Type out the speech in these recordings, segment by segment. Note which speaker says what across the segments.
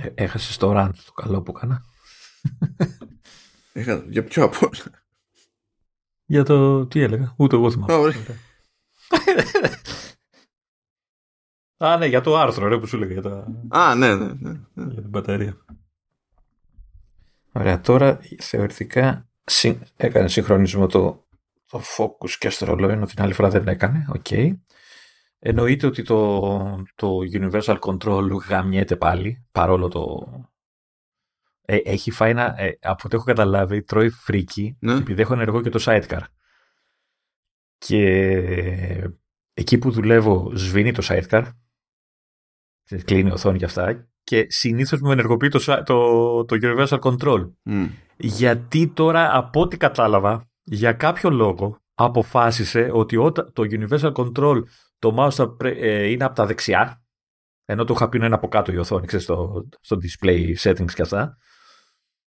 Speaker 1: Ε, έχασες το rant το καλό που έκανα.
Speaker 2: Έχασα, για ποιο από όλα.
Speaker 1: Για το τι έλεγα. Ούτε εγώ θυμάμαι. Α, ναι, για το άρθρο ρε, που σου έλεγα. Για, τα...
Speaker 2: Α, ναι, ναι, ναι, ναι.
Speaker 1: για την μπαταρία. Ωραία, τώρα θεωρητικά συ... έκανε συγχρονισμό το, το focus και στο ρολόι, ενώ την άλλη φορά δεν έκανε. OK. Okay. Εννοείται ότι το, το Universal Control γαμιέται πάλι, παρόλο το... Ε, έχει φάει ένα, ε, από ό,τι έχω καταλάβει, τρώει φρίκι,
Speaker 2: Ναι.
Speaker 1: επειδή έχω ενεργό και το sidecar. Και εκεί που δουλεύω σβήνει το sidecar, κλείνει η οθόνη και αυτά, και συνήθως μου ενεργοποιεί το, si- το, το Universal Control.
Speaker 2: Μμ.
Speaker 1: Γιατί τώρα, από ό,τι κατάλαβα, για κάποιο λόγο αποφάσισε ότι όταν το Universal Control το mouse θα πρέ- ε, είναι από τα δεξιά, ενώ το είχα πει να είναι από κάτω η οθόνη, ξέρεις, στο, στο display settings και αυτά.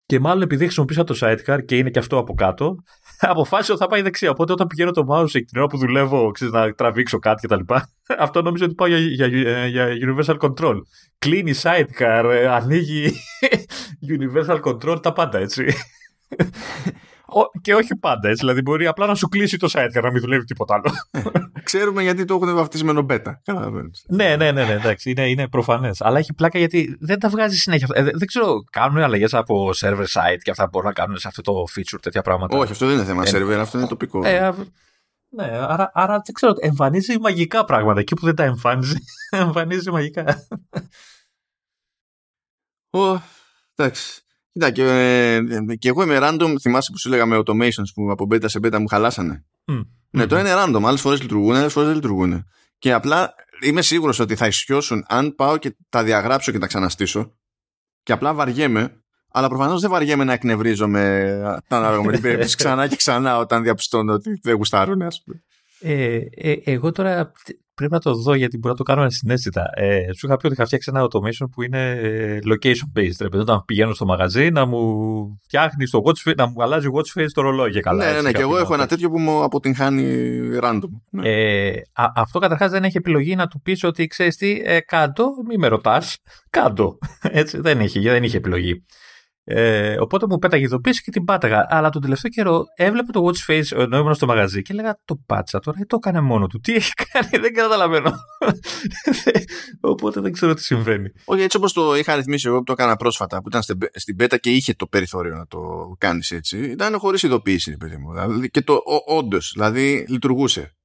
Speaker 1: Και μάλλον επειδή χρησιμοποίησα το sidecar και είναι και αυτό από κάτω, αποφάσισε ότι θα πάει δεξιά. Οπότε όταν πηγαίνω το mouse εκείνη την ώρα που δουλεύω, ξέρεις, να τραβήξω κάτι κτλ. Αυτό νομίζω ότι πάω για, για, για, για Universal Control. Κλείνει sidecar, ε, ανοίγει Universal Control, τα πάντα έτσι. Ο- και όχι πάντα έτσι. Δηλαδή μπορεί απλά να σου κλείσει το sidecar να μην δουλεύει τίποτα άλλο.
Speaker 2: Ξέρουμε γιατί το έχουν βαφτισμένο beta. Καταλαβαίνεις.
Speaker 1: ναι, ναι, ναι, ναι, εντάξει, είναι, είναι προφανές. Αλλά έχει πλάκα γιατί δεν τα βγάζει συνέχεια. Ε, δεν ξέρω, κάνουν αλλαγές από server side και αυτά μπορούν να κάνουν σε αυτό το feature τέτοια πράγματα;
Speaker 2: Όχι, αυτό δεν είναι θέμα
Speaker 1: Ε,
Speaker 2: server, αυτό είναι τοπικό.
Speaker 1: Ε, α- ναι, άρα, άρα δεν ξέρω, εμφανίζει μαγικά πράγματα. Εκεί που δεν τα εμφάνιζει, εμφανίζει μαγικά.
Speaker 2: Ω, εντάξει. Κοίτα, και, ε, και εγώ είμαι random. Θυμάσαι που σου λέγαμε automations που από beta σε beta μου χαλάσανε.
Speaker 1: Μμ.
Speaker 2: Ναι,
Speaker 1: Μμ.
Speaker 2: τώρα είναι random. Άλλες φορές λειτουργούν, άλλες φορές δεν λειτουργούν. Και απλά είμαι σίγουρος ότι θα ισιώσουν αν πάω και τα διαγράψω και τα ξαναστήσω. Και απλά βαριέμαι. Αλλά προφανώς δεν βαριέμαι να εκνευρίζομαι τα ανάλογα με την περίπτωση ξανά και ξανά όταν διαπιστώνω ότι δεν γουστάρουν, ας πούμε.
Speaker 1: Ε, ε, εγώ τώρα πρέπει να το δω γιατί μπορεί να το κάνω ασυναίσθητα. Ε, σου είχα πει ότι είχα φτιάξει ένα automation που είναι ε, location based. Ρε, παιδί, όταν πηγαίνω στο μαγαζί να μου φτιάχνει το watch face, να μου αλλάζει watch face το ρολόι και καλά.
Speaker 2: ναι, ναι,
Speaker 1: έτσι,
Speaker 2: ναι. Και εγώ
Speaker 1: κάποιο
Speaker 2: έχω ένα τέτοιο που μου αποτυγχάνει random. Ναι.
Speaker 1: Ε, α- αυτό καταρχάς δεν έχει επιλογή να του πεις ότι ξέρεις τι, ε, κάτω, μη με ρωτάς. Κάτω. Έτσι, δεν είχε, δεν είχε επιλογή. Ε, οπότε μου πέταγε ειδοποίηση και την πάταγα. Αλλά τον τελευταίο καιρό έβλεπε το watch face ενώ ήμουν στο μαγαζί και έλεγα το πάτσα τώρα ή το έκανε μόνο του. Τι έχει κάνει, δεν καταλαβαίνω. οπότε δεν ξέρω τι συμβαίνει.
Speaker 2: Όχι, έτσι όπως το είχα ρυθμίσει εγώ που το έκανα πρόσφατα, που ήταν στην, στην beta και είχε το περιθώριο να το κάνεις έτσι, ήταν χωρίς ειδοποίηση, ρε παιδί μου. Δηλαδή, και το όντως, δηλαδή λειτουργούσε.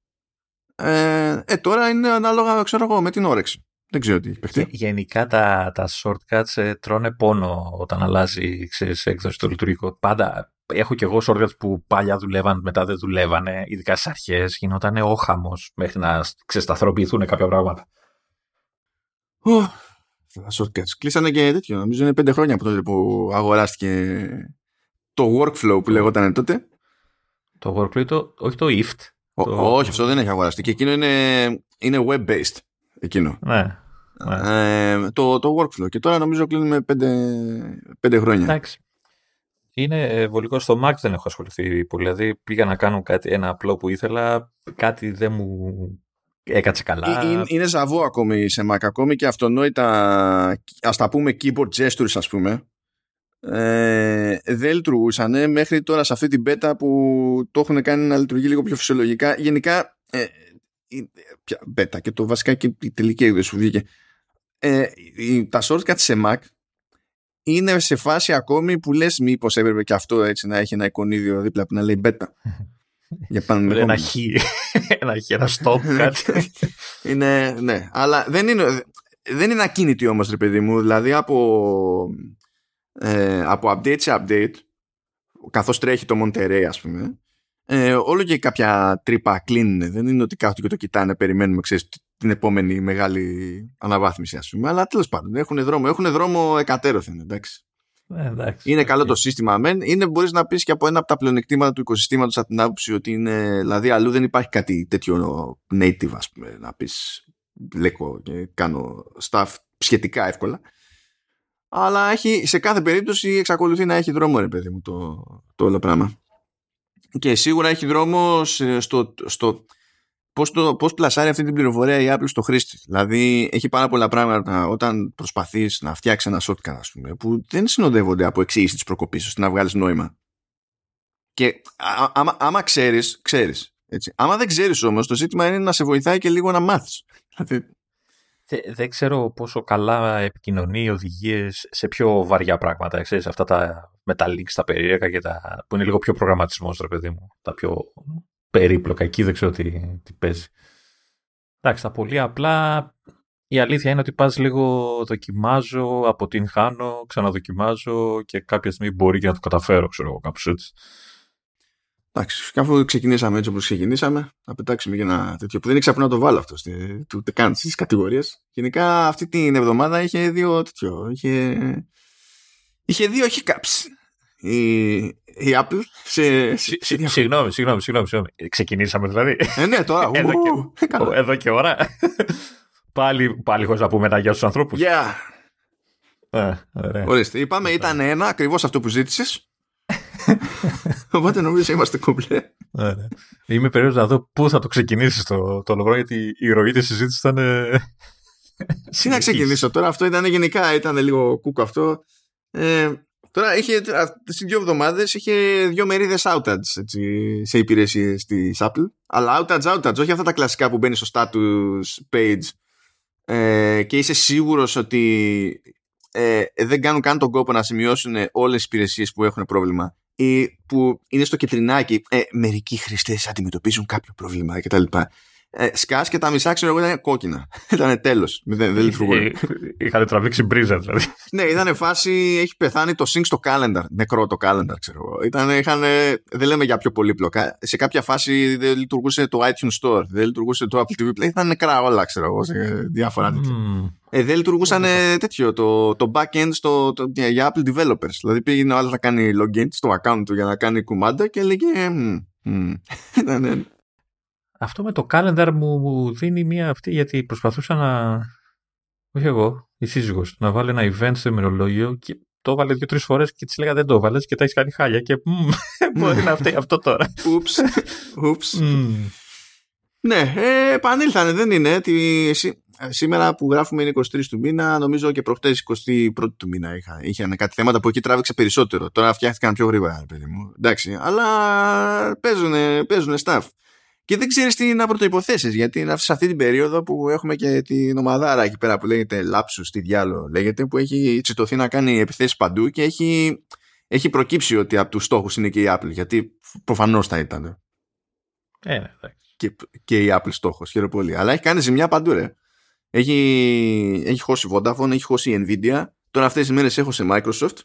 Speaker 2: Ε, ε, τώρα είναι ανάλογα, ξέρω εγώ, με την όρεξη. Δεν ξέρω τι έχει παιχτεί.
Speaker 1: Γε- Γενικά τα, τα shortcuts ε, τρώνε πόνο όταν αλλάζει ξέρεις, έκδοση το λειτουργικό. Πάντα έχω κι εγώ shortcuts που παλιά δουλεύαν, μετά δεν δουλεύανε. Ειδικά στις αρχές γινόταν όχαμος μέχρι να ξεσταθεροποιηθούν κάποια πράγματα.
Speaker 2: Ω, Τα shortcuts. Κλείσανε και τέτοιο. Νομίζω είναι πέντε χρόνια από τότε που αγοράστηκε το workflow που λεγόταν τότε.
Speaker 1: Το workflow, το, όχι το IFT.
Speaker 2: Ο-
Speaker 1: Το-
Speaker 2: Όχι, αυτό δεν έχει αγοραστεί. Και εκείνο είναι, είναι web-based. Εκείνο.
Speaker 1: Ναι. Ναι.
Speaker 2: Ε, το, το workflow. Και τώρα νομίζω κλείνουμε πέντε, πέντε χρόνια.
Speaker 1: Εντάξει. Είναι ε, βολικό στο Mac δεν έχω ασχοληθεί πολύ. Δηλαδή πήγα να κάνω κάτι, ένα απλό που ήθελα, κάτι δεν μου έκατσε καλά.
Speaker 2: Ε, Είναι, είναι ζαβό ακόμη σε Mac, ακόμη και αυτονόητα, ας τα πούμε keyboard gestures ας πούμε, ε, δεν λειτουργούσαν μέχρι τώρα σε αυτή την beta που το έχουν κάνει να λειτουργεί λίγο πιο φυσιολογικά. Γενικά, ε, η- ποια beta και το βασικά και η τελική έκδοση που βγήκε. Ε, η- τα shortcuts σε Mac είναι σε φάση ακόμη που λες μήπως έπρεπε και αυτό έτσι να έχει ένα εικονίδιο δίπλα που να λέει beta. Για πάνω
Speaker 1: ένα χ, ένα χ, ένα stop, κάτι.
Speaker 2: είναι, ναι, αλλά δεν είναι, δεν είναι ακίνητη όμως ρε παιδί μου, δηλαδή από, ε, από update σε update, καθώς τρέχει το Monterey ας πούμε, ε, όλο και κάποια τρύπα κλείνουν, δεν είναι ότι κάθονται και το κοιτάνε, περιμένουμε ξέρεις, την επόμενη μεγάλη αναβάθμιση ας πούμε, αλλά τέλος πάντων έχουν δρόμο, έχουν δρόμο εκατέρωθεν, εντάξει.
Speaker 1: Ε, εντάξει.
Speaker 2: Είναι καλό το σύστημα μεν. Είναι μπορείς να πεις και από ένα από τα πλεονεκτήματα του οικοσυστήματος από την άποψη ότι είναι. Δηλαδή, αλλού δεν υπάρχει κάτι τέτοιο native, ας πούμε. Να πεις λέκω και κάνω stuff σχετικά εύκολα. Αλλά έχει, σε κάθε περίπτωση εξακολουθεί να έχει δρόμο, ρε παιδί μου, το, το όλο πράγμα. Και σίγουρα έχει δρόμο σε- στο, στο πώς, το, πώς πλασάρει αυτή την πληροφορία η Apple στο χρήστη. Δηλαδή έχει πάρα πολλά πράγματα όταν προσπαθείς να φτιάξεις ένα shortcut ας πούμε, που δεν συνοδεύονται από εξήγηση της προκοπής ώστε να βγάλεις νόημα. Και α, άμα, άμα ξέρεις, ξέρεις. Έτσι. Άμα δεν ξέρεις όμως, το ζήτημα είναι να σε βοηθάει και λίγο να μάθεις. Δηλαδή,
Speaker 1: δεν ξέρω πόσο καλά επικοινωνεί οι οδηγίες σε πιο βαριά πράγματα. Ξέρεις, αυτά τα με τα links, τα περίεργα και τα, που είναι λίγο πιο προγραμματισμός, ρε παιδί μου. Τα πιο περίπλοκα. Εκεί δεν ξέρω τι, τι παίζει. Εντάξει, τα πολύ απλά η αλήθεια είναι ότι πας λίγο δοκιμάζω, αποτυγχάνω, ξαναδοκιμάζω και κάποια στιγμή μπορεί και να το καταφέρω, ξέρω εγώ, κάπως έτσι.
Speaker 2: Εντάξει, αφού ξεκινήσαμε έτσι όπως ξεκινήσαμε, να πετάξουμε για ένα τέτοιο που δεν ήξερα να το βάλω αυτό ούτε καν στις κατηγορίες. Γενικά αυτή την εβδομάδα είχε δύο τέτοιο. Είχε, είχε δύο hiccups. Η, η Apple σε.
Speaker 1: Συγγνώμη, συγγνώμη, συγγνώμη. Ξεκινήσαμε δηλαδή.
Speaker 2: Ε, ναι, τώρα.
Speaker 1: εδώ, και, εδώ και ώρα. πάλι, πάλι χωρίς να πούμε ένα γεια στους ανθρώπους.
Speaker 2: Yeah. Ε, Ορίστε, είπαμε, ήταν ένα ακριβώς αυτό που ζήτησες. Οπότε νομίζω είμαστε κομπλέ.
Speaker 1: Ναι, ναι. Είμαι περίεργος να δω πού θα το ξεκινήσεις το, το λόγο, γιατί η ροή της συζήτησης ήταν.
Speaker 2: Τι να ξεκινήσω τώρα, αυτό ήταν γενικά, ήταν λίγο κούκο αυτό. Ε, τώρα είχε, στι δύο εβδομάδες είχε δύο μερίδες outage έτσι, σε υπηρεσίες της Apple. Αλλά outage, outage, όχι αυτά τα κλασικά που μπαίνει στο status page ε, και είσαι σίγουρος ότι ε, δεν κάνουν καν τον κόπο να σημειώσουν όλες τις υπηρεσίες που έχουν πρόβλημα ή που είναι στο κεντρινάκι. Ε, μερικοί χρηστέ αντιμετωπίζουν κάποιο πρόβλημα κτλ. Ε, σκάς και τα μισά ξέρω εγώ ήταν κόκκινα. ήταν τέλος. Δεν, δεν λειτουργούν. Ε,
Speaker 1: είχαν τραβήξει μπρίζα δηλαδή.
Speaker 2: ναι, ήταν φάση. Έχει πεθάνει το sync στο calendar. Νεκρό το calendar, ξέρω εγώ. Ήταν, είχαν, δεν λέμε για πιο πολύπλοκα. Σε κάποια φάση δεν λειτουργούσε το iTunes Store. Δεν λειτουργούσε το Apple TV Play. Ήταν νεκρά όλα, ξέρω εγώ. Σε διάφορα τέτοια. Mm. Ε, δεν λειτουργούσαν τέτοιο. Το, το backend στο, το, για Apple developers. Δηλαδή πήγαινε ο άλλος να κάνει login στο account του για να κάνει κουμάντα και έλεγε. Mm,
Speaker 1: mm. Αυτό με το calendar μου δίνει μία αυτή γιατί προσπαθούσα να. Όχι εγώ, η σύζυγος, να βάλει ένα event στο ημερολόγιο και το έβαλε δύο-τρεις φορές και της λέγα δεν το έβαλες και τα έχεις κάνει χάλια. Και μπορεί να φταίει αυτό τώρα.
Speaker 2: Ούψ. Ούψ. Ναι, ε, επανήλθανε, δεν είναι. Τη, σήμερα που γράφουμε είναι 23 του μήνα, νομίζω και προχτές 21 του μήνα είχα, είχαν κάτι θέματα που εκεί τράβηξε περισσότερο. Τώρα φτιάχτηκαν πιο γρήγορα, παιδί μου. Εντάξει, αλλά παίζουν, παίζουν staff. Και δεν ξέρεις τι να πρωτοϋποθέσεις, γιατί είναι σε αυτή την περίοδο που έχουμε και την ομαδάρα εκεί πέρα που λέγεται Λάψου στη διάλογο λέγεται, που έχει τσιτωθεί να κάνει επιθέσεις παντού και έχει, έχει προκύψει ότι από τους στόχους είναι και η Apple, γιατί προφανώς θα ήταν.
Speaker 1: Ε, ναι,
Speaker 2: και, και η Apple στόχος, χαίρομαι πολύ. Αλλά έχει κάνει ζημιά παντού, ρε. Έχει, έχει χώσει Vodafone, έχει χώσει Nvidia. Τώρα αυτές τις μέρες έχω σε Microsoft.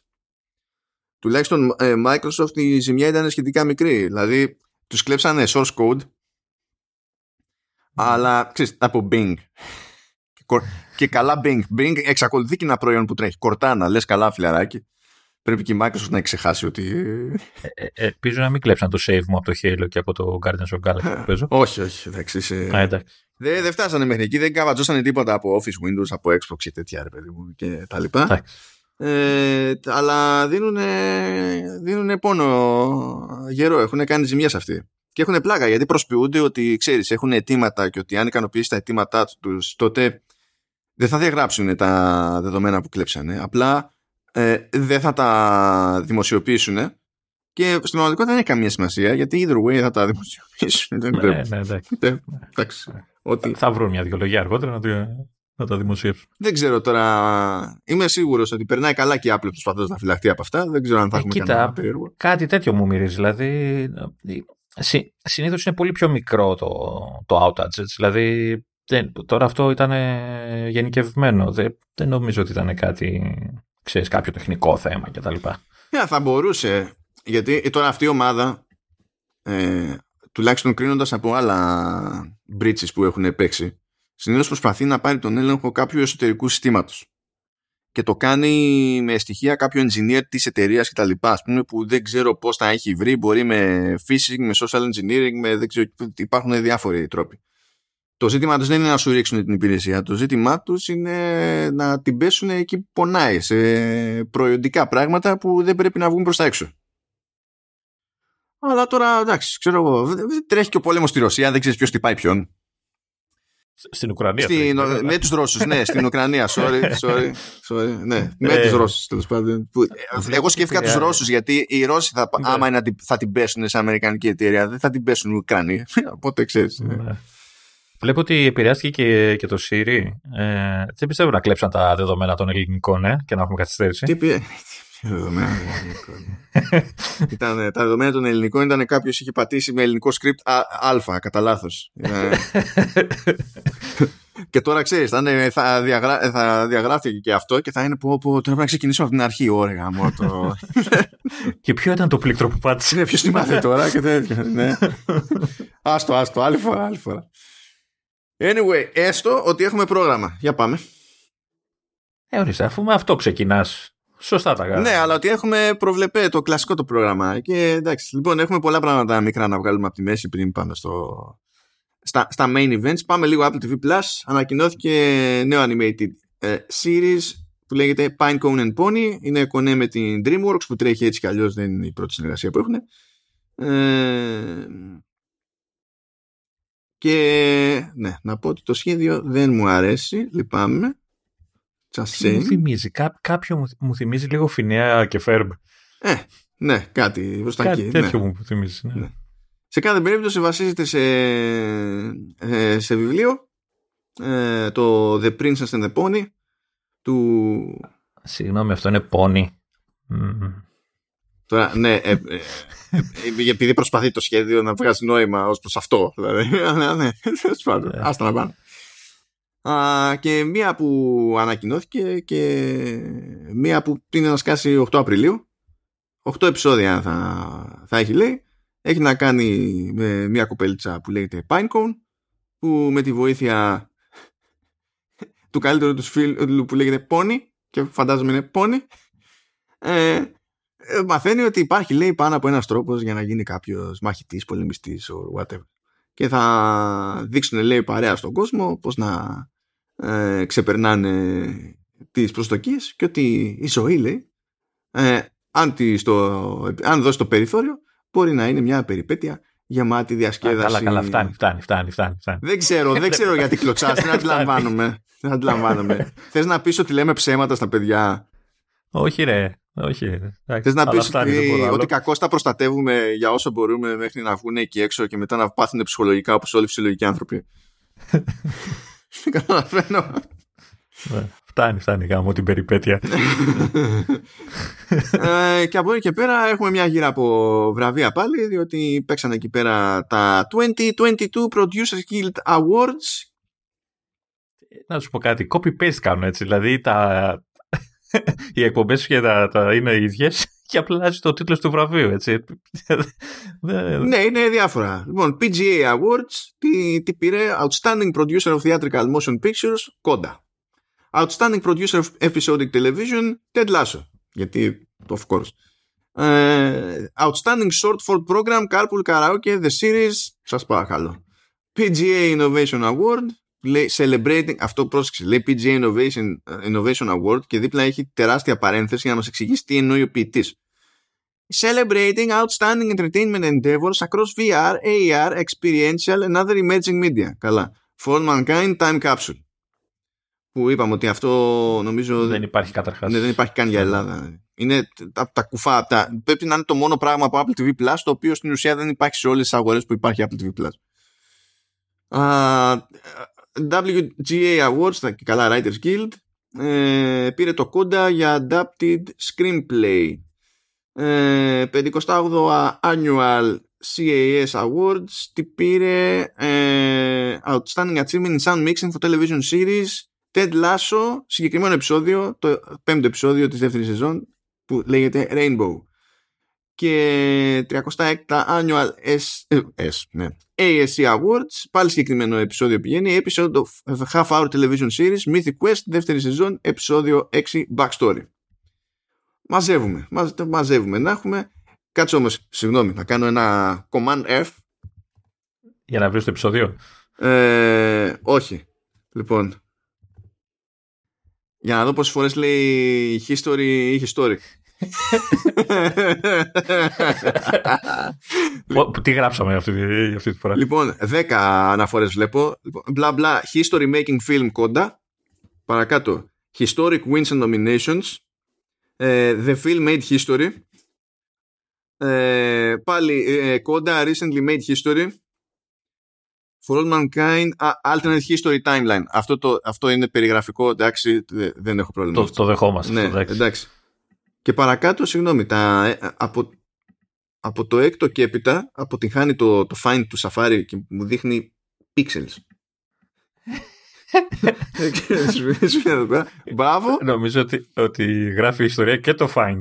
Speaker 2: Τουλάχιστον ε, Microsoft η ζημιά ήταν σχετικά μικρή. Δηλαδή, τους κλέψανε source code αλλά ξέρεις, από Bing. Και καλά Bing. Bing εξακολουθεί και ένα προϊόν που τρέχει. Κορτάνα, λες καλά φιλαράκι. Πρέπει και η Microsoft να έχει ξεχάσει ότι.
Speaker 1: Ε, ε, ε, ελπίζω να μην κλέψαν το save μου από το Halo και από το Guardians of Galaxy που παίζω.
Speaker 2: όχι, όχι. Εντάξει, Δεν, δεν φτάσανε μέχρι εκεί. Δεν καβατζώσανε τίποτα από Office Windows, από Xbox και τέτοια ρε παιδί μου και τα λοιπά. Ε, αλλά δίνουν, πόνο γερό. Έχουν κάνει ζημιές αυτοί. Και έχουν πλάκα γιατί προσποιούνται ότι ξέρεις, έχουν αιτήματα και ότι αν ικανοποιήσει τα αιτήματά του, τότε δεν θα διαγράψουν τα δεδομένα που κλέψανε. Απλά ε, δεν θα τα δημοσιοποιήσουν και στην πραγματικότητα δεν έχει καμία σημασία γιατί either way θα τα δημοσιοποιήσουν.
Speaker 1: Ναι, ναι, ναι, εντάξει.
Speaker 2: Ότι...
Speaker 1: Θα βρουν μια δικαιολογία αργότερα να, το, να τα δημοσιεύσουν.
Speaker 2: Δεν ξέρω τώρα. Είμαι σίγουρος ότι περνάει καλά και η Apple προσπαθώντας να φυλαχτεί από αυτά. Δεν ξέρω αν θα ε, έχουμε κοίτα,
Speaker 1: Κάτι τέτοιο μου μυρίζει. Δηλαδή, Συ, συνήθως είναι πολύ πιο μικρό το, το outage. Δηλαδή δεν, τώρα αυτό ήταν γενικευμένο. Δεν, δεν νομίζω ότι ήταν κάτι, ξέρεις, κάποιο τεχνικό θέμα κτλ.
Speaker 2: Yeah, θα μπορούσε. Γιατί τώρα αυτή η ομάδα, ε, τουλάχιστον κρίνοντας από άλλα breaches που έχουν παίξει, συνήθως προσπαθεί να πάρει τον έλεγχο κάποιου εσωτερικού συστήματος και το κάνει με στοιχεία κάποιο engineer της εταιρείας και τα λοιπά, ας πούμε, που δεν ξέρω πώς τα έχει βρει, μπορεί με phishing, με social engineering, με δεν ξέρω, υπάρχουν διάφοροι τρόποι. Το ζήτημα τους δεν είναι να σου ρίξουν την υπηρεσία, το ζήτημά τους είναι να την πέσουν εκεί που πονάει, σε προϊόντικά πράγματα που δεν πρέπει να βγουν προς τα έξω. Αλλά τώρα, εντάξει, ξέρω εγώ, τρέχει και ο πόλεμος στη Ρωσία, δεν ξέρεις ποιος πάει ποιον.
Speaker 1: Στην Ουκρανία.
Speaker 2: Στην, με τους Ρώσους, ναι, στην Ουκρανία. Sorry, sorry, sorry. Ναι, με ε, τους Ρώσους τέλος πάντων. Εγώ σκέφτηκα τους Ρώσους γιατί οι Ρώσοι θα, ναι. άμα είναι, θα την πέσουν σε Αμερικανική εταιρεία, δεν θα την πέσουν οι Ουκρανοί. Οπότε ξέρεις. Ναι.
Speaker 1: ναι. Βλέπω ότι επηρεάστηκε και, και το Siri. Ε, δεν πιστεύω να κλέψαν τα δεδομένα των ελληνικών ε, και να έχουμε καθυστέρηση.
Speaker 2: Τι, δεδομένα ήταν, τα δεδομένα των ελληνικών ήταν κάποιος είχε πατήσει με ελληνικό script α, κατά λάθος. και τώρα ξέρεις, θα, θα, διαγρά, θα διαγράφηκε και αυτό και θα είναι που, που τώρα να ξεκινήσουμε από την αρχή. Ωραία, το...
Speaker 1: και ποιο ήταν το πλήκτρο που πάτησε;
Speaker 2: Ναι, ποιος τη μάθε τώρα και τέτοια. ναι. άστο, άστο, άλλη φορά, άλλη φορά. Anyway, έστω ότι έχουμε πρόγραμμα. Για πάμε.
Speaker 1: Ε, ορίστε, αφού με αυτό ξεκινάς Σωστά τα κάνω.
Speaker 2: Ναι, αλλά ότι έχουμε προβλεπέ το κλασικό το πρόγραμμα. Και εντάξει, λοιπόν, έχουμε πολλά πράγματα μικρά να βγάλουμε από τη μέση πριν πάμε στο... στα, στα main events. Πάμε λίγο Apple TV Plus. Ανακοινώθηκε νέο animated ε, series που λέγεται Pinecone and Pony. Είναι κονέ με την DreamWorks που τρέχει έτσι κι αλλιώς, δεν είναι η πρώτη συνεργασία που έχουν. Ε, και ναι, να πω ότι το σχέδιο δεν μου αρέσει, λυπάμαι.
Speaker 1: Μου θυμίζει, κά, κάποιο μου, θυμίζει λίγο Φινέα και Φέρμπ.
Speaker 2: Ε, ναι, κάτι προς τα
Speaker 1: κάτι
Speaker 2: εκεί.
Speaker 1: τέτοιο ναι. μου θυμίζεις, ναι. ναι.
Speaker 2: Σε κάθε περίπτωση βασίζεται σε, ε, σε βιβλίο ε, το The Princess and the Pony του...
Speaker 1: Συγγνώμη, αυτό είναι Pony.
Speaker 2: Τώρα, ναι, ε, ε, ε, επειδή προσπαθεί το σχέδιο να βγάζει νόημα ως προς αυτό. Δηλαδή, ναι, ναι, άστα να πάνε και μία που ανακοινώθηκε και μία που είναι να σκάσει 8 Απριλίου. 8 επεισόδια θα, θα έχει λέει. Έχει να κάνει με μία κοπέλτσα που λέγεται Pinecone που με τη βοήθεια του καλύτερου τους φίλου που λέγεται Pony και φαντάζομαι είναι Pony. Ε, ε, μαθαίνει ότι υπάρχει λέει πάνω από ένας τρόπος για να γίνει κάποιος μαχητής, πολεμιστής or whatever. Και θα δείξουν λέει παρέα στον κόσμο πώς να ε, ξεπερνάνε τις προσδοκίες και ότι η ζωή λέει ε, αν, στο, αν δώσει το περιθώριο μπορεί να είναι μια περιπέτεια γεμάτη διασκέδαση.
Speaker 1: καλά, καλά, φτάνει, φτάνει, φτάνει. φτάνει,
Speaker 2: Δεν ξέρω, δεν ξέρω γιατί κλωτσάς, δεν αντιλαμβάνομαι. δεν αντιλαμβάνομαι. Θες να πεις ότι λέμε ψέματα στα παιδιά;
Speaker 1: Όχι ρε, όχι.
Speaker 2: Θες να πεις ότι, ότι κακώς τα προστατεύουμε για όσο μπορούμε μέχρι να βγουν εκεί έξω και μετά να πάθουν ψυχολογικά όπως όλοι οι φυσιολογικοί άνθρωποι. Καταλαβαίνω.
Speaker 1: Ναι, φτάνει, φτάνει γάμο την περιπέτεια.
Speaker 2: ε, και από εκεί και πέρα έχουμε μια γύρα από βραβεία πάλι, διότι παίξαν εκεί πέρα τα 2022 Producers Guild Awards.
Speaker 1: Να σου πω κάτι, copy-paste κάνουν έτσι, δηλαδή τα... οι εκπομπές και τα, τα είναι ίδιες και απλά αλλάζει το τίτλο του βραβείου, έτσι.
Speaker 2: ναι, είναι διάφορα. Λοιπόν, PGA Awards, τι, τι πήρε, Outstanding Producer of Theatrical Motion Pictures, Κόντα. Outstanding Producer of Episodic Television, Ted Lasso. Γιατί, of course. Uh, outstanding Short Form Program, Carpool Karaoke, The Series, σας παρακαλώ. PGA Innovation Award, λέει celebrating, αυτό πρόσεξε, λέει PGA Innovation, Innovation Award και δίπλα έχει τεράστια παρένθεση για να μας εξηγήσει τι εννοεί ο ποιητής. Celebrating outstanding entertainment endeavors across VR, AR, experiential and other emerging media. Καλά. For Mankind Time Capsule. Που είπαμε ότι αυτό νομίζω...
Speaker 1: Δεν υπάρχει καταρχάς.
Speaker 2: Ναι, δεν υπάρχει καν για Ελλάδα. Είναι τα, τα κουφά. Τα, πρέπει να είναι το μόνο πράγμα από Apple TV Plus το οποίο στην ουσία δεν υπάρχει σε όλες τις αγορές που υπάρχει Apple TV Plus. Uh, WGA Awards, και καλά Writers Guild, ε, πήρε το κόντα για Adapted Screenplay. Ε, 58 Annual CAS Awards τι πήρε ε, Outstanding Achievement in Sound Mixing for Television Series Ted Lasso, συγκεκριμένο επεισόδιο το πέμπτο επεισόδιο της δεύτερης σεζόν που λέγεται Rainbow και 36 Annual S, ε, S, ναι, ASC Awards, πάλι συγκεκριμένο επεισόδιο πηγαίνει, episode of a half hour television series, Mythic Quest, δεύτερη σεζόν, επεισόδιο 6, backstory. Μαζεύουμε, μαζεύουμε να έχουμε. Κάτσε όμως, συγγνώμη, να κάνω ένα command F.
Speaker 1: Για να βρεις το επεισόδιο.
Speaker 2: Ε, όχι. Λοιπόν, για να δω πόσες φορές λέει history ή history.
Speaker 1: Τι γράψαμε αυτή, αυτή τη φορά;
Speaker 2: Λοιπόν, 10 αναφορές βλέπω. Μπλα μπλα, history making film κόντα. Παρακάτω, historic wins and nominations. Ε, the film made history. Ε, πάλι ε, κόντα recently made history. For all mankind, alternate history timeline. Αυτό, το, αυτό είναι περιγραφικό, εντάξει, δεν έχω πρόβλημα.
Speaker 1: Το, το δεχόμαστε.
Speaker 2: Ναι,
Speaker 1: εντάξει.
Speaker 2: Εντάξει. Και παρακάτω, συγγνώμη, τα, από, από το έκτο και έπειτα αποτυγχάνει το, το find του Safari και μου δείχνει pixels. Μπράβο.
Speaker 1: Νομίζω ότι, ότι γράφει η ιστορία και το find.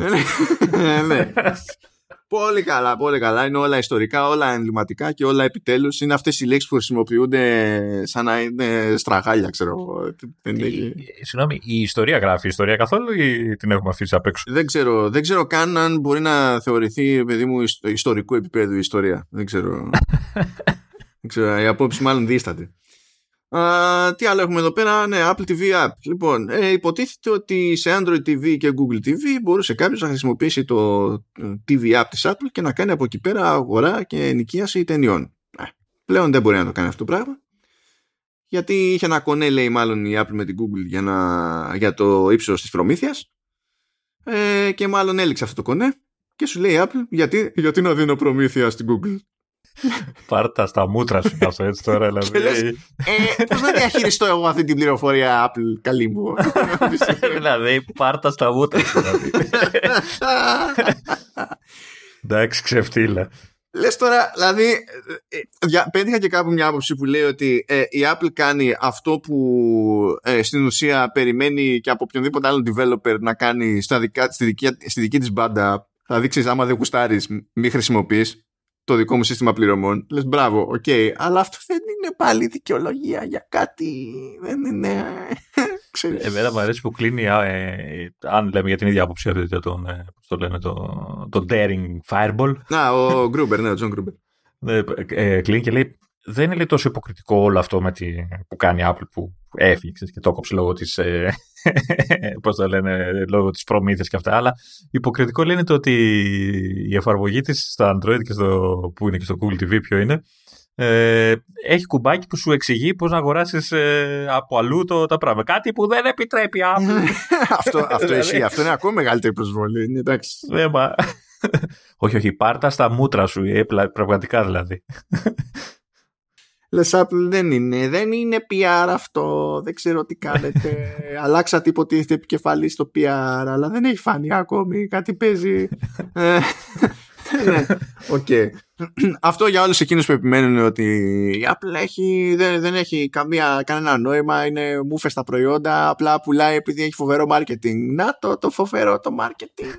Speaker 2: ναι. Πολύ καλά, πολύ καλά. Είναι όλα ιστορικά, όλα εμβληματικά και όλα επιτέλους. Είναι αυτές οι λέξεις που χρησιμοποιούνται σαν να είναι στραγάλια, ξέρω εγώ.
Speaker 1: Συγγνώμη, η ιστορία γράφει η ιστορία καθόλου ή την έχουμε αφήσει απ' έξω;
Speaker 2: Δεν ξέρω, δεν ξέρω καν αν μπορεί να θεωρηθεί, παιδί μου, ιστορικού επίπεδου η ιστορία. Δεν ξέρω. δεν ξέρω. Η απόψη μάλλον δίσταται. Uh, τι άλλο έχουμε εδώ πέρα, ναι, Apple TV App. Λοιπόν, ε, υποτίθεται ότι σε Android TV και Google TV μπορούσε κάποιος να χρησιμοποιήσει το TV App της Apple και να κάνει από εκεί πέρα αγορά και ενοικίαση ταινιών. Ε, πλέον δεν μπορεί να το κάνει αυτό το πράγμα. Γιατί είχε ένα κονέ, λέει μάλλον η Apple με την Google για, να, για το ύψος της προμήθειας ε, και μάλλον έληξε αυτό το κονέ και σου λέει η Apple γιατί, γιατί να δίνω προμήθεια στην Google;
Speaker 1: Πάρτα στα μούτρα σου αυτό έτσι τώρα. Δηλαδή.
Speaker 2: ε, Πώς να διαχειριστώ εγώ αυτή την πληροφορία Apple, καλή μου.
Speaker 1: δηλαδή, πάρτα στα μούτρα σου. Δηλαδή. Εντάξει, ξεφτύλα.
Speaker 2: Λες τώρα, δηλαδή, ε, πέτυχα και κάπου μια άποψη που λέει ότι ε, η Apple κάνει αυτό που ε, στην ουσία περιμένει και από οποιονδήποτε άλλο developer να κάνει στα δικά, στη, δική, στη δική της μπάντα. Θα δείξεις άμα δεν γουστάρεις, μη χρησιμοποιείς το δικό μου σύστημα πληρωμών. Λες μπράβο, OK, okay, αλλά αυτό δεν είναι πάλι δικαιολογία για κάτι. Δεν είναι.
Speaker 1: Ξέρεις. Εμένα μου αρέσει που κλείνει, ε, αν λέμε για την ίδια άποψη αυτή, τον, ε, το λένε, το, το Daring Fireball.
Speaker 2: Να, ο Γκρούμπερ, ναι, ο Τζον Γκρούμπερ.
Speaker 1: Ε, ε, κλείνει και λέει, δεν είναι λέει, τόσο υποκριτικό όλο αυτό με τη, που κάνει η Apple που έφυγε και το κόψε λόγω της, ε, πώς το λένε, λόγω της προμήθειας και αυτά, αλλά υποκριτικό λένε το ότι η εφαρμογή της στο Android και στο, που είναι και στο Google TV ποιο είναι, ε, έχει κουμπάκι που σου εξηγεί πώς να αγοράσεις ε, από αλλού το, τα πράγματα. Κάτι που δεν επιτρέπει Apple.
Speaker 2: αυτό, αυτό, εσύ, αυτό είναι ακόμα μεγαλύτερη προσβολή. Είναι εντάξει.
Speaker 1: Ναι, μα... όχι, όχι, πάρτα στα μούτρα σου, ε, πραγματικά δηλαδή.
Speaker 2: Λες Apple δεν είναι, δεν είναι PR αυτό, δεν ξέρω τι κάνετε. Αλλάξατε υποτίθεται επικεφαλής στο PR, αλλά δεν έχει φανεί ακόμη, κάτι παίζει. Ε, ναι, οκ. Αυτό για όλους εκείνους που επιμένουν ότι η Apple έχει, δεν, δεν έχει καμία, κανένα νόημα, είναι μούφες στα προϊόντα, απλά πουλάει επειδή έχει φοβερό marketing. Να το, το φοβερό το marketing.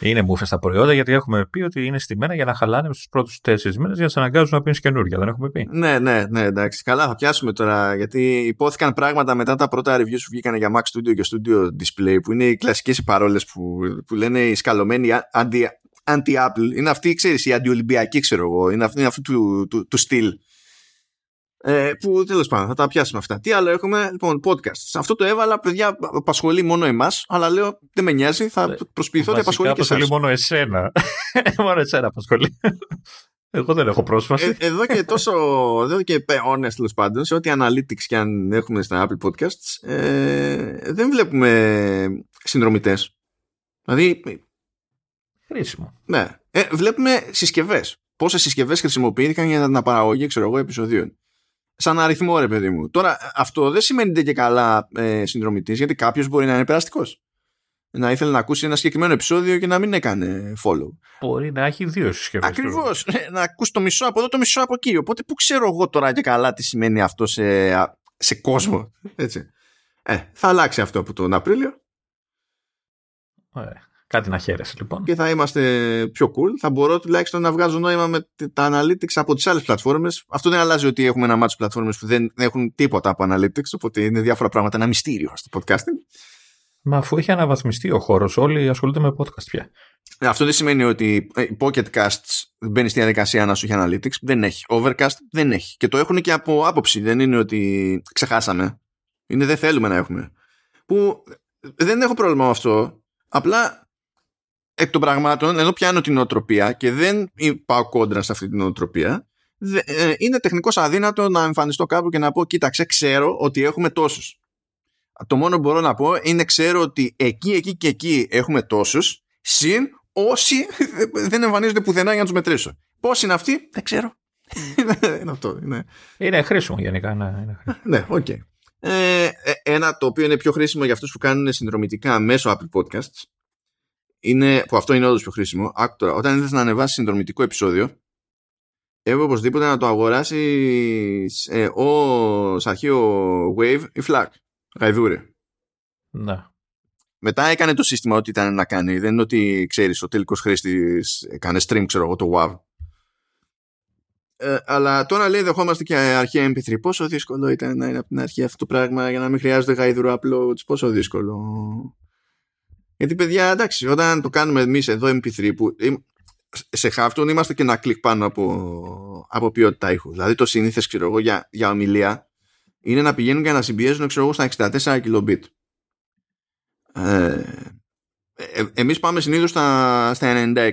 Speaker 1: Είναι μούφε στα προϊόντα γιατί έχουμε πει ότι είναι στημένα για να χαλάνε στου πρώτους τέσσερις μήνες για να σε αναγκάζουν να πίνεις καινούργια. Δεν έχουμε πει.
Speaker 2: Ναι, ναι, ναι, εντάξει. Καλά, θα πιάσουμε τώρα γιατί υπόθηκαν πράγματα μετά τα πρώτα reviews που βγήκαν για Mac Studio και Studio Display που είναι οι κλασικές παρόλες που, που λένε οι σκαλωμένοι αντι, anti-Apple. Είναι αυτή, ξέρεις, η αντιολυμπιακή, ξέρω εγώ. Είναι αυτή, είναι αυτή του, του, του στυλ. Ε, που τέλος πάντων θα τα πιάσουμε αυτά. Τι άλλο έχουμε, λοιπόν, podcast. Αυτό το έβαλα, παιδιά, απασχολεί μόνο εμάς, αλλά λέω δεν με νοιάζει, θα ε, προσποιηθώ ότι απασχολεί και εσάς.
Speaker 1: Απασχολεί μόνο εσένα. μόνο εσένα απασχολεί. Εγώ δεν έχω πρόσβαση.
Speaker 2: Ε, εδώ και τόσο, εδώ και αιώνε τέλος πάντων, σε ό,τι analytics και αν έχουμε στα Apple Podcasts, ε, δεν βλέπουμε συνδρομητές. Δηλαδή.
Speaker 1: Χρήσιμο.
Speaker 2: Ναι. Ε, βλέπουμε συσκευές. Πόσες συσκευές χρησιμοποιήθηκαν για την παραγωγή, ξέρω εγώ, επεισοδίων σαν αριθμό, ρε παιδί μου. Τώρα, αυτό δεν σημαίνει και καλά ε, συνδρομητής, γιατί κάποιος μπορεί να είναι περαστικός. Να ήθελε να ακούσει ένα συγκεκριμένο επεισόδιο και να μην έκανε follow.
Speaker 1: Μπορεί να έχει δύο συσκευέ.
Speaker 2: Ακριβώς. Ε, να ακούσει το μισό από εδώ, το μισό από εκεί. Οπότε, πού ξέρω εγώ τώρα και καλά τι σημαίνει αυτό σε, σε κόσμο. Έτσι. Ε, θα αλλάξει αυτό από τον Απρίλιο.
Speaker 1: Ωραία. Κάτι να χαίρεσαι λοιπόν.
Speaker 2: Και θα είμαστε πιο cool. Θα μπορώ τουλάχιστον να βγάζω νόημα με τα analytics από τις άλλες πλατφόρμες. Αυτό δεν αλλάζει ότι έχουμε ένα μάτσο πλατφόρμες που δεν έχουν τίποτα από analytics. Οπότε είναι διάφορα πράγματα. Ένα μυστήριο στο podcasting.
Speaker 1: Μα αφού έχει αναβαθμιστεί ο χώρος, όλοι ασχολούνται με podcast πια.
Speaker 2: Ε, αυτό δεν σημαίνει ότι ε, η Pocket Casts μπαίνει στη διαδικασία να σου έχει analytics. Δεν έχει. Overcast δεν έχει. Και το έχουν και από άποψη. Δεν είναι ότι ξεχάσαμε. Είναι δεν θέλουμε να έχουμε. Που δεν έχω πρόβλημα με αυτό. Απλά εκ των πραγμάτων, ενώ πιάνω την οτροπία και δεν πάω κόντρα σε αυτή την οτροπία, ε, είναι τεχνικώς αδύνατο να εμφανιστώ κάπου και να πω κοίταξε ξέρω ότι έχουμε τόσους το μόνο που μπορώ να πω είναι ξέρω ότι εκεί, εκεί και εκεί έχουμε τόσους συν όσοι δεν εμφανίζονται πουθενά για να τους μετρήσω πώς είναι αυτοί δεν ξέρω είναι αυτό είναι.
Speaker 1: είναι χρήσιμο γενικά ναι, είναι
Speaker 2: χρήσιμο. ναι ok okay. ε, ένα το οποίο είναι πιο χρήσιμο για αυτούς που κάνουν συνδρομητικά μέσω Apple Podcasts είναι, που αυτό είναι όντως πιο χρήσιμο άκου τώρα, όταν ήθελες να ανεβάσεις συνδρομητικό επεισόδιο έπρεπε οπωσδήποτε να το ανεβάσεις ε, ως αρχείο Wave ή FLAC. Γαϊδούρε.
Speaker 1: Ναι.
Speaker 2: Μετά έκανε το σύστημα ό,τι ήταν να κάνει. Δεν είναι ότι ξέρεις, ο τελικός χρήστης έκανε stream, ξέρω εγώ, το WAV. Ε, αλλά τώρα λέει δεχόμαστε και αρχαία MP3. Πόσο δύσκολο ήταν να είναι από την αρχή αυτό το πράγμα για να μην χρειάζεται γαϊδουρό uploads. Πόσο δύσκολο. Γιατί παιδιά, εντάξει, όταν το κάνουμε εμείς εδώ MP3 που σε χάφτον είμαστε και ένα κλικ πάνω από, από ποιότητα ήχους. Δηλαδή το συνήθε, ξέρω εγώ, για, για ομιλία είναι να πηγαίνουν και να συμπιέζουν, ξέρω εγώ, στα 64 kilobit. Ε, ε, εμείς πάμε συνήθως στα, στα 96.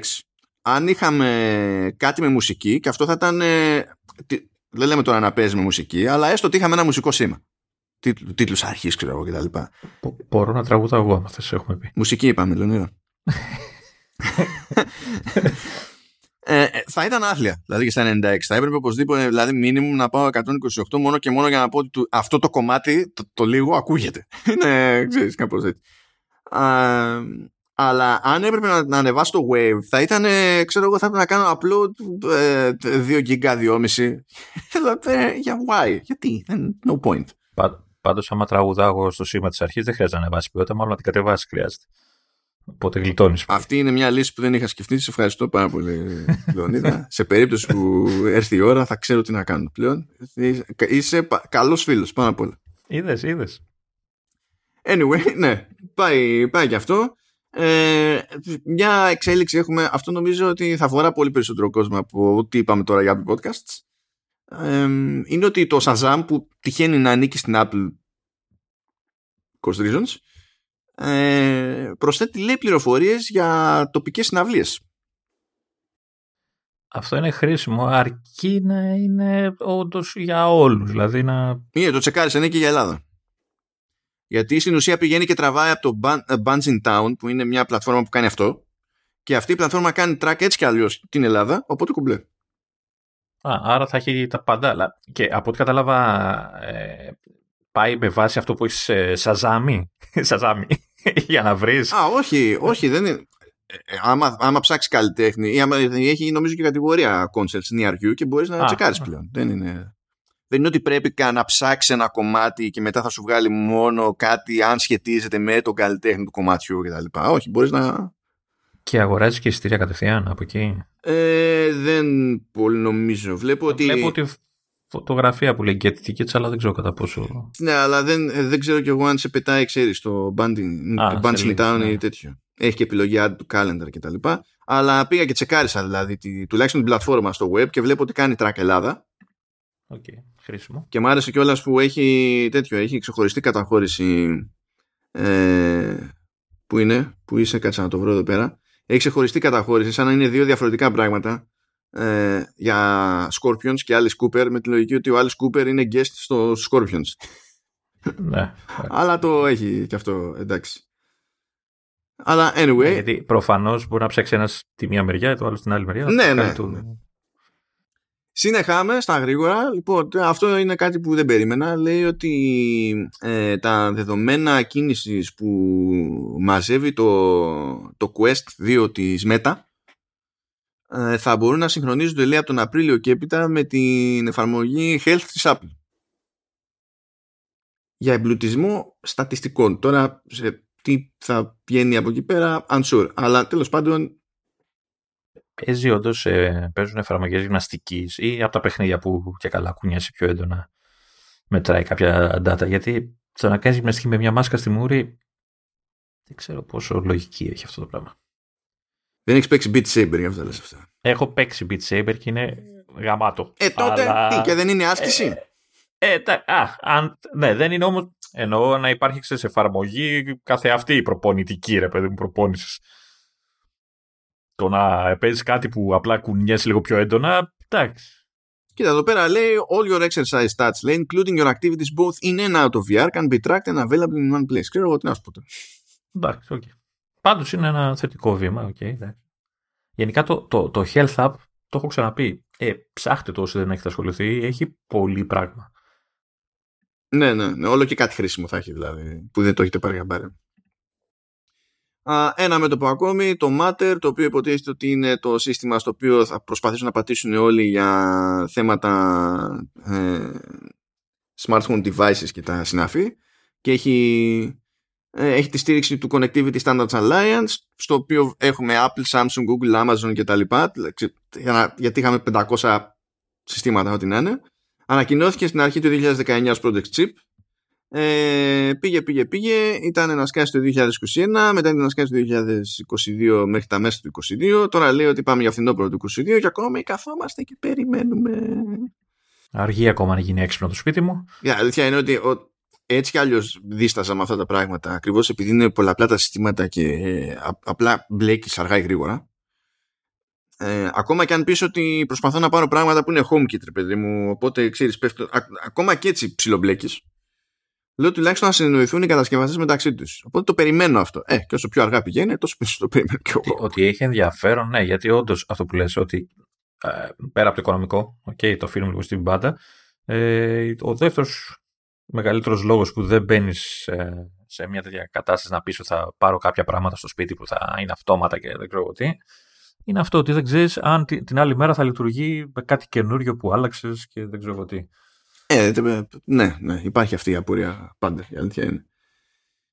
Speaker 2: Αν είχαμε κάτι με μουσική, και αυτό θα ήταν... Ε, δεν λέμε τώρα να παίζει με μουσική, αλλά έστω ότι είχαμε ένα μουσικό σήμα. Τίτλου, τίτλους αρχής, ξέρω εγώ, κτλ.
Speaker 1: Μπορώ να τραγουδάω εγώ, αν θες έχουμε πει.
Speaker 2: Μουσική είπαμε, Λεωνίδα. Ε, ε, θα ήταν άθλια. Δηλαδή και στα 96. Θα έπρεπε οπωσδήποτε, δηλαδή, μήνυμου να πάω 128 μόνο και μόνο για να πω ότι αυτό το κομμάτι, το, το λίγο, ακούγεται. Είναι, ξέρεις, κάπως έτσι. Α, αλλά αν έπρεπε να, να ανεβάσω το Wave, θα ήταν, ξέρω εγώ, θα έπρεπε να κάνω upload ε, 2 γίγκα, 2,5. Για why, γιατί, no point.
Speaker 1: Πάντως, άμα τραγουδάγω στο σήμα της αρχής, δεν χρειάζεται να ανεβάσει ποιότητα, μάλλον να την κατεβάσει χρειάζεται. Οπότε γλιτώνεις.
Speaker 2: Αυτή είναι μια λύση που δεν είχα σκεφτεί. Σε ευχαριστώ πάρα πολύ, Λεωνίδα. σε περίπτωση που έρθει η ώρα, θα ξέρω τι να κάνω πλέον. Είσαι καλός φίλος, πάνω απ' όλα.
Speaker 1: Είδες, είδες.
Speaker 2: Anyway, ναι, πάει, πάει και αυτό. Ε, μια εξέλιξη έχουμε. Αυτό νομίζω ότι θα αφορά πολύ περισσότερο κόσμο από ό,τι είπαμε τώρα για Apple Podcasts. Ε, είναι ότι το Shazam που τυχαίνει να ανήκει στην Apple Cost Reasons ε, προσθέτει λέει πληροφορίες για τοπικές συναυλίες.
Speaker 1: Αυτό είναι χρήσιμο αρκεί να είναι όντως για όλους. Δηλαδή να...
Speaker 2: Είναι, το τσεκάρεις, είναι και για Ελλάδα. Γιατί στην ουσία πηγαίνει και τραβάει από το Bands in Town που είναι μια πλατφόρμα που κάνει αυτό και αυτή η πλατφόρμα κάνει track έτσι κι αλλιώς την Ελλάδα, οπότε κουμπλέ.
Speaker 1: Α, άρα θα έχει τα πάντα. Αλλά και από ό,τι κατάλαβα ε, πάει με βάση αυτό που έχεις ε, σαζάμι. σαζάμι. για να βρεις.
Speaker 2: Α, όχι, όχι, δεν είναι. Ε, άμα, άμα ψάξεις καλλιτέχνη, ή άμα, έχει νομίζω και κατηγορία concerts near you και μπορείς να τσεκάρεις πλέον. Δεν είναι, δεν είναι ότι πρέπει να ψάξεις ένα κομμάτι και μετά θα σου βγάλει μόνο κάτι αν σχετίζεται με τον καλλιτέχνη του κομματιού κτλ. Όχι, μπορείς να.
Speaker 1: Και αγοράζεις και εισιτήρια κατευθείαν από εκεί;
Speaker 2: Ε, δεν πολύ νομίζω. Βλέπω ότι.
Speaker 1: Βλέπω ότι φωτογραφία που λέει Get Tickets, αλλά δεν ξέρω κατά πόσο.
Speaker 2: Ναι, αλλά δεν, ε, δεν ξέρω κι εγώ αν σε πετάει, ξέρεις, το Banding Town ναι. ή τέτοιο. Έχει και επιλογή add to calendar κτλ. Αλλά πήγα και τσεκάρισα δηλαδή τη, τουλάχιστον την πλατφόρμα στο web και βλέπω ότι κάνει track Ελλάδα.
Speaker 1: Ok, okay, χρήσιμο.
Speaker 2: Και μου άρεσε κιόλας που έχει τέτοιο, έχει ξεχωριστή καταχώρηση. Ε, που είναι, που είσαι, κάτσε να το βρω εδώ πέρα. Έχει ξεχωριστή καταχώρηση, σαν να είναι δύο διαφορετικά πράγματα ε, για Scorpions και Alice Cooper με τη λογική ότι ο Alice Cooper είναι guest στο Scorpions.
Speaker 1: ναι.
Speaker 2: Αλλά το έχει και αυτό, εντάξει. Αλλά anyway. Ναι,
Speaker 1: γιατί προφανώς μπορεί να ψάξει ένας τη μία μεριά, το άλλο στην άλλη μεριά.
Speaker 2: Ναι, ναι. Συνεχάμε στα γρήγορα. Λοιπόν, αυτό είναι κάτι που δεν περίμενα. Λέει ότι ε, τα δεδομένα κίνησης που μαζεύει το, το Quest 2 της Meta ε, θα μπορούν να συγχρονίζονται λέει από τον Απρίλιο και έπειτα με την εφαρμογή Health της Apple. Για εμπλουτισμό στατιστικών. Τώρα σε τι θα βγαίνει από εκεί πέρα, unsure. Αλλά τέλος πάντων
Speaker 1: Παίζει όντως, ε, παίζουν εφαρμογές γυμναστικής ή από τα παιχνίδια που και καλά κουνιάσει πιο έντονα μετράει κάποια data. Γιατί το να κάνεις γυμναστική με μια μάσκα στη μούρη, δεν ξέρω πόσο λογική έχει αυτό το πράγμα.
Speaker 2: Δεν έχεις παίξει Beat Saber για αυτό λες αυτά.
Speaker 1: Έχω παίξει Beat Saber και είναι γαμάτο.
Speaker 2: Ε, τότε αλλά... τι, και δεν είναι άσκηση;
Speaker 1: Ε, ε, τα, α, αν, ναι, δεν είναι όμως. Εννοώ να υπάρχει σε εφαρμογή κάθε αυτή η προπονητική ρε παιδί μου προπόνησης. Το να παίζεις κάτι που απλά κουνιέσαι λίγο πιο έντονα, εντάξει.
Speaker 2: Κοίτα, εδώ πέρα λέει all your exercise stats, λέει including your activities both in and out of VR can be tracked and available in one place. Ξέρω εγώ τι να σου πω τώρα.
Speaker 1: Εντάξει, ok. Okay. Πάντως είναι ένα θετικό βήμα, okay, Γενικά το, το, το Health App, το έχω ξαναπεί, ε, ψάχτε το όσοι δεν έχετε ασχοληθεί, έχει πολύ πράγμα.
Speaker 2: Ναι, ναι, ναι, όλο και κάτι χρήσιμο θα έχει δηλαδή, που δεν το έχετε πάρει χαμπάρι. Ένα μέτωπο ακόμη, το Matter, το οποίο υποτίθεται ότι είναι το σύστημα στο οποίο θα προσπαθήσουν να πατήσουν όλοι για θέματα ε, smartphone devices και τα συνάφη και έχει, ε, έχει τη στήριξη του Connectivity Standards Alliance στο οποίο έχουμε Apple, Samsung, Google, Amazon και τα λοιπά. Γιατί είχαμε 500 συστήματα ό,τι να είναι. Ανακοινώθηκε στην αρχή του 2019 ως Project Chip ε, πήγε, πήγε, πήγε. Ήταν ένα σκάσι το 2021, μετά ήταν ένα σκάσι το 2022 μέχρι τα μέσα του 2022. Τώρα λέει ότι πάμε για φθινόπωρο του 2022 και ακόμα καθόμαστε και περιμένουμε.
Speaker 1: Αργεί ακόμα να γίνει έξυπνο το σπίτι μου.
Speaker 2: Η αλήθεια είναι ότι ο, έτσι κι αλλιώς δίσταζα με αυτά τα πράγματα. Ακριβώς επειδή είναι πολλαπλά τα συστήματα και ε, απλά μπλέκεις αργά ή γρήγορα. Ε, ακόμα και αν πεις ότι προσπαθώ να πάρω πράγματα που είναι HomeKit, ρε παιδί μου, οπότε ξέρεις, πέφτω. Α, ακόμα και έτσι ψιλομπλέκεις λέω τουλάχιστον να συνεννοηθούν οι κατασκευαστές μεταξύ τους. Οπότε το περιμένω αυτό. Ε, και όσο πιο αργά πηγαίνει, τόσο πιο το περιμένω κι εγώ.
Speaker 1: Ότι έχει ενδιαφέρον, ναι, γιατί όντως αυτό που λες, ότι ε, πέρα από το οικονομικό, okay, το αφήνουμε λίγο στην πάντα, ε, ο δεύτερος μεγαλύτερος λόγος που δεν μπαίνεις ε, σε μια τέτοια κατάσταση να πεις ότι θα πάρω κάποια πράγματα στο σπίτι που θα είναι αυτόματα και δεν ξέρω τι, είναι αυτό ότι δεν ξέρεις αν την άλλη μέρα θα λειτουργεί με κάτι καινούριο που άλλαξες και δεν ξέρω τι.
Speaker 2: Ε, ναι, ναι, υπάρχει αυτή η απορία πάντα, η αλήθεια είναι.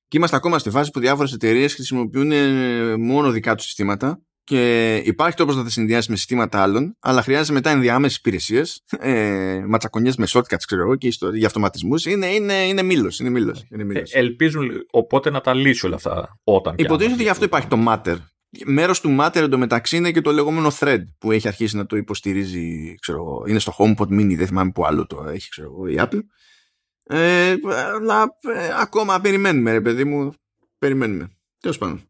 Speaker 2: Και είμαστε ακόμα στη φάση που διάφορες εταιρείες χρησιμοποιούν ε, μόνο δικά τους συστήματα και υπάρχει τρόπος να τα συνδυάσεις με συστήματα άλλων, αλλά χρειάζεται μετά ενδιάμεσες υπηρεσίες, ε, ματσακονιές με shortcuts, ξέρω εγώ, και για αυτοματισμούς. Είναι, είναι, είναι μήλος. Είναι μήλος, είναι μήλος.
Speaker 1: Ε, ελπίζουν οπότε να τα λύσουν όλα αυτά όταν.
Speaker 2: Υποτίθεται ότι γι' αυτό υπάρχει το Matter, Μέρος του Matter εντωμεταξύ είναι και το λεγόμενο thread που έχει αρχίσει να το υποστηρίζει, ξέρω, είναι στο HomePod mini, δεν θυμάμαι που άλλο το έχει, ξέρω, η Apple. Ε, αλλά ε, ακόμα περιμένουμε, ρε παιδί μου. Περιμένουμε. Τέλος πάντων.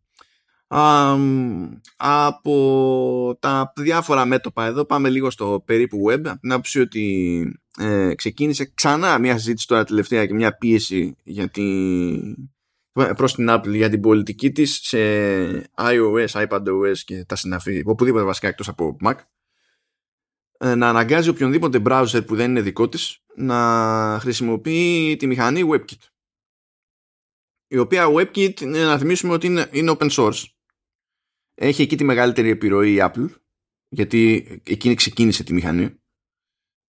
Speaker 2: από τα διάφορα μέτωπα εδώ πάμε λίγο στο περίπου web να πει ότι ε, ξεκίνησε ξανά μια συζήτηση τώρα τελευταία και μια πίεση για την προς την Apple για την πολιτική της σε iOS, iPadOS και τα συναφή, οπουδήποτε βασικά εκτός από Mac. Ε, να αναγκάζει οποιονδήποτε browser που δεν είναι δικό της να χρησιμοποιεί τη μηχανή WebKit. Η οποία WebKit να θυμίσουμε ότι είναι, είναι open source. Έχει εκεί τη μεγαλύτερη επιρροή η Apple γιατί εκείνη ξεκίνησε τη μηχανή.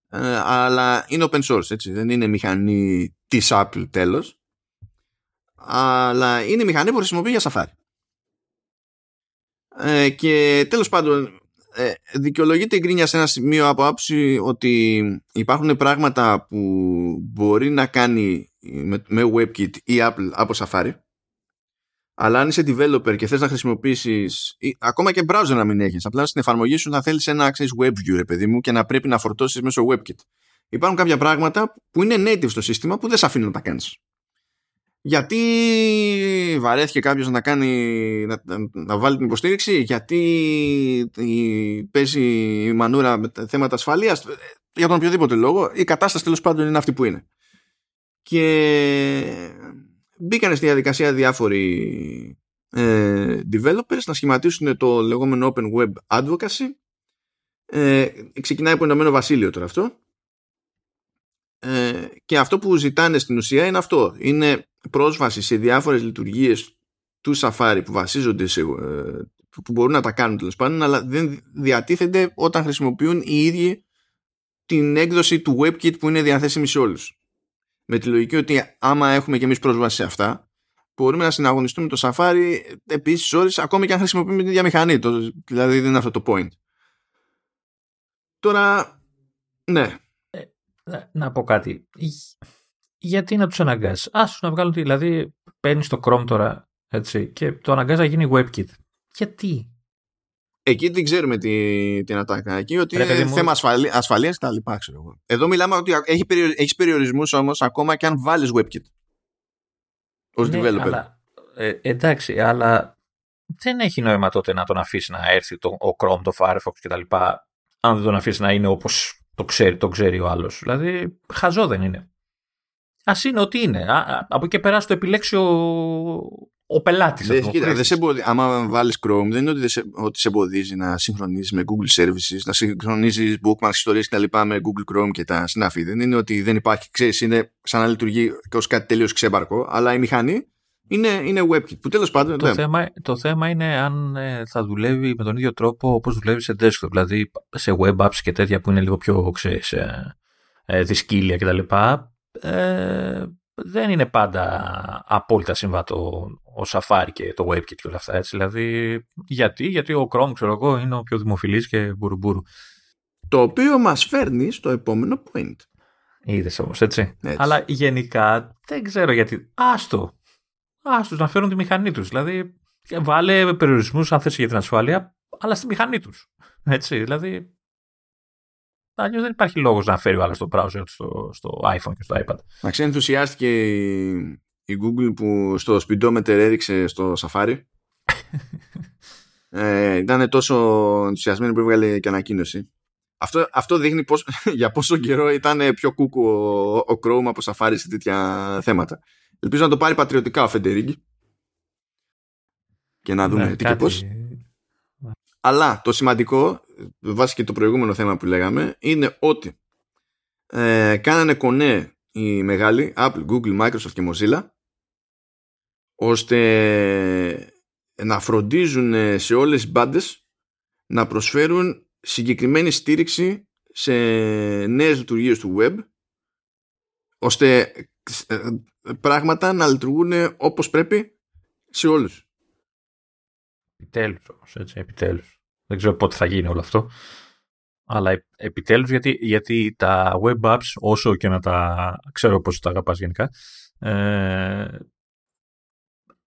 Speaker 2: Ε, αλλά είναι open source έτσι. Δεν είναι μηχανή της Apple τέλος αλλά είναι μηχανή που χρησιμοποιεί για Safari. Ε, και τέλος πάντων ε, δικαιολογείται η γκρίνια σε ένα σημείο από άψη ότι υπάρχουν πράγματα που μπορεί να κάνει με, με WebKit ή Apple από Safari αλλά αν είσαι developer και θες να χρησιμοποιήσεις ή, ακόμα και browser να μην έχεις απλά στην εφαρμογή σου θα θέλεις ένα access WebView ρε παιδί μου και να πρέπει να φορτώσεις μέσω WebKit. Υπάρχουν κάποια πράγματα που είναι native στο σύστημα που δεν σε αφήνουν να τα κάνεις γιατί βαρέθηκε κάποιος να, κάνει, να, να, βάλει την υποστήριξη, γιατί η, παίζει η μανούρα με θέματα ασφαλείας, για τον οποιοδήποτε λόγο, η κατάσταση τέλος πάντων είναι αυτή που είναι. Και μπήκαν στη διαδικασία διάφοροι ε, developers να σχηματίσουν το λεγόμενο Open Web Advocacy. Ε, ξεκινάει από Ηνωμένο Βασίλειο τώρα αυτό. Ε, και αυτό που ζητάνε στην ουσία είναι αυτό. Είναι πρόσβαση σε διάφορες λειτουργίες του Safari που βασίζονται σε, ε, που μπορούν να τα κάνουν τέλος πάντων αλλά δεν διατίθενται όταν χρησιμοποιούν οι ίδιοι την έκδοση του WebKit που είναι διαθέσιμη σε όλους. Με τη λογική ότι άμα έχουμε και εμείς πρόσβαση σε αυτά μπορούμε να συναγωνιστούμε το Safari επίσης ώρες ακόμη και αν χρησιμοποιούμε την ίδια μηχανή. Το, δηλαδή δεν είναι αυτό το point. Τώρα, ναι.
Speaker 1: Ε, να πω κάτι γιατί να τους αναγκάσει. Άσου να βγάλουν. Δηλαδή, παίρνεις το Chrome τώρα έτσι, και το αναγκάζει να γίνει WebKit. Γιατί;
Speaker 2: Εκεί δεν ξέρουμε τι, τι να τα κάνει. Εκεί ότι είναι μου... θέμα ασφαλεία ασφαλείας και τα λοιπά, ξέρω εγώ. Εδώ μιλάμε ότι έχει, περιο, έχεις περιορισμούς όμως ακόμα και αν βάλεις WebKit ως ναι, developer.
Speaker 1: Αλλά, ε, εντάξει, αλλά δεν έχει νόημα τότε να τον αφήσεις να έρθει το, ο Chrome, το Firefox κτλ. Αν δεν τον αφήσεις να είναι όπως το ξέρει, το ξέρει ο άλλος. Δηλαδή, χαζό δεν είναι. Α είναι ό,τι είναι. από εκεί και πέρα το επιλέξει ο, ο πελάτη.
Speaker 2: άμα βάλεις Chrome, δεν είναι ότι, σε, ότι σε εμποδίζει να συγχρονίζεις με Google Services, να συγχρονίζεις bookmarks, ιστορίες κτλ. με Google Chrome και τα συνάφη. Δεν είναι ότι δεν υπάρχει, ξέρεις, είναι σαν να λειτουργεί ως κάτι τελείως ξέμπαρκο, αλλά η μηχανή είναι, είναι WebKit. Που τέλος πάντων.
Speaker 1: Το, θέμα, το θέμα είναι αν ε, θα δουλεύει με τον ίδιο τρόπο όπως δουλεύει σε desktop. Δηλαδή σε web apps και τέτοια που είναι λίγο πιο ξέρεις, ε, ε, δυσκύλια κτλ. Ε, δεν είναι πάντα απόλυτα συμβατό ο Safari και το WebKit και όλα αυτά. Έτσι. Δηλαδή, γιατί, γιατί ο Chrome, ξέρω εγώ, είναι ο πιο δημοφιλής και μπουρμπούρου.
Speaker 2: Το οποίο μας φέρνει στο επόμενο point.
Speaker 1: Είδες όμως, έτσι. έτσι. Αλλά γενικά δεν ξέρω γιατί. Άστο. Άστο να φέρουν τη μηχανή τους. Δηλαδή, βάλε περιορισμούς αν θες για την ασφάλεια, αλλά στη μηχανή τους. Έτσι. Δηλαδή, Αλλιώ δεν υπάρχει λόγος να φέρει ο άλλος το browser στο, στο iPhone και στο iPad.
Speaker 2: Να ξέρει, ενθουσιάστηκε η, η Google που στο speedometer έριξε στο Safari. ε, ήταν τόσο ενθουσιασμένη που έβγαλε και ανακοίνωση. Αυτό, αυτό δείχνει πώς, για πόσο καιρό ήταν πιο κούκου ο, ο Chrome από Safari σε τέτοια θέματα. Ελπίζω να το πάρει πατριωτικά ο Φεντερίγκη και να δούμε ναι, τι κάτι... και πώς. Αλλά το σημαντικό, βάσει και το προηγούμενο θέμα που λέγαμε, είναι ότι ε, κάνανε κονέ οι μεγάλοι Apple, Google, Microsoft και Mozilla ώστε να φροντίζουν σε όλες τις μπάντες να προσφέρουν συγκεκριμένη στήριξη σε νέες λειτουργίες του web ώστε ε, πράγματα να λειτουργούν όπως πρέπει σε όλους.
Speaker 1: Επιτέλους όμως, έτσι, επιτέλους. Δεν ξέρω πότε θα γίνει όλο αυτό. Αλλά επιτέλους γιατί, γιατί τα web apps όσο και να τα ξέρω πώς τα αγαπάς γενικά ε,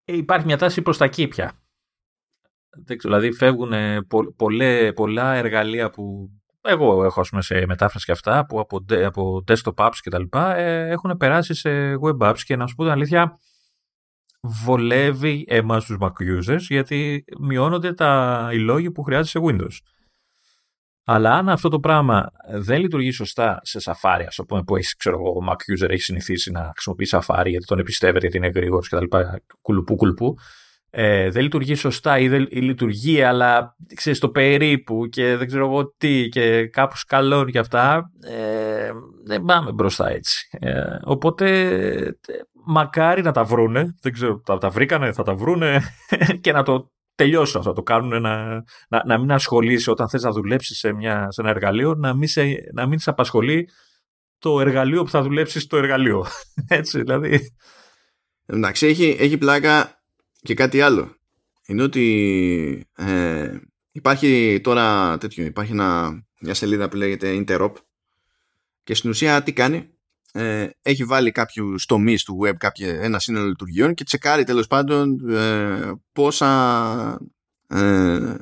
Speaker 1: υπάρχει μια τάση προς τα εκεί πια. δηλαδή φεύγουν πο, πολλά εργαλεία που εγώ έχω ας πούμε, σε μετάφραση και αυτά που από, από desktop apps και τα λοιπά ε, έχουν περάσει σε web apps και να σου πω την αλήθεια βολεύει εμάς τους Mac users γιατί μειώνονται τα, οι λόγοι που χρειάζεται σε Windows. Αλλά αν αυτό το πράγμα δεν λειτουργεί σωστά σε Safari, ας πούμε, που έχεις, ξέρω ο Mac user έχεις συνηθίσει να χρησιμοποιείς Safari γιατί τον εμπιστεύεται, γιατί είναι γρήγορος κτλ. Κουλουπού, κουλουπού. Ε, δεν λειτουργεί σωστά ή, δεν, ή λειτουργεί, αλλά ξέρεις το περίπου και δεν ξέρω εγώ τι και κάπου σκαλώνει και αυτά. Ε, δεν πάμε μπροστά έτσι. Ε, οπότε μακάρι να τα βρούνε. Δεν ξέρω, τα, τα βρήκανε, θα τα βρούνε και να το τελειώσουν αυτό. Το κάνουν να, να, να μην ασχολείσαι όταν θες να δουλέψεις σε, μια, σε ένα εργαλείο, να μην, σε, να μην σε απασχολεί το εργαλείο που θα δουλέψεις στο εργαλείο. Έτσι, δηλαδή.
Speaker 2: Εντάξει, έχει, έχει πλάκα και κάτι άλλο. Είναι ότι ε, υπάρχει τώρα τέτοιο, υπάρχει ένα, μια σελίδα που λέγεται Interop και στην ουσία τι κάνει, ε, έχει βάλει κάποιους τομείς του web, κάποια, ένα σύνολο λειτουργιών και τσεκάρει τέλος πάντων ε, πόσα, ε,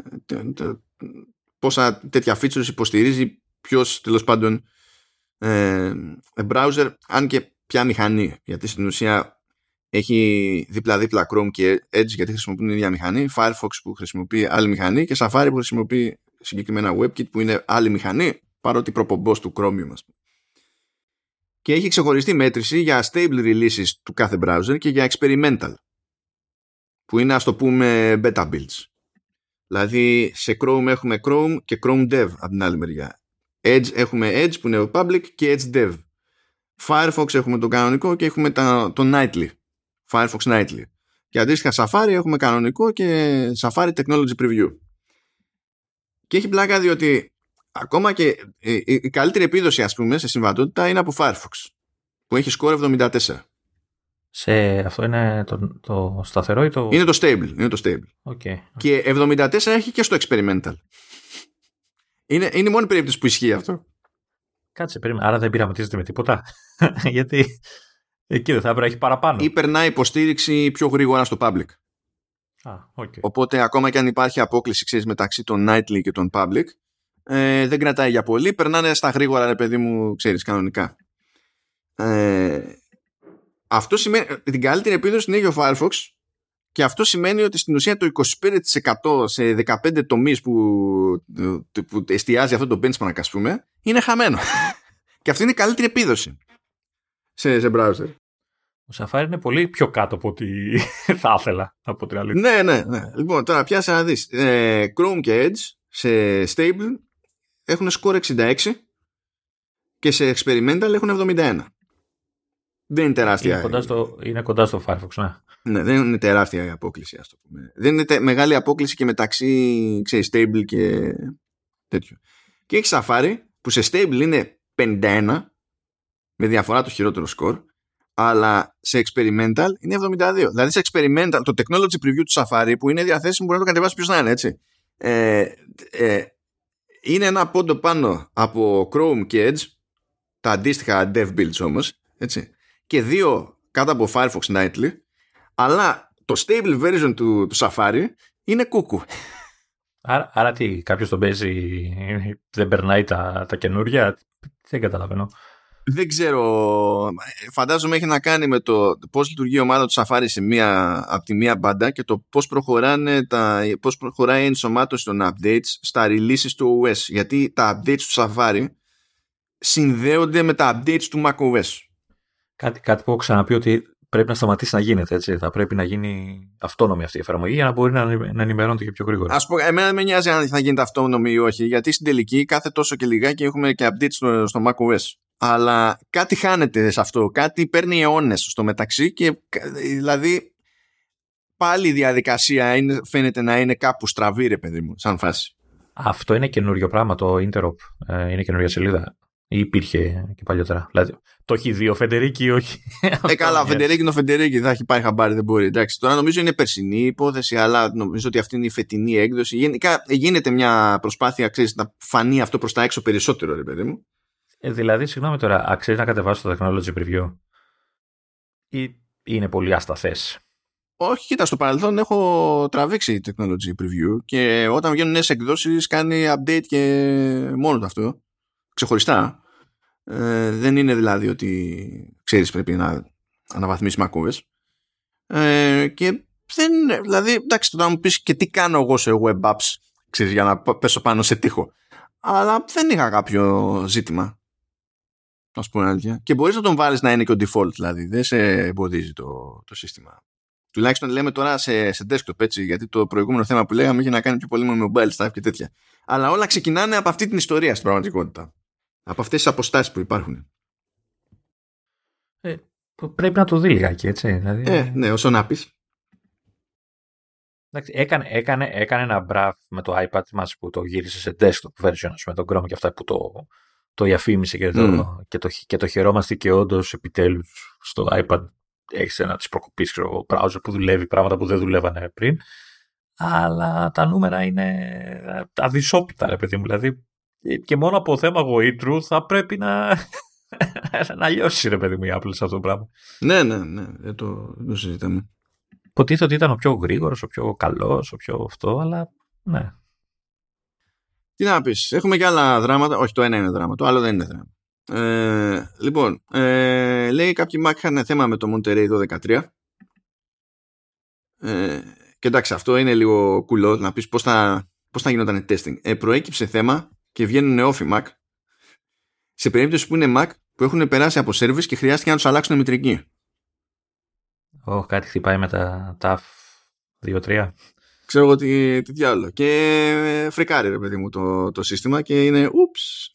Speaker 2: πόσα τέτοια features υποστηρίζει ποιος τέλος πάντων ε, browser, αν και ποια μηχανή. Γιατί στην ουσία έχει δίπλα-δίπλα Chrome και Edge γιατί χρησιμοποιούν την ίδια μηχανή, Firefox που χρησιμοποιεί άλλη μηχανή και Safari που χρησιμοποιεί συγκεκριμένα WebKit που είναι άλλη μηχανή παρότι προπομπός του Chromium μας και έχει ξεχωριστή μέτρηση για stable releases του κάθε browser και για experimental που είναι ας το πούμε beta builds. Δηλαδή σε Chrome έχουμε Chrome και Chrome Dev από την άλλη μεριά. Edge έχουμε Edge που είναι public και Edge Dev. Firefox έχουμε το κανονικό και έχουμε το Nightly. Firefox Nightly. Και αντίστοιχα Safari έχουμε κανονικό και Safari Technology Preview. Και έχει πλάκα διότι ακόμα και η, η, καλύτερη επίδοση ας πούμε σε συμβατότητα είναι από Firefox που έχει σκορ 74.
Speaker 1: Σε, αυτό είναι το, το σταθερό ή το...
Speaker 2: Είναι το stable. Είναι το stable.
Speaker 1: Okay.
Speaker 2: Και 74 έχει και στο experimental. Είναι, είναι η μόνη περίπτωση που ισχύει αυτό.
Speaker 1: Κάτσε, περίμενα. Άρα δεν πειραματίζεται με τίποτα. Γιατί εκεί δεν θα έπρεπε να έχει παραπάνω.
Speaker 2: Ή περνάει υποστήριξη πιο γρήγορα στο public.
Speaker 1: Ah, okay.
Speaker 2: Οπότε ακόμα και αν υπάρχει απόκληση ξέρεις, μεταξύ των nightly και των public, ε, δεν κρατάει για πολύ, περνάνε στα γρήγορα, ρε παιδί μου, ξέρεις, κανονικά. Ε, αυτό σημαίνει την καλύτερη επίδοση την έχει ο Firefox και αυτό σημαίνει ότι στην ουσία το 25% σε 15 τομείς που, που εστιάζει αυτό το benchmark ας πούμε είναι χαμένο. και αυτή είναι η καλύτερη επίδοση σε, σε browser.
Speaker 1: Ο Safari είναι πολύ πιο κάτω από ό,τι θα ήθελα από την αλήθεια.
Speaker 2: Ναι, ναι, ναι. Λοιπόν, τώρα πιάσε να δεις. Ε, Chrome και Edge σε stable έχουν score 66 και σε experimental έχουν 71. Δεν είναι τεράστια.
Speaker 1: Είναι κοντά στο, είναι κοντά στο Firefox, ναι.
Speaker 2: Ναι, δεν είναι τεράστια η απόκληση, ας το πούμε. Δεν είναι μεγάλη απόκληση και μεταξύ, ξέρεις, stable και τέτοιο. Και έχει Safari που σε stable είναι 51 με διαφορά το χειρότερο score αλλά σε experimental είναι 72. Δηλαδή σε experimental, το technology preview του Safari που είναι διαθέσιμο μπορεί να το κατεβάσεις ποιος να είναι, έτσι. Ε, ε, είναι ένα πόντο πάνω από Chrome και Edge, τα αντίστοιχα dev builds όμως, έτσι. Και δύο κάτω από Firefox Nightly, αλλά το stable version του, του Safari είναι κούκου.
Speaker 1: Άρα, άρα τι, κάποιος τον παίζει, δεν περνάει τα, τα καινούργια, δεν καταλαβαίνω
Speaker 2: δεν ξέρω. Φαντάζομαι έχει να κάνει με το πώς λειτουργεί η ομάδα του Safari σε μία, από τη μία μπάντα και το πώς προχωράνε τα, πώς προχωράει η ενσωμάτωση των updates στα releases του OS. Γιατί τα updates του Safari συνδέονται με τα updates του macOS.
Speaker 1: Κάτι, κάτι που έχω ξαναπεί ότι πρέπει να σταματήσει να γίνεται έτσι. Θα πρέπει να γίνει αυτόνομη αυτή η εφαρμογή για να μπορεί να, να ενημερώνεται και πιο γρήγορα.
Speaker 2: Α πούμε, εμένα δεν με νοιάζει αν θα γίνεται αυτόνομη ή όχι, γιατί στην τελική κάθε τόσο και λιγάκι έχουμε και updates στο, στο macOS αλλά κάτι χάνεται σε αυτό, κάτι παίρνει αιώνες στο μεταξύ και δηλαδή πάλι η διαδικασία είναι, φαίνεται να είναι κάπου στραβή ρε παιδί μου, σαν φάση.
Speaker 1: Αυτό είναι καινούριο πράγμα, το Interop, ε, είναι καινούργια σελίδα ή υπήρχε και παλιότερα. Δηλαδή, το έχει δει ο Φεντερίκη ή όχι;
Speaker 2: Ε, καλά, ο Φεντερίκη είναι ο Φεντερίκη, θα έχει πάει χαμπάρι, δεν μπορεί. Εντάξει, τώρα νομίζω είναι περσινή υπόθεση, αλλά νομίζω ότι αυτή είναι η φετινή έκδοση. Γενικά γίνεται μια προσπάθεια, ξέρεις, να φανεί αυτό προς τα έξω περισσότερο, ρε παιδί μου.
Speaker 1: Ε, δηλαδή, συγγνώμη τώρα, αξίζει να κατεβάσω το technology preview; Ή είναι πολύ ασταθές;
Speaker 2: Όχι, κοίτα, στο παρελθόν έχω τραβήξει technology preview και όταν βγαίνουν νέες εκδόσεις κάνει update και μόνο το αυτό. Ξεχωριστά. Ε, δεν είναι δηλαδή ότι ξέρεις πρέπει να αναβαθμίσεις μακούβες. Ε, και δεν δηλαδή εντάξει τώρα μου πεις και τι κάνω εγώ σε web apps ξέρεις για να πέσω πάνω σε τείχο αλλά δεν είχα κάποιο ζήτημα Α πούμε αλήθεια. Και μπορείς να τον βάλεις να είναι και ο default, δηλαδή. Δεν σε εμποδίζει το, το σύστημα. Τουλάχιστον λέμε τώρα σε, σε desktop, έτσι, γιατί το προηγούμενο θέμα που λέγαμε είχε να κάνει πιο πολύ με mobile stuff και τέτοια. Αλλά όλα ξεκινάνε από αυτή την ιστορία στην πραγματικότητα. Από αυτές τις αποστάσεις που υπάρχουν.
Speaker 1: Ε, πρέπει να το δει λιγάκι, έτσι. Δηλαδή...
Speaker 2: Ε, ναι, όσο να πει.
Speaker 1: Έκανε, έκανε, έκανε ένα μπραφ με το iPad μας που το γύρισε σε desktop version, με τον Chrome και αυτά που το, το διαφήμισε και το, mm. και το, και το χαιρόμαστε και όντως επιτέλους στο iPad έχεις ένα της προκοπής browser που δουλεύει πράγματα που δεν δουλεύανε πριν. Αλλά τα νούμερα είναι αδυσόπιτα, ρε παιδί μου. Δηλαδή, και μόνο από θέμα γοήτρου θα πρέπει να, να λιώσει, ρε παιδί μου, η Apple σε αυτό το πράγμα.
Speaker 2: Ναι, ναι, ναι, δεν το, το συζητάμε.
Speaker 1: Υποτίθεται ότι ήταν ο πιο γρήγορος, ο πιο καλός, ο πιο αυτό, αλλά ναι,
Speaker 2: τι να πεις, έχουμε και άλλα δράματα. Όχι, το ένα είναι δράμα, το άλλο δεν είναι δράμα. Ε, λοιπόν, ε, λέει κάποιοι Mac είχαν θέμα με το Monterey 12.13. Ε, και εντάξει, αυτό είναι λίγο κουλό να πεις πώς θα, πώς θα γινόταν testing. Ε, προέκυψε θέμα και βγαίνουν όφοι Mac σε περίπτωση που είναι Mac που έχουν περάσει από service και χρειάστηκε να τους αλλάξουν μητρική.
Speaker 1: Ω, κάτι χτυπάει με τα TAF 2-3
Speaker 2: ξέρω εγώ τι, τι διάλογο. Και ε, φρικάρει ρε παιδί μου το, το σύστημα και είναι ούψ.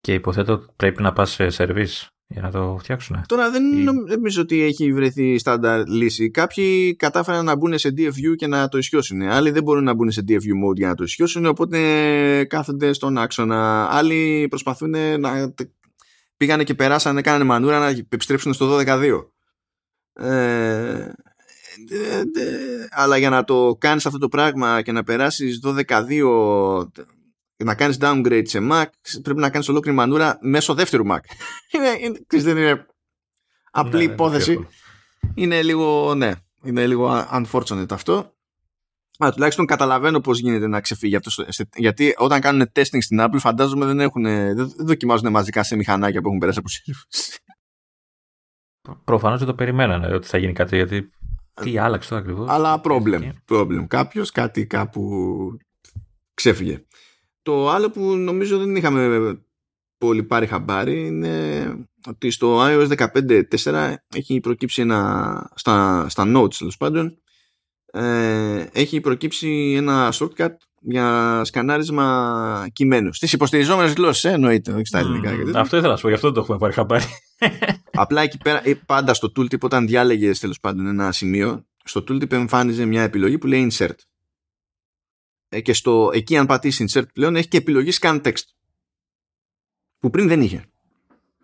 Speaker 1: Και υποθέτω πρέπει να πας σε σερβίς για να το φτιάξουν.
Speaker 2: Τώρα δεν Ή... νομίζω ότι έχει βρεθεί στάνταρ λύση. Κάποιοι κατάφεραν να μπουν σε DFU και να το ισιώσουν. Άλλοι δεν μπορούν να μπουν σε DFU mode για να το ισιώσουν, οπότε κάθονται στον άξονα. Άλλοι προσπαθούν να. Πήγανε και περάσανε, κάνανε μανούρα να επιστρέψουν στο 12-2. Ε, αλλά για να το κάνεις αυτό το πράγμα και να περάσεις 12-2 να κάνεις downgrade σε Mac πρέπει να κάνεις ολόκληρη μανούρα μέσω δεύτερου Mac είναι, δεν είναι απλή ναι, υπόθεση είναι λίγο ναι είναι λίγο unfortunate αυτό αλλά τουλάχιστον καταλαβαίνω πώς γίνεται να ξεφύγει αυτό γιατί όταν κάνουν testing στην Apple φαντάζομαι δεν, έχουν, δεν δοκιμάζουν μαζικά σε μηχανάκια που έχουν περάσει από
Speaker 1: Προφανώς δεν το περιμένανε ότι θα γίνει κάτι γιατί Τι άλλαξε τώρα ακριβώς;
Speaker 2: Αλλά problem. problem. Κάποιος κάτι κάπου ξέφυγε. Το άλλο που νομίζω δεν είχαμε πολύ πάρει χαμπάρι είναι ότι στο iOS 15.4 έχει προκύψει ένα στα, στα notes τέλος πάντων ε, έχει προκύψει ένα shortcut για σκανάρισμα κειμένους. Στι υποστηριζόμενες γλώσσες, ε, εννοείται, όχι στα ελληνικά.
Speaker 1: Mm, αυτό ήθελα να σου πω, γι' αυτό δεν το έχουμε πάρει χαμπάρι.
Speaker 2: Απλά εκεί πέρα, ε, πάντα στο tooltip, όταν διάλεγες τέλος πάντων ένα σημείο, στο tooltip εμφάνιζε μια επιλογή που λέει insert. Ε, και στο, εκεί, αν πατήσεις insert πλέον, έχει και επιλογή scan text. Που πριν δεν είχε.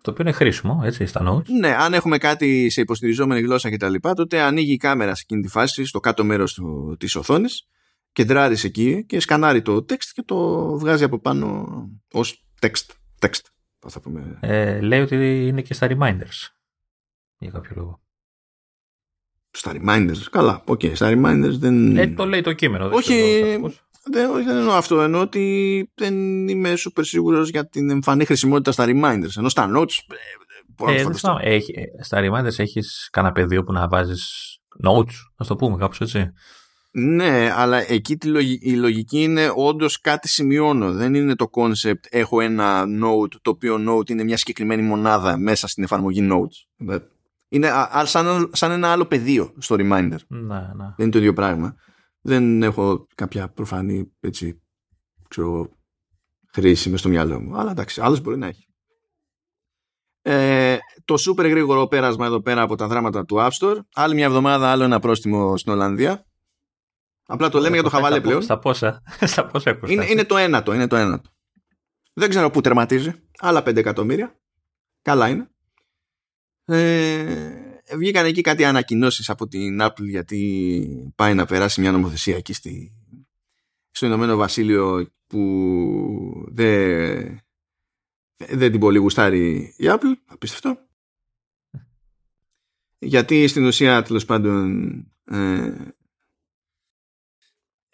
Speaker 1: Το οποίο είναι χρήσιμο, έτσι, στα notes.
Speaker 2: Ναι, αν έχουμε κάτι σε υποστηριζόμενη γλώσσα κτλ., τότε ανοίγει η κάμερα σε εκείνη τη φάση, στο κάτω μέρος της οθόνης, κεντράρει εκεί και σκανάρει το text και το βγάζει από πάνω ως text. text θα πούμε.
Speaker 1: Ε, λέει ότι είναι και στα reminders. Για κάποιο λόγο.
Speaker 2: Στα reminders, καλά. Ok, okay, στα reminders δεν.
Speaker 1: Ε, το λέει το κείμενο.
Speaker 2: Όχι, δεν, δεν εννοώ αυτό. Εννοώ ότι δεν είμαι super σίγουρος για την εμφανή χρησιμότητα στα reminders. Ενώ στα notes.
Speaker 1: Ε, ε, να έχει, ε, στα reminders έχεις κανένα πεδίο που να βάζεις notes, να το πούμε κάπως έτσι.
Speaker 2: Ναι, αλλά εκεί η λογική είναι όντως κάτι σημειώνω. Δεν είναι το concept έχω ένα note το οποίο note είναι μια συγκεκριμένη μονάδα μέσα στην εφαρμογή notes. Είναι σαν, σαν ένα άλλο πεδίο στο reminder.
Speaker 1: Ναι, ναι.
Speaker 2: Δεν είναι το ίδιο πράγμα. Δεν έχω κάποια προφανή έτσι, ξέρω, χρήση μες στο μυαλό μου. Αλλά εντάξει, άλλος μπορεί να έχει. Ε, το super γρήγορο πέρασμα εδώ πέρα από τα δράματα του App Store. Άλλη μια εβδομάδα, άλλο ένα πρόστιμο στην Ολλανδία. Απλά το λέμε για το χαβάλε πλέον.
Speaker 1: Στα πόσα, στα πόσα
Speaker 2: είναι, είναι το ένατο, είναι το ένατο. Δεν ξέρω πού τερματίζει. Άλλα 5 εκατομμύρια. Καλά είναι. Ε, βγήκαν εκεί κάτι ανακοινώσεις από την Apple γιατί πάει να περάσει μια νομοθεσία εκεί στη, στο Ηνωμένο Βασίλειο που δεν, δεν την πολύ γουστάρει η Apple. Απίστευτο. Γιατί στην ουσία τέλος πάντων ε,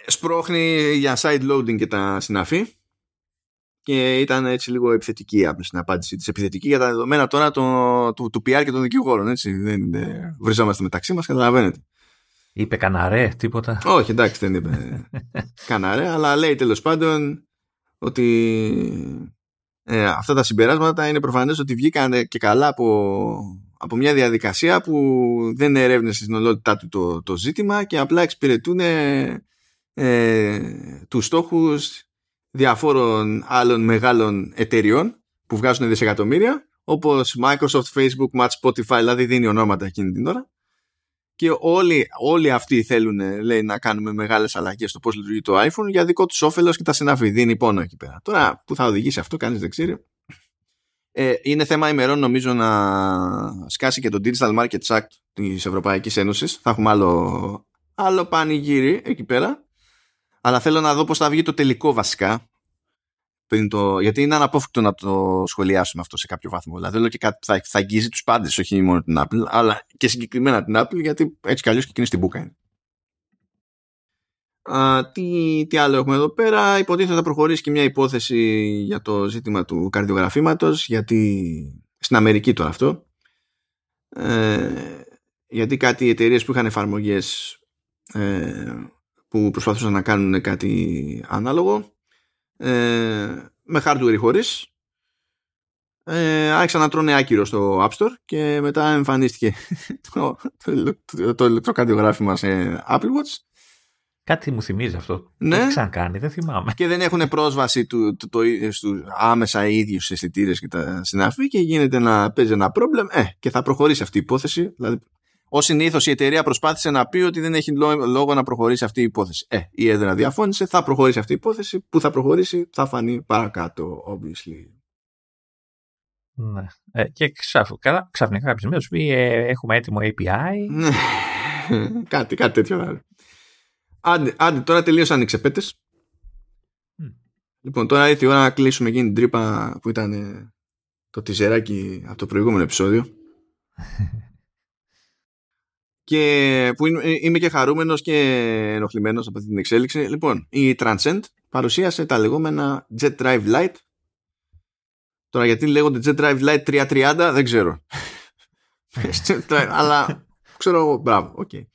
Speaker 2: σπρώχνει για side loading και τα συναφή και ήταν έτσι λίγο επιθετική στην απάντηση της. Επιθετική για τα δεδομένα τώρα το, του, του PR και των δικηγόρων έτσι. Δεν είναι, βριζόμαστε μεταξύ μας καταλαβαίνετε.
Speaker 1: Είπε καναρέ, τίποτα.
Speaker 2: Όχι, εντάξει, δεν είπε. Καναρέ, αλλά λέει τέλος πάντων ότι ε, αυτά τα συμπεράσματα είναι προφανές ότι βγήκαν και καλά από, από μια διαδικασία που δεν ερεύνησε στην ολότητά του το, το ζήτημα και απλά εξυπηρετούν ε, τους στόχους διαφόρων άλλων μεγάλων εταιριών που βγάζουν δισεκατομμύρια όπως Microsoft, Facebook, Match, Spotify δηλαδή δίνει ονόματα εκείνη την ώρα. Και όλοι, όλοι αυτοί θέλουν λέει, να κάνουμε μεγάλες αλλαγές στο πώς λειτουργεί το iPhone για δικό τους όφελος και τα συναφή δίνει πόνο εκεί πέρα. Τώρα που θα οδηγήσει αυτό κανείς δεν ξέρει. Ε, είναι θέμα ημερών νομίζω να σκάσει και το Digital Markets Act της Ευρωπαϊκής Ένωσης. Θα έχουμε άλλο, άλλο πανηγύρι εκεί πέρα αλλά θέλω να δω πώς θα βγει το τελικό βασικά. Πριν το... Γιατί είναι αναπόφευκτο να το σχολιάσουμε αυτό σε κάποιο βαθμό. Δηλαδή λέω και κάτι θα, θα αγγίζει τους πάντες, όχι μόνο την Apple, αλλά και συγκεκριμένα την Apple, γιατί έτσι κι αλλιώς και εκείνη στην μπουκα είναι. Α, τι, τι άλλο έχουμε εδώ πέρα; Υποτίθεται θα προχωρήσει και μια υπόθεση για το ζήτημα του καρδιογραφήματος, γιατί στην Αμερική τώρα αυτό. Ε, γιατί κάτι εταιρείες που είχαν εφαρμογές ε, που προσπαθούσαν να κάνουν κάτι ανάλογο ε, με hardware ή χωρίς ε, άρχισαν να τρώνε άκυρο στο App Store και μετά εμφανίστηκε το, το, το, ηλεκτροκαρδιογράφημα σε Apple Watch
Speaker 1: Κάτι μου θυμίζει αυτό.
Speaker 2: Ναι.
Speaker 1: Τι ξανακάνει, δεν θυμάμαι.
Speaker 2: Και δεν έχουν πρόσβαση του, του, του, άμεσα οι ίδιου αισθητήρες και τα συναφή και γίνεται να παίζει ένα πρόβλημα. Ε, και θα προχωρήσει αυτή η υπόθεση. Δηλαδή, Ω συνήθως η εταιρεία προσπάθησε να πει ότι δεν έχει λόγο να προχωρήσει αυτή η υπόθεση. Ε, η έδρα διαφώνησε, θα προχωρήσει αυτή η υπόθεση. Που θα προχωρήσει θα φανεί παρακάτω, obviously.
Speaker 1: Ναι. Ε, και ξαφνικά, ξαφνικά κάποιος μέρος πει ε, έχουμε έτοιμο API.
Speaker 2: Ναι. κάτι, κάτι τέτοιο. Άντε, άντε, τώρα τελείωσαν οι ξεπέτε. Λοιπόν, τώρα ήρθε η ώρα να κλείσουμε εκείνη την τρύπα που ήταν το τιζεράκι από το προηγούμενο επεισόδιο. και που είμαι και χαρούμενος και ενοχλημένος από την εξέλιξη. Λοιπόν, η Transcend παρουσίασε τα λεγόμενα Jet Drive Lite. Τώρα γιατί λέγονται Jet Drive Lite 330 δεν ξέρω. Αλλά ξέρω εγώ, μπράβο, ok. Okay.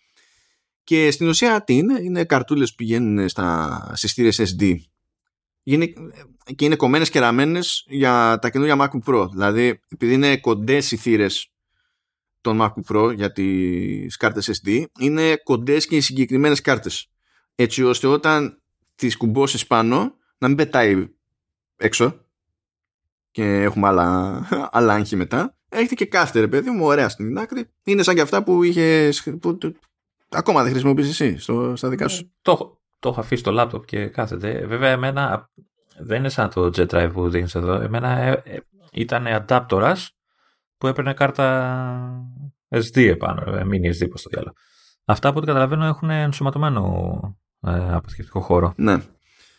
Speaker 2: και στην ουσία τι είναι, είναι καρτούλες που πηγαίνουν στα, στις SD και είναι κομμένες και ραμμένες για τα καινούργια MacBook Pro. Δηλαδή, επειδή είναι κοντές οι θύρες των MacBook Pro για τις κάρτες SD, είναι κοντές και οι συγκεκριμένες κάρτες. Έτσι ώστε όταν τις κουμπώσεις πάνω να μην πετάει έξω και έχουμε άλλα, άλλα άγχη μετά. Έχετε και κάθετε, ρε παιδί μου, ωραία στην άκρη. Είναι σαν και αυτά που είχες. Που, ακόμα δεν χρησιμοποιείς εσύ στο, στα δικά σου.
Speaker 1: Το, το έχω αφήσει στο λάπτοπ και κάθεται. Βέβαια, εμένα δεν είναι σαν το jet drive που δίνεις εδώ. Εμένα ε, ε, ήταν αντάπτορα που έπαιρνε κάρτα SD επάνω, ε, mini SD, πώς το διάλογο. Αυτά από ό,τι καταλαβαίνω έχουν ενσωματωμένο ε, αποθηκευτικό χώρο.
Speaker 2: Ναι.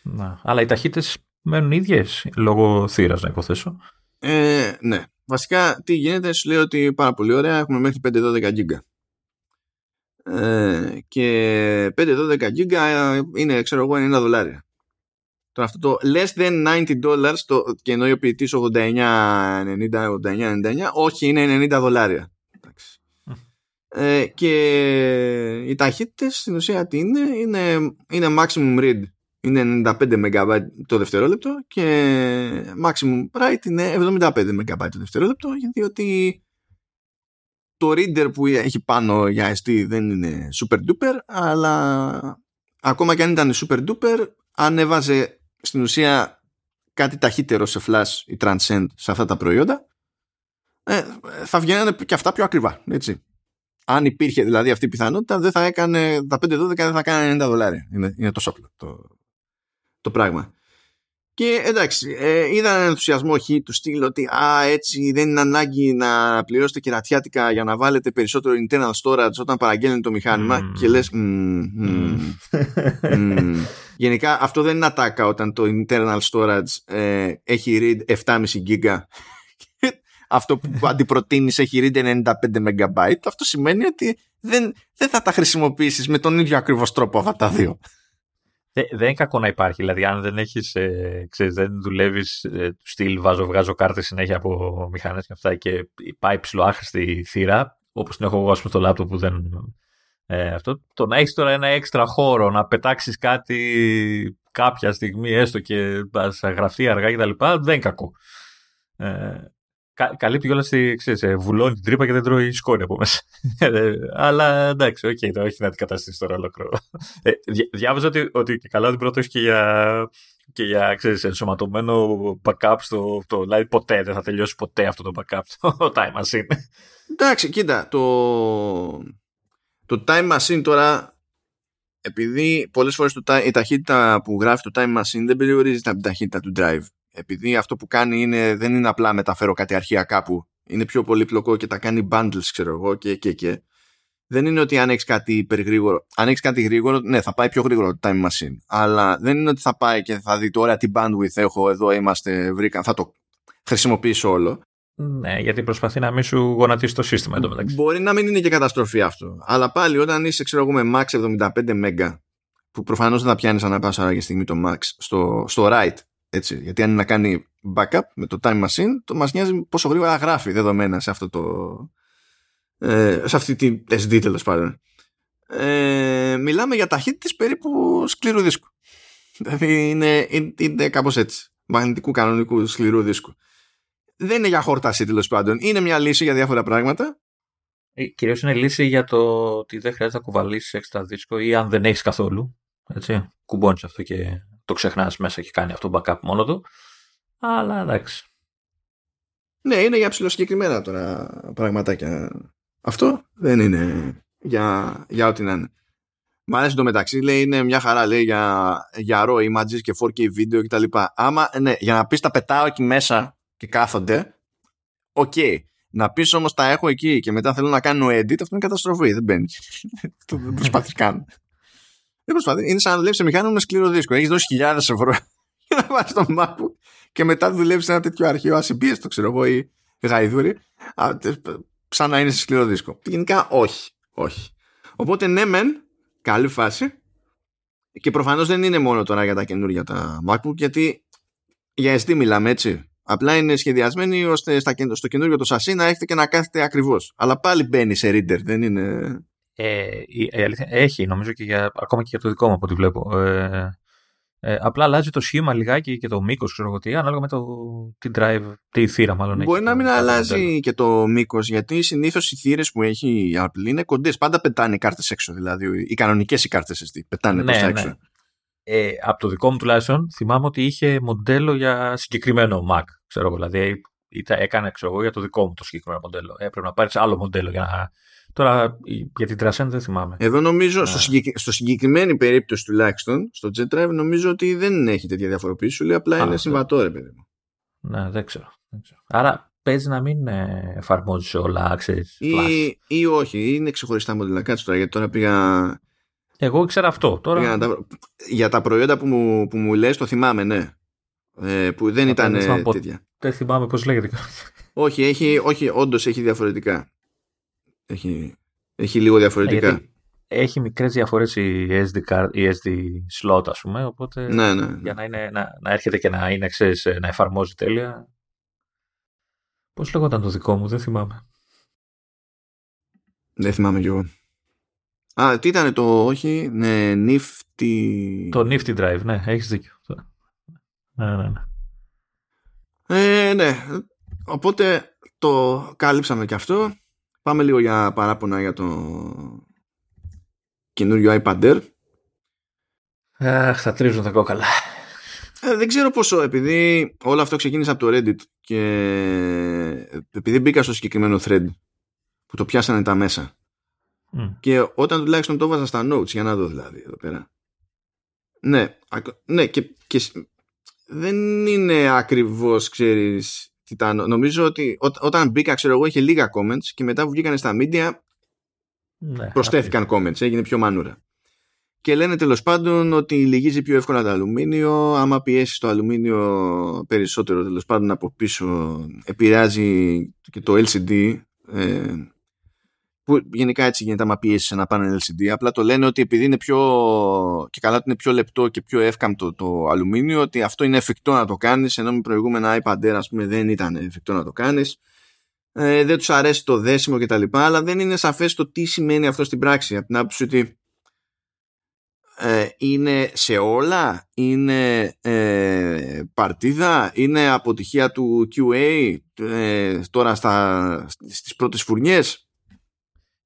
Speaker 1: Να. Αλλά οι ταχύτητες μένουν ίδιες λόγω θύρας, να υποθέσω.
Speaker 2: Ε, ναι. Βασικά, τι γίνεται, σου λέω ότι πάρα πολύ ωραία, έχουμε μέχρι 5-12 γίγκα. Ε, και 5-12 γίγκα είναι, ξέρω εγώ, 90 δολάρια. Τώρα αυτό το less than 90 dollars το, και ενώ ο ποιητή 89, 90, 89, 99, όχι είναι 90 δολάρια. Ε, και οι ταχύτητες στην ουσία τι είναι, είναι, είναι maximum read είναι 95 MB το δευτερόλεπτο και maximum write είναι 75 MB το δευτερόλεπτο διότι το reader που έχει πάνω για SD δεν είναι super duper αλλά ακόμα και αν ήταν super duper αν έβαζε στην ουσία κάτι ταχύτερο σε flash ή transcend σε αυτά τα προϊόντα ε, θα βγαίνανε και αυτά πιο ακριβά έτσι. αν υπήρχε δηλαδή αυτή η πιθανότητα δεν θα έκανε τα 5-12 δεν θα έκανε 90 δολάρια είναι, είναι τόσο απλό το, το πράγμα και εντάξει, ε, είδα έναν ενθουσιασμό χ του στυλ ότι α, έτσι δεν είναι ανάγκη να πληρώσετε κερατιάτικα για να βάλετε περισσότερο internal storage όταν παραγγέλνει το μηχάνημα mm. και λες mm, mm, mm. Γενικά αυτό δεν είναι ατάκα όταν το internal storage ε, έχει read 7,5 GB αυτό που αντιπροτείνεις έχει read 95 MB αυτό σημαίνει ότι δεν, δεν θα τα χρησιμοποιήσεις με τον ίδιο ακριβώς τρόπο αυτά τα δύο
Speaker 1: δεν, δεν είναι κακό να υπάρχει. Δηλαδή, αν δεν έχεις, ε, ξέρεις, δεν δουλεύεις ε, στυλ, βάζω, βγάζω κάρτες συνέχεια από μηχανές και αυτά και πάει ψηλοάχρηστη θύρα, όπως την έχω εγώ στο λάπτο που δεν. Ε, αυτό, το να έχεις τώρα ένα έξτρα χώρο, να πετάξεις κάτι κάποια στιγμή, έστω και θα γραφτεί αργά κτλ., δεν είναι κακό. Ε, κα, καλύπτει όλα στη. Ξέρεις, ε, βουλώνει την τρύπα και δεν τρώει σκόνη από μέσα. Ε, αλλά εντάξει, ok, okay, το έχει να αντικαταστήσει τώρα ολόκληρο. Ε, διάβαζα ότι, ότι και καλά την πρώτο και για, και για ξέρεις, ενσωματωμένο backup στο το, δηλαδή ποτέ δεν θα τελειώσει ποτέ αυτό το backup το time machine.
Speaker 2: Εντάξει, κοίτα, το, το time machine τώρα επειδή πολλές φορές το, η ταχύτητα που γράφει το time machine δεν περιορίζεται από την ταχύτητα του drive επειδή αυτό που κάνει είναι, δεν είναι απλά μεταφέρω κάτι αρχεία κάπου, είναι πιο πολύπλοκο και τα κάνει bundles, ξέρω εγώ, και, και, και. Δεν είναι ότι αν έχεις κάτι υπεργρήγορο. Αν έχεις κάτι γρήγορο, ναι, θα πάει πιο γρήγορο το time machine. Αλλά δεν είναι ότι θα πάει και θα δει τώρα τι bandwidth έχω εδώ, είμαστε, βρήκα, θα το χρησιμοποιήσω όλο.
Speaker 1: Ναι, γιατί προσπαθεί να μην σου γονατίσει το σύστημα εντωμεταξύ.
Speaker 2: Μπορεί να μην είναι και καταστροφή αυτό. Αλλά πάλι όταν είσαι, ξέρω εγώ, με max 75 MB, που προφανώς δεν θα πιάνεις ανά πάσα στιγμή το max στο, στο write έτσι, γιατί αν είναι να κάνει backup με το time machine, το μας νοιάζει πόσο γρήγορα γράφει δεδομένα σε, αυτό το, ε, σε αυτή τη SD τέλος πάντων. Ε, μιλάμε για ταχύτητες περίπου σκληρού δίσκου. Δηλαδή είναι, είναι, είναι κάπως έτσι. Μαγνητικού κανονικού σκληρού δίσκου. Δεν είναι για χόρταση τέλος πάντων. Είναι μια λύση για διάφορα πράγματα.
Speaker 1: Ε, Κυρίως είναι λύση για το ότι δεν χρειάζεται να κουβαλήσεις έξτρα δίσκο ή αν δεν έχεις καθόλου. Έτσι. Κουμπώνεις αυτό και το ξεχνάς μέσα και κάνει αυτό backup μόνο του. Αλλά εντάξει.
Speaker 2: Ναι, είναι για ψηλοσυγκεκριμένα τώρα πραγματάκια. Αυτό δεν είναι για, για ό,τι να είναι. Μ' αρέσει εν τω μεταξύ, λέει είναι μια χαρά λέει για, για RAW images και 4K βίντεο κτλ. Άμα, ναι, για να πεις τα πετάω εκεί μέσα και κάθονται, ok. Okay. Να πεις όμως τα έχω εκεί και μετά θέλω να κάνω edit, αυτό είναι καταστροφή. Δεν μπαίνει. δεν προσπαθείς καν. Δεν προσπαθεί. Είναι σαν να δουλεύεις σε μηχάνημα με σκληρό δίσκο. Έχεις δώσει χιλιάδες ευρώ για να βάλει το MacBook και μετά δουλεύεις σε ένα τέτοιο αρχείο το ξέρω εγώ, ή γαϊδούρι, σαν να είναι σε σκληρό δίσκο. Γενικά όχι. όχι. Οπότε ναι, μεν, καλή φάση. Και προφανώς δεν είναι μόνο τώρα για τα καινούργια τα MacBook, γιατί για SD μιλάμε έτσι. Απλά είναι σχεδιασμένοι ώστε στο καινούργιο το σασί να έχετε και να κάθετε ακριβώς. Αλλά πάλι μπαίνει σε reader, δεν είναι.
Speaker 1: Ε, η, η αλήθεια, έχει, νομίζω και για, ακόμα και για το δικό μου από ό,τι βλέπω. Ε, ε, απλά αλλάζει το σχήμα λιγάκι και το μήκος, ξέρω εγώ τι, ανάλογα με το τι drive, τι θύρα μάλλον
Speaker 2: Μπορεί
Speaker 1: έχει.
Speaker 2: να μην
Speaker 1: το-
Speaker 2: αλλάζει και το μήκος, γιατί συνήθως οι θύρες που έχει η Apple είναι κοντές. Πάντα πετάνε οι κάρτες έξω. Δηλαδή, οι κανονικές οι κάρτες SD πετάνε
Speaker 1: Ναι,
Speaker 2: προς τα
Speaker 1: ναι.
Speaker 2: έξω.
Speaker 1: Ε, από το δικό μου τουλάχιστον θυμάμαι ότι είχε μοντέλο για συγκεκριμένο Mac. Ξέρω εγώ, δηλαδή ήταν, έκανε ξέρω εγώ, για το δικό μου το συγκεκριμένο μοντέλο. Ε, Έπρεπε να πάρεις άλλο μοντέλο για να. Τώρα η- για την Transcend δεν θυμάμαι.
Speaker 2: Εδώ νομίζω,
Speaker 1: Ναι.
Speaker 2: στο, συγκεκ... στο συγκεκριμένη περίπτωση τουλάχιστον, στο Jet Drive, νομίζω ότι δεν έχει τέτοια διαφοροποίηση. Σου λέει απλά
Speaker 1: Α,
Speaker 2: είναι
Speaker 1: ναι.
Speaker 2: συμβατό, ρε παιδί μου.
Speaker 1: Ναι, δεν ξέρω. Δεν ξέρω. Άρα παίζει να μην ε, εφαρμόζεις σε όλα, ξέρεις, flash.
Speaker 2: Ή, ή όχι, είναι ξεχωριστά μοντέλα. Κάτσε τώρα, γιατί τώρα πήγα.
Speaker 1: Εγώ ήξερα αυτό. Τώρα
Speaker 2: πήγα να τα... βρω. Για τα προϊόντα που μου, που μου λες, το θυμάμαι, ναι. Ε, που δεν
Speaker 1: Αυτό
Speaker 2: ήταν
Speaker 1: δεν θυμάμαι
Speaker 2: ε,
Speaker 1: πότε.
Speaker 2: τέτοια.
Speaker 1: δεν θυμάμαι πώς λέγεται.
Speaker 2: Όχι, έχει, όχι όντως έχει διαφορετικά. Έχει, έχει λίγο διαφορετικά.
Speaker 1: Γιατί έχει μικρές διαφορές η SD, card, η SD slot, ας πούμε, οπότε
Speaker 2: Ναι, ναι.
Speaker 1: για να, είναι, να, να έρχεται και να, είναι, ξέρεις, ε, να εφαρμόζει τέλεια. Πώς λέγονταν το δικό μου, δεν θυμάμαι.
Speaker 2: Δεν θυμάμαι κι εγώ. Α, τι ήταν το, όχι, ναι, nifty.
Speaker 1: Το Nifty Drive, ναι, έχεις δίκιο. Ναι, ναι, ναι.
Speaker 2: Ε, ναι. Οπότε το κάλυψαμε και αυτό. Πάμε λίγο για παράπονα για το καινούριο iPad Air.
Speaker 1: Αχ, θα τρίζουν τα κόκαλα.
Speaker 2: Ε, δεν ξέρω πόσο, επειδή όλο αυτό ξεκίνησε από το Reddit και επειδή μπήκα στο συγκεκριμένο thread που το πιάσανε τα μέσα
Speaker 1: Μμ.
Speaker 2: και όταν τουλάχιστον το βάζα στα notes για να δω δηλαδή εδώ πέρα. Ναι, ακ- ναι και, και σ- δεν είναι ακριβώς, ξέρεις, τι ήταν. Νομίζω ότι ό, όταν μπήκα, ξέρω εγώ, είχε λίγα comments και μετά που βγήκανε στα media
Speaker 1: Ναι,
Speaker 2: προσθέθηκαν comments, έγινε πιο μανούρα. Και λένε τέλος πάντων ότι λυγίζει πιο εύκολα το αλουμίνιο. Άμα πιέσεις το αλουμίνιο περισσότερο τέλος πάντων από πίσω, επηρεάζει και το LCD. Ε, που γενικά έτσι γίνεται άμα πιέσεις ένα πάνελ LCD. Απλά το λένε ότι επειδή είναι πιο. και καλά ότι είναι πιο λεπτό και πιο εύκαμπτο το αλουμίνιο, ότι αυτό είναι εφικτό να το κάνεις, ενώ με προηγούμενα iPad Air, ας πούμε, δεν ήταν εφικτό να το κάνεις ε, δεν τους αρέσει το δέσιμο και τα λοιπά, αλλά δεν είναι σαφές το τι σημαίνει αυτό στην πράξη. Από την άποψη ότι ε, είναι σε όλα, είναι ε, παρτίδα, είναι αποτυχία του QA ε, τώρα στα, στις πρώτες φουρνιές.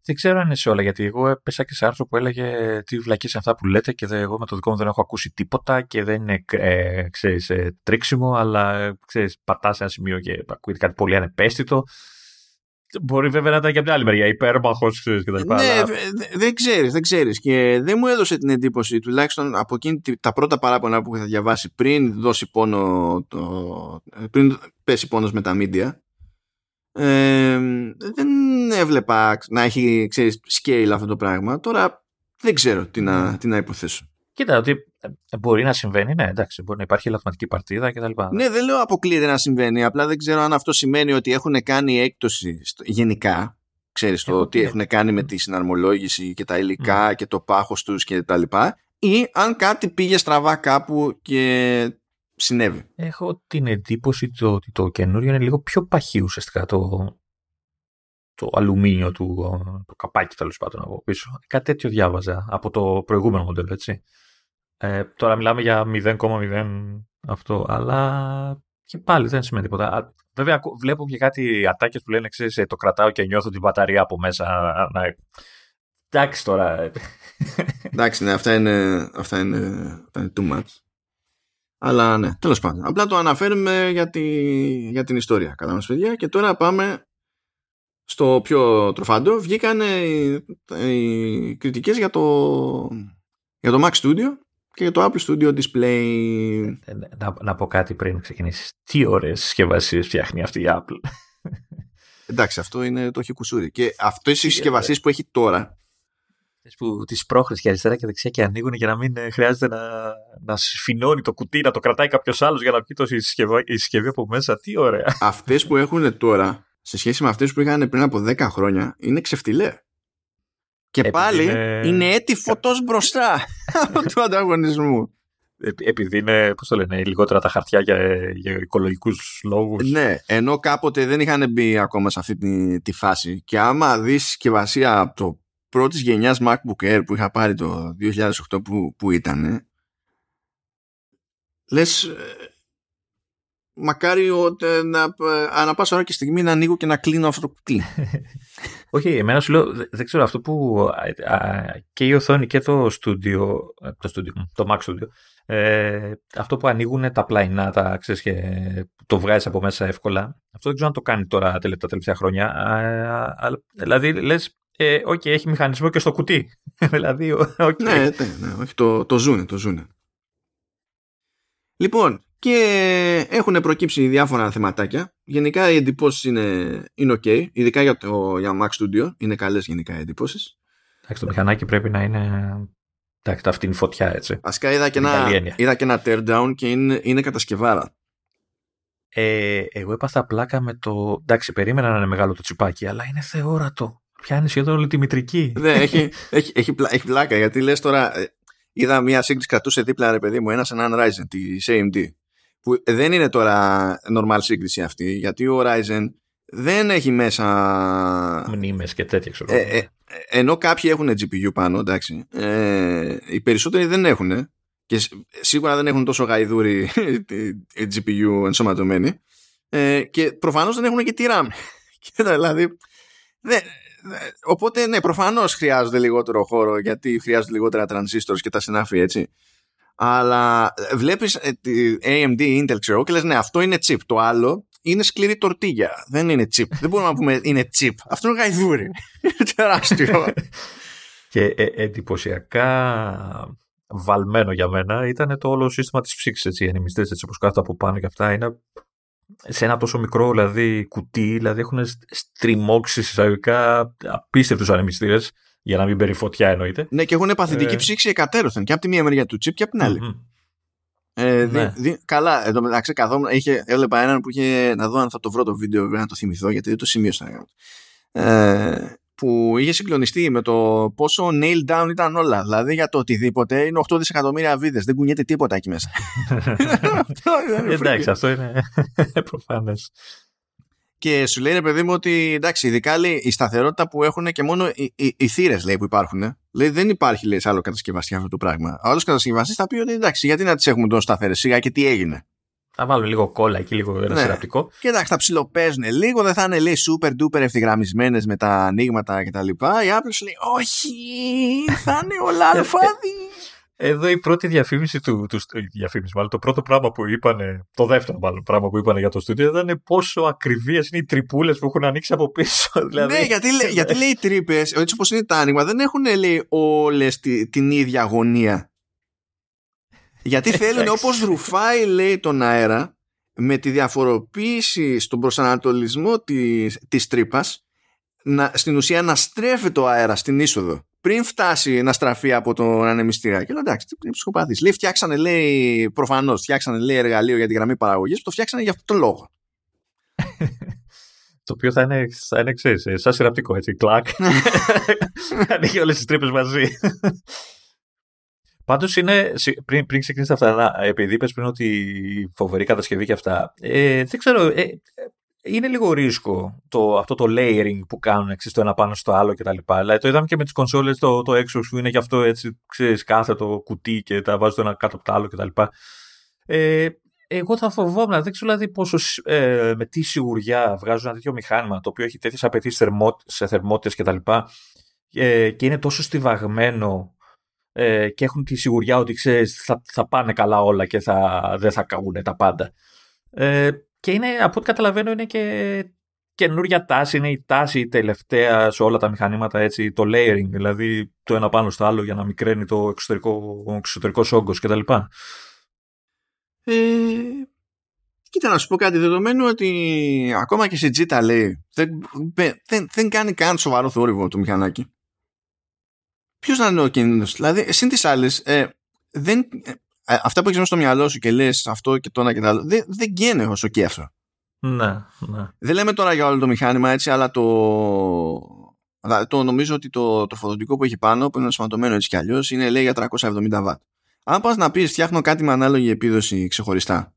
Speaker 1: Δεν ξέρω αν είναι σε όλα, γιατί εγώ έπεσα και σε άρθρο που έλεγε τι βλακείς είναι αυτά που λέτε και δε- εγώ με το δικό μου δεν έχω ακούσει τίποτα και δεν είναι ε, ξέρεις, ε, τρίξιμο, αλλά ε, ξέρεις, πατάς σε ένα σημείο και ακούγεται κάτι πολύ ανεπαίσθητο. Μπορεί βέβαια να ήταν και από την άλλη μεριά, υπέρμαχος ξέρεις, και τα λοιπά.
Speaker 2: Ναι,
Speaker 1: αλλά-
Speaker 2: δε- δε- δεν ξέρεις, δεν ξέρεις και δεν μου έδωσε την εντύπωση τουλάχιστον από εκείνη τη- τα πρώτα παράπονα που είχα διαβάσει πριν δώσει πόνο το, πριν πέσει πόνος με τα media ε, δεν έβλεπα να έχει ξέρεις, scale αυτό το πράγμα τώρα δεν ξέρω τι να,
Speaker 1: Ναι.
Speaker 2: τι να υποθέσω
Speaker 1: Κοίτα, ότι ε, μπορεί να συμβαίνει, ναι, εντάξει, μπορεί να υπάρχει ελαττωματική παρτίδα κτλ.
Speaker 2: ναι δεν λέω αποκλείεται να συμβαίνει απλά δεν ξέρω αν αυτό σημαίνει ότι έχουν κάνει έκπτωση στο, γενικά ξέρεις το
Speaker 1: Έχω
Speaker 2: τι
Speaker 1: πει.
Speaker 2: έχουν κάνει με τη συναρμολόγηση και τα υλικά και το πάχος τους και τα λοιπά ή αν κάτι πήγε στραβά κάπου και συνέβη.
Speaker 1: Έχω την εντύπωση το- ότι το καινούριο είναι λίγο πιο παχύ ουσιαστικά το, το αλουμίνιο του, το καπάκι τέλος πάντων από πίσω. Κάτι τέτοιο διάβαζα από το προηγούμενο μοντέλο, έτσι. Ε, τώρα μιλάμε για 0,0 αυτό, αλλά και πάλι δεν σημαίνει τίποτα. Α, Βέβαια, ακού- βλέπω και κάτι ατάκες που λένε, ξέρεις, ε, το κρατάω και νιώθω την μπαταρία από μέσα. Να... Εντάξει τώρα. ε.
Speaker 2: Εντάξει, ναι, αυτά είναι, αυτά είναι, αυτά είναι too much. Αλλά ναι, τέλος πάντων. Απλά το αναφέρουμε για, τη, για την ιστορία. Καλά μας παιδιά. Και τώρα πάμε στο πιο τροφάντο. Βγήκαν οι, οι κριτικές για το, για το Mac Studio και για το Apple Studio Display.
Speaker 1: Ε, να, να πω κάτι πριν ξεκινήσεις. Τι ωραίες συσκευασίες φτιάχνει αυτή η Apple.
Speaker 2: Εντάξει, αυτό είναι το έχει κουσούρι. Και αυτές οι συσκευασίες που έχει τώρα
Speaker 1: που τις πρόχρες και αριστερά και δεξιά και ανοίγουν για να μην ε, χρειάζεται να, να σφινώνει το κουτί, να το κρατάει κάποιος άλλος για να βγει το η συσκευή, η συσκευή από μέσα. Τι ωραία.
Speaker 2: αυτές που έχουν τώρα σε σχέση με αυτές που είχαν πριν από 10 χρόνια είναι ξεφτιλέ. Και
Speaker 1: Επειδή
Speaker 2: πάλι
Speaker 1: είναι-
Speaker 2: είναι έτη φωτός μπροστά από του ανταγωνισμού.
Speaker 1: Ε, Επειδή είναι, πώς το λένε, λιγότερα τα χαρτιά για, για οικολογικούς λόγους.
Speaker 2: ναι, ενώ κάποτε δεν είχαν μπει ακόμα σε αυτή τη, τη φάση και άμα δεις συσκευασία από το πρώτης γενιάς MacBook Air που είχα πάρει το 2008 που, που ήταν λες ε, μακάρι ότι να, ε, ανά πάσα ώρα και στιγμή να ανοίγω και να κλείνω αυτό το κουτί.
Speaker 1: Όχι, εμένα σου λέω, δεν ξέρω αυτό που και η οθόνη και το στούντιο, το, studio, το Mac Studio, ε, αυτό που ανοίγουν τα πλαϊνά, τα ξέρεις και το βγάζεις από μέσα εύκολα, αυτό δεν ξέρω αν το κάνει τώρα τα τελευταία χρόνια. Α, δηλαδή λες, ε, okay, έχει μηχανισμό και στο κουτί. δηλαδή, okay.
Speaker 2: Ναι, ναι, ναι, το, το ζούνε, το ζούνε. Λοιπόν, και έχουν προκύψει διάφορα θεματάκια. Γενικά οι εντυπώσεις είναι, είναι ok, ειδικά για το για Mac Studio. Είναι καλές γενικά οι εντυπώσεις.
Speaker 1: Εντάξει, το μηχανάκι πρέπει να είναι. Εντάξει, αυτή είναι φωτιά έτσι.
Speaker 2: Βασικά είδα και, ένα, είδα και ένα teardown και είναι, είναι κατασκευάρα.
Speaker 1: Ε, εγώ έπαθα πλάκα με το. Εντάξει, περίμενα να είναι μεγάλο το τσιπάκι, αλλά είναι θεόρατο. Πιάνεις σχεδόν όλη τη μητρική.
Speaker 2: Ναι, έχει, έχει, έχει, έχει πλάκα γιατί λες τώρα. Ε, είδα μια σύγκριση κρατούσε δίπλα ρε παιδί μου ένας έναν Ryzen τη AMD που δεν είναι τώρα normal σύγκριση αυτή γιατί ο Ryzen δεν έχει μέσα
Speaker 1: μνήμες και τέτοια ξέρω
Speaker 2: ε, ε, ενώ κάποιοι έχουν GPU πάνω εντάξει ε, οι περισσότεροι δεν έχουν και σίγουρα δεν έχουν τόσο γαϊδούρι GPU ενσωματωμένη ε, και προφανώς δεν έχουν και τη RAM και δηλαδή δεν, οπότε ναι προφανώς χρειάζονται λιγότερο χώρο γιατί χρειάζονται λιγότερα transistors και τα συνάφη έτσι. Αλλά ε, βλέπεις ε, τη AMD Intel ξέρω και λες ναι αυτό είναι chip. Το άλλο είναι σκληρή τορτίγια. Δεν είναι chip. Δεν μπορούμε να πούμε είναι chip. Αυτό είναι γαϊδούρι τεράστιο.
Speaker 1: Και ε, εντυπωσιακά βαλμένο για μένα ήταν το όλο σύστημα της ψήξης έτσι, οι ανεμιστές έτσι όπως κάθεται από πάνω και αυτά είναι σε ένα τόσο μικρό δηλαδή κουτί δηλαδή έχουν στριμώξεις εισαγωγικά απίστευτους ανεμιστήρες για να μην μπαίνει φωτιά εννοείται.
Speaker 2: Ναι, και έχουν παθητική ε... ψήξη εκατέρωθεν και από τη μία μεριά του τσίπ και από την άλλη. Mm-hmm. Ε, ναι. δι, δι, καλά, εδώ μεταξύ καθόμουν, είχε, έβλεπα έναν που είχε, να δω αν θα το βρω το βίντεο, να το θυμηθώ, γιατί δεν το σημείωσα. Ε, που είχε συγκλονιστεί με το πόσο nail down ήταν όλα. Δηλαδή για το οτιδήποτε είναι 8 δισεκατομμύρια βίδες. Δεν κουνιέται τίποτα εκεί μέσα.
Speaker 1: Εντάξει, αυτό είναι προφανές.
Speaker 2: Και σου λέει ρε παιδί μου ότι εντάξει, ειδικά λέει, η σταθερότητα που έχουν και μόνο οι, οι, οι θύρες που υπάρχουν. Λέει δεν υπάρχει λέει, σε άλλο κατασκευαστή αυτό το πράγμα. Ο άλλος κατασκευαστής θα πει ότι εντάξει, γιατί να τις έχουμε τόσο σταθερές, σιγά και τι έγινε.
Speaker 1: Θα βάλουμε λίγο κόλλα εκεί, λίγο ένα ναι. σειραπτικό.
Speaker 2: Και εντάξει, θα ψιλοπαίζουν λίγο, δεν θα είναι λέει super duper ευθυγραμμισμένες με τα ανοίγματα κτλ. Η Apple λέει, Όχι, θα είναι όλα αλφάδι.
Speaker 1: Εδώ η πρώτη διαφήμιση του, του διαφήμιση, μάλλον το πρώτο πράγμα που είπαν, το δεύτερο μάλλον πράγμα που είπαν για το στούντιο ήταν πόσο ακριβίες είναι οι τρυπούλες που έχουν ανοίξει από πίσω. Δηλαδή.
Speaker 2: Ναι, γιατί, γιατί λέει οι τρύπες, έτσι όπως είναι τα άνοιγμα, δεν έχουν λέει όλες τη, την ίδια αγωνία. Γιατί θέλουν όπως ρουφάει λέει τον αέρα με τη διαφοροποίηση στον προσανατολισμό της, της τρύπας να, στην ουσία να στρέφει το αέρα στην είσοδο πριν φτάσει να στραφεί από τον ανεμιστήρα. Και λέω εντάξει, τι ψυχοπαθής. Λέει, φτιάξανε, λέει, προφανώς, φτιάξανε, λέει, εργαλείο για τη γραμμή παραγωγής που το φτιάξανε για αυτόν τον λόγο.
Speaker 1: το οποίο θα είναι, θα είναι ξέρεις, σαν σειραπτικό, έτσι, κλακ. Ανοίγει όλες τις τρύπες μαζί. Πάντως είναι, πριν, πριν ξεκινήσει αυτά, επειδή είπες πριν ότι φοβερή κατασκευή και αυτά, ε, δεν ξέρω, ε, είναι λίγο ρίσκο το, αυτό το layering που κάνουν εξής, το ένα πάνω στο άλλο κτλ. Δηλαδή το είδαμε και με τις κονσόλες το, το Xbox που είναι γι' αυτό έτσι, ξέρεις, κάθετο κουτί και τα βάζει το ένα κάτω από το άλλο κτλ. Ε, εγώ θα φοβόμουν, δεν ξέρω δηλαδή πόσο, ε, με τι σιγουριά βγάζουν ένα τέτοιο μηχάνημα το οποίο έχει τέτοιες απαιτήσεις θερμο, σε θερμότητες κτλ. Ε, και είναι τόσο στιβαγμένο ε, και έχουν τη σιγουριά ότι ξέρεις, θα, θα πάνε καλά όλα και θα, δεν θα καούν τα πάντα. Ε, και είναι, από ό,τι καταλαβαίνω, είναι και καινούρια τάση. Είναι η τάση τελευταία σε όλα τα μηχανήματα, έτσι, το layering, δηλαδή το ένα πάνω στο άλλο για να μικραίνει το εξωτερικό, ο εξωτερικός όγκος κτλ.
Speaker 2: Ε, κοίτα να σου πω κάτι δεδομένου ότι ακόμα και σε Jita λέει δεν, δεν, δεν κάνει καν σοβαρό θόρυβο το μηχανάκι. Ποιος να είναι ο κίνδυνος, δηλαδή, συν τι άλλε, ε, δεν, ε, αυτά που έχεις μέσα στο μυαλό σου και λες αυτό και το ένα και το άλλο, δεν, δεν γκαίνε όσο και αυτό.
Speaker 1: Ναι, ναι.
Speaker 2: Δεν λέμε τώρα για όλο το μηχάνημα έτσι, αλλά το. το νομίζω ότι το, το φωτοτικό που έχει πάνω, που είναι σωματωμένο έτσι κι αλλιώς, είναι λέει για 370 W. Αν πας να πεις φτιάχνω κάτι με ανάλογη επίδοση ξεχωριστά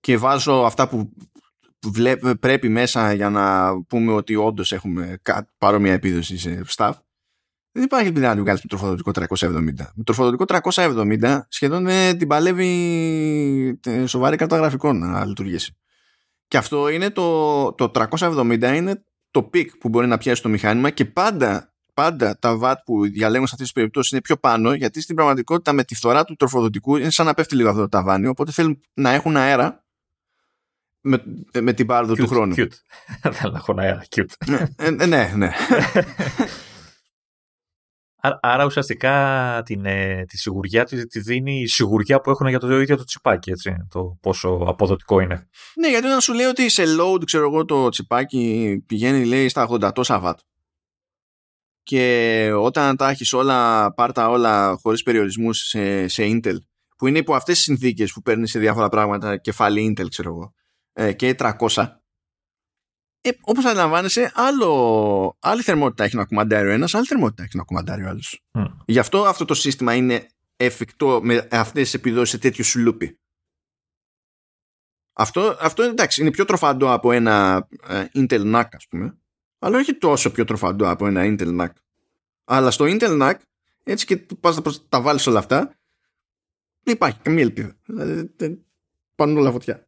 Speaker 2: και βάζω αυτά που πρέπει μέσα για να πούμε ότι όντως έχουμε παρόμοια επίδοση σε staff, δεν υπάρχει ελπίδα να του βγάλει με τροφοδοτικό 370. Με τροφοδοτικό 370 σχεδόν ε, την παλεύει σοβαρή κάρτα γραφικών να λειτουργήσει. Και αυτό είναι το, το 370 είναι το peak που μπορεί να πιάσει το μηχάνημα και πάντα, πάντα τα βατ που διαλέγουν σε αυτές τις περιπτώσεις είναι πιο πάνω γιατί στην πραγματικότητα με τη φθορά του τροφοδοτικού είναι σαν να πέφτει λίγο αυτό το ταβάνι οπότε θέλουν να έχουν αέρα με, με την πάροδο του χρόνου.
Speaker 1: Cute. Θέλω να έχω αέρα. Cute.
Speaker 2: ναι, ε, ναι. ναι.
Speaker 1: Άρα ουσιαστικά την, ε, τη σιγουριά της, της δίνει η σιγουριά που έχουν για το ίδιο το τσιπάκι, έτσι, το πόσο αποδοτικό είναι.
Speaker 2: Ναι, γιατί όταν σου λέει ότι σε load, ξέρω εγώ, το τσιπάκι πηγαίνει, λέει, στα 80 τόσα βατ. Και όταν τα έχεις όλα, πάρτα όλα χωρίς περιορισμούς σε, σε Intel, που είναι υπό αυτές τις συνθήκες που παίρνεις σε διάφορα πράγματα κεφάλι Intel, ξέρω εγώ, ε, και 300, ε, Όπως αντιλαμβάνεσαι, άλλο, άλλη θερμότητα έχει να κουμαντάρει ο ένας, άλλη θερμότητα έχει να κουμαντάρει ο άλλος. Mm. Γι' αυτό αυτό το σύστημα είναι εφικτό με αυτές τις επιδόσεις σε τέτοιο σουλούπι. Αυτό, αυτό εντάξει, είναι πιο τροφαντό από ένα ε, Intel NAC, ας πούμε, αλλά όχι τόσο πιο τροφαντό από ένα Intel NAC. Αλλά στο Intel NAC, έτσι και πας να τα βάλεις όλα αυτά, δεν υπάρχει καμία ελπίδα. Δηλαδή, πάνε όλα φωτιά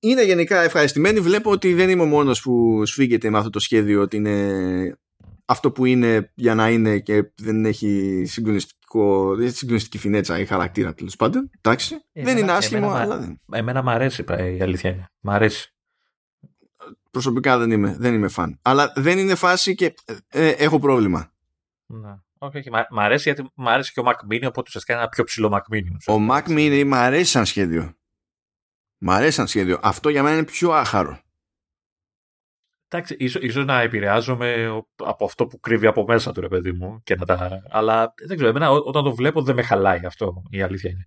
Speaker 2: είναι γενικά ευχαριστημένοι. Βλέπω ότι δεν είμαι ο μόνος που σφίγγεται με αυτό το σχέδιο ότι είναι αυτό που είναι για να είναι και δεν έχει συγκλονιστικό, δεν έχει συγκλονιστική φινέτσα ή χαρακτήρα τέλος πάντων. Εντάξει. δεν είναι άσχημο, εμένα, αλλά δεν.
Speaker 1: Εμένα μου αρέσει η αλήθεια είναι. Μ' αρέσει.
Speaker 2: Προσωπικά δεν είμαι, δεν είμαι φαν. Αλλά δεν είναι φάση και ε, έχω πρόβλημα.
Speaker 1: Να. Όχι, όχι. Μ' αρέσει γιατί μ' αρέσει και ο Mac Mini, οπότε ουσιαστικά είναι ένα πιο ψηλό Mac Mini.
Speaker 2: Ο Mac Mini μ' αρέσει σαν σχέδιο. Μ' αρέσει σαν σχέδιο. Αυτό για μένα είναι πιο άχαρο.
Speaker 1: Εντάξει, ίσως, ίσως να επηρεάζομαι από αυτό που κρύβει από μέσα του, ρε παιδί μου. Και να τα... Αλλά δεν ξέρω, εμένα όταν το βλέπω δεν με χαλάει αυτό, η αλήθεια είναι.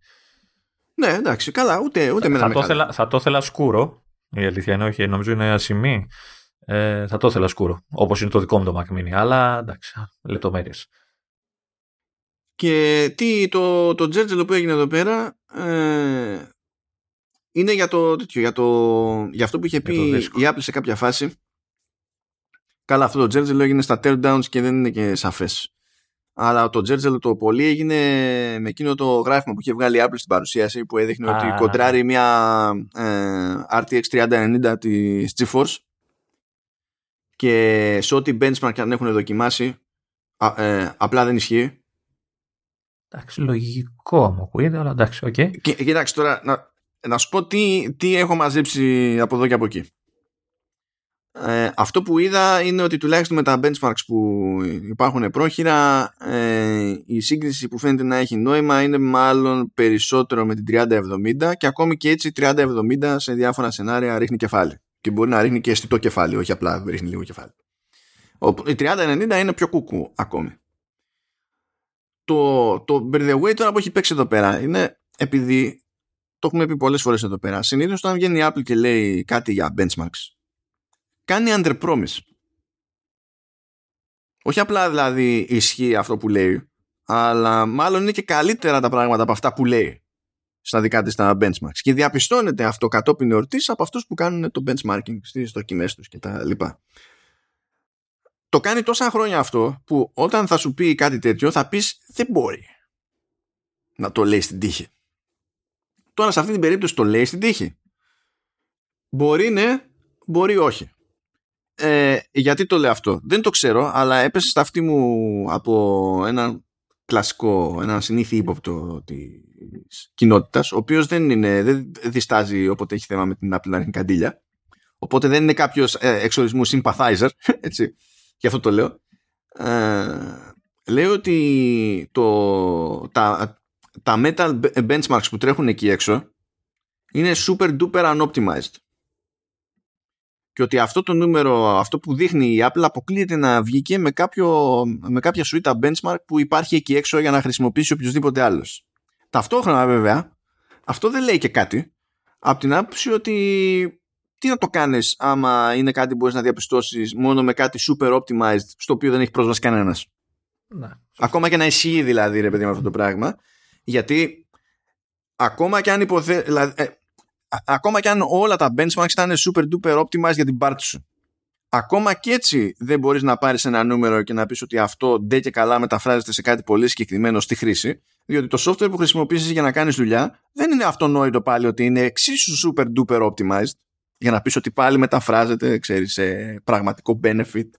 Speaker 2: Ναι, εντάξει, καλά, ούτε, ούτε
Speaker 1: θα,
Speaker 2: θα,
Speaker 1: το θέλα, θα το ήθελα σκούρο, η αλήθεια είναι, όχι, νομίζω είναι ασημή. Ε, θα το ήθελα σκούρο, όπως είναι το δικό μου το Mac Mini, αλλά εντάξει, λεπτομέρειες.
Speaker 2: Και τι, το, το τζέρτζελο που έγινε εδώ πέρα, ε, είναι για το τέτοιο, για, το, για αυτό που είχε πει η Apple σε κάποια φάση. Καλά, αυτό το τζέρτζελο έγινε στα teardowns και δεν είναι και σαφές. Αλλά το τζέρτζελο το πολύ έγινε με εκείνο το γράφημα που είχε βγάλει η Apple στην παρουσίαση που έδειχνε ότι κοντράρει μια ε, RTX 3090 της GeForce και σε ό,τι benchmark αν έχουν δοκιμάσει ε, απλά δεν ισχύει.
Speaker 1: Εντάξει, λογικό μου ακούγεται, αλλά εντάξει, ok. Okay.
Speaker 2: Κοιτάξτε τώρα, να, να σου πω τι, τι έχω μαζέψει από εδώ και από εκεί. Ε, αυτό που είδα είναι ότι τουλάχιστον με τα benchmarks που υπάρχουν πρόχειρα ε, η σύγκριση που φαίνεται να έχει νόημα είναι μάλλον περισσότερο με την 3070 και ακόμη και έτσι 3070 σε διάφορα σενάρια ρίχνει κεφάλι. Και μπορεί να ρίχνει και αισθητό κεφάλι όχι απλά ρίχνει λίγο κεφάλι. Η 3090 είναι πιο κουκού ακόμη. Το, το by the way τώρα που έχει παίξει εδώ πέρα είναι επειδή το έχουμε πει πολλές φορές εδώ πέρα. Συνήθως όταν βγαίνει η Apple και λέει κάτι για benchmarks, κάνει under promise. Όχι απλά δηλαδή ισχύει αυτό που λέει, αλλά μάλλον είναι και καλύτερα τα πράγματα από αυτά που λέει στα δικά της τα benchmarks. Και διαπιστώνεται αυτό κατόπιν εορτής από αυτούς που κάνουν το benchmarking στις δοκιμές τους και τα λοιπά. Το κάνει τόσα χρόνια αυτό που όταν θα σου πει κάτι τέτοιο θα πεις δεν μπορεί να το λέει στην τύχη. Τώρα σε αυτή την περίπτωση το λέει στην τύχη. Μπορεί ναι, μπορεί όχι. Ε, γιατί το λέω αυτό; Δεν το ξέρω, αλλά έπεσε στα αυτή μου από ένα κλασικό, ένα συνήθι ύποπτο της κοινότητας, ο οποίος δεν, είναι, δεν διστάζει όποτε έχει θέμα με την Apple να ρίχνει καντήλια. Οπότε δεν είναι κάποιος ε, εξορισμού sympathizer, έτσι. Γι' αυτό το λέω. Ε, λέω ότι το, τα, τα metal benchmarks που τρέχουν εκεί έξω είναι super duper unoptimized. Και ότι αυτό το νούμερο, αυτό που δείχνει η Apple αποκλείεται να βγει με, κάποιο, με κάποια suite benchmark που υπάρχει εκεί έξω για να χρησιμοποιήσει οποιοδήποτε άλλος. Ταυτόχρονα βέβαια, αυτό δεν λέει και κάτι. Από την άποψη ότι τι να το κάνεις άμα είναι κάτι που μπορείς να διαπιστώσεις μόνο με κάτι super optimized στο οποίο δεν έχει πρόσβαση κανένας. Ναι. Ακόμα και να ισχύει δηλαδή ρε παιδί με αυτό το πράγμα γιατί ακόμα και αν υποθε... δηλαδή, ε, ακόμα και αν όλα τα benchmarks ήταν super duper optimized για την πάρτι σου. Ακόμα και έτσι δεν μπορείς να πάρεις ένα νούμερο και να πεις ότι αυτό ντε και καλά μεταφράζεται σε κάτι πολύ συγκεκριμένο στη χρήση διότι το software που χρησιμοποιήσεις για να κάνεις δουλειά δεν είναι αυτονόητο πάλι ότι είναι εξίσου super duper optimized για να πεις ότι πάλι μεταφράζεται ξέρεις, σε πραγματικό benefit.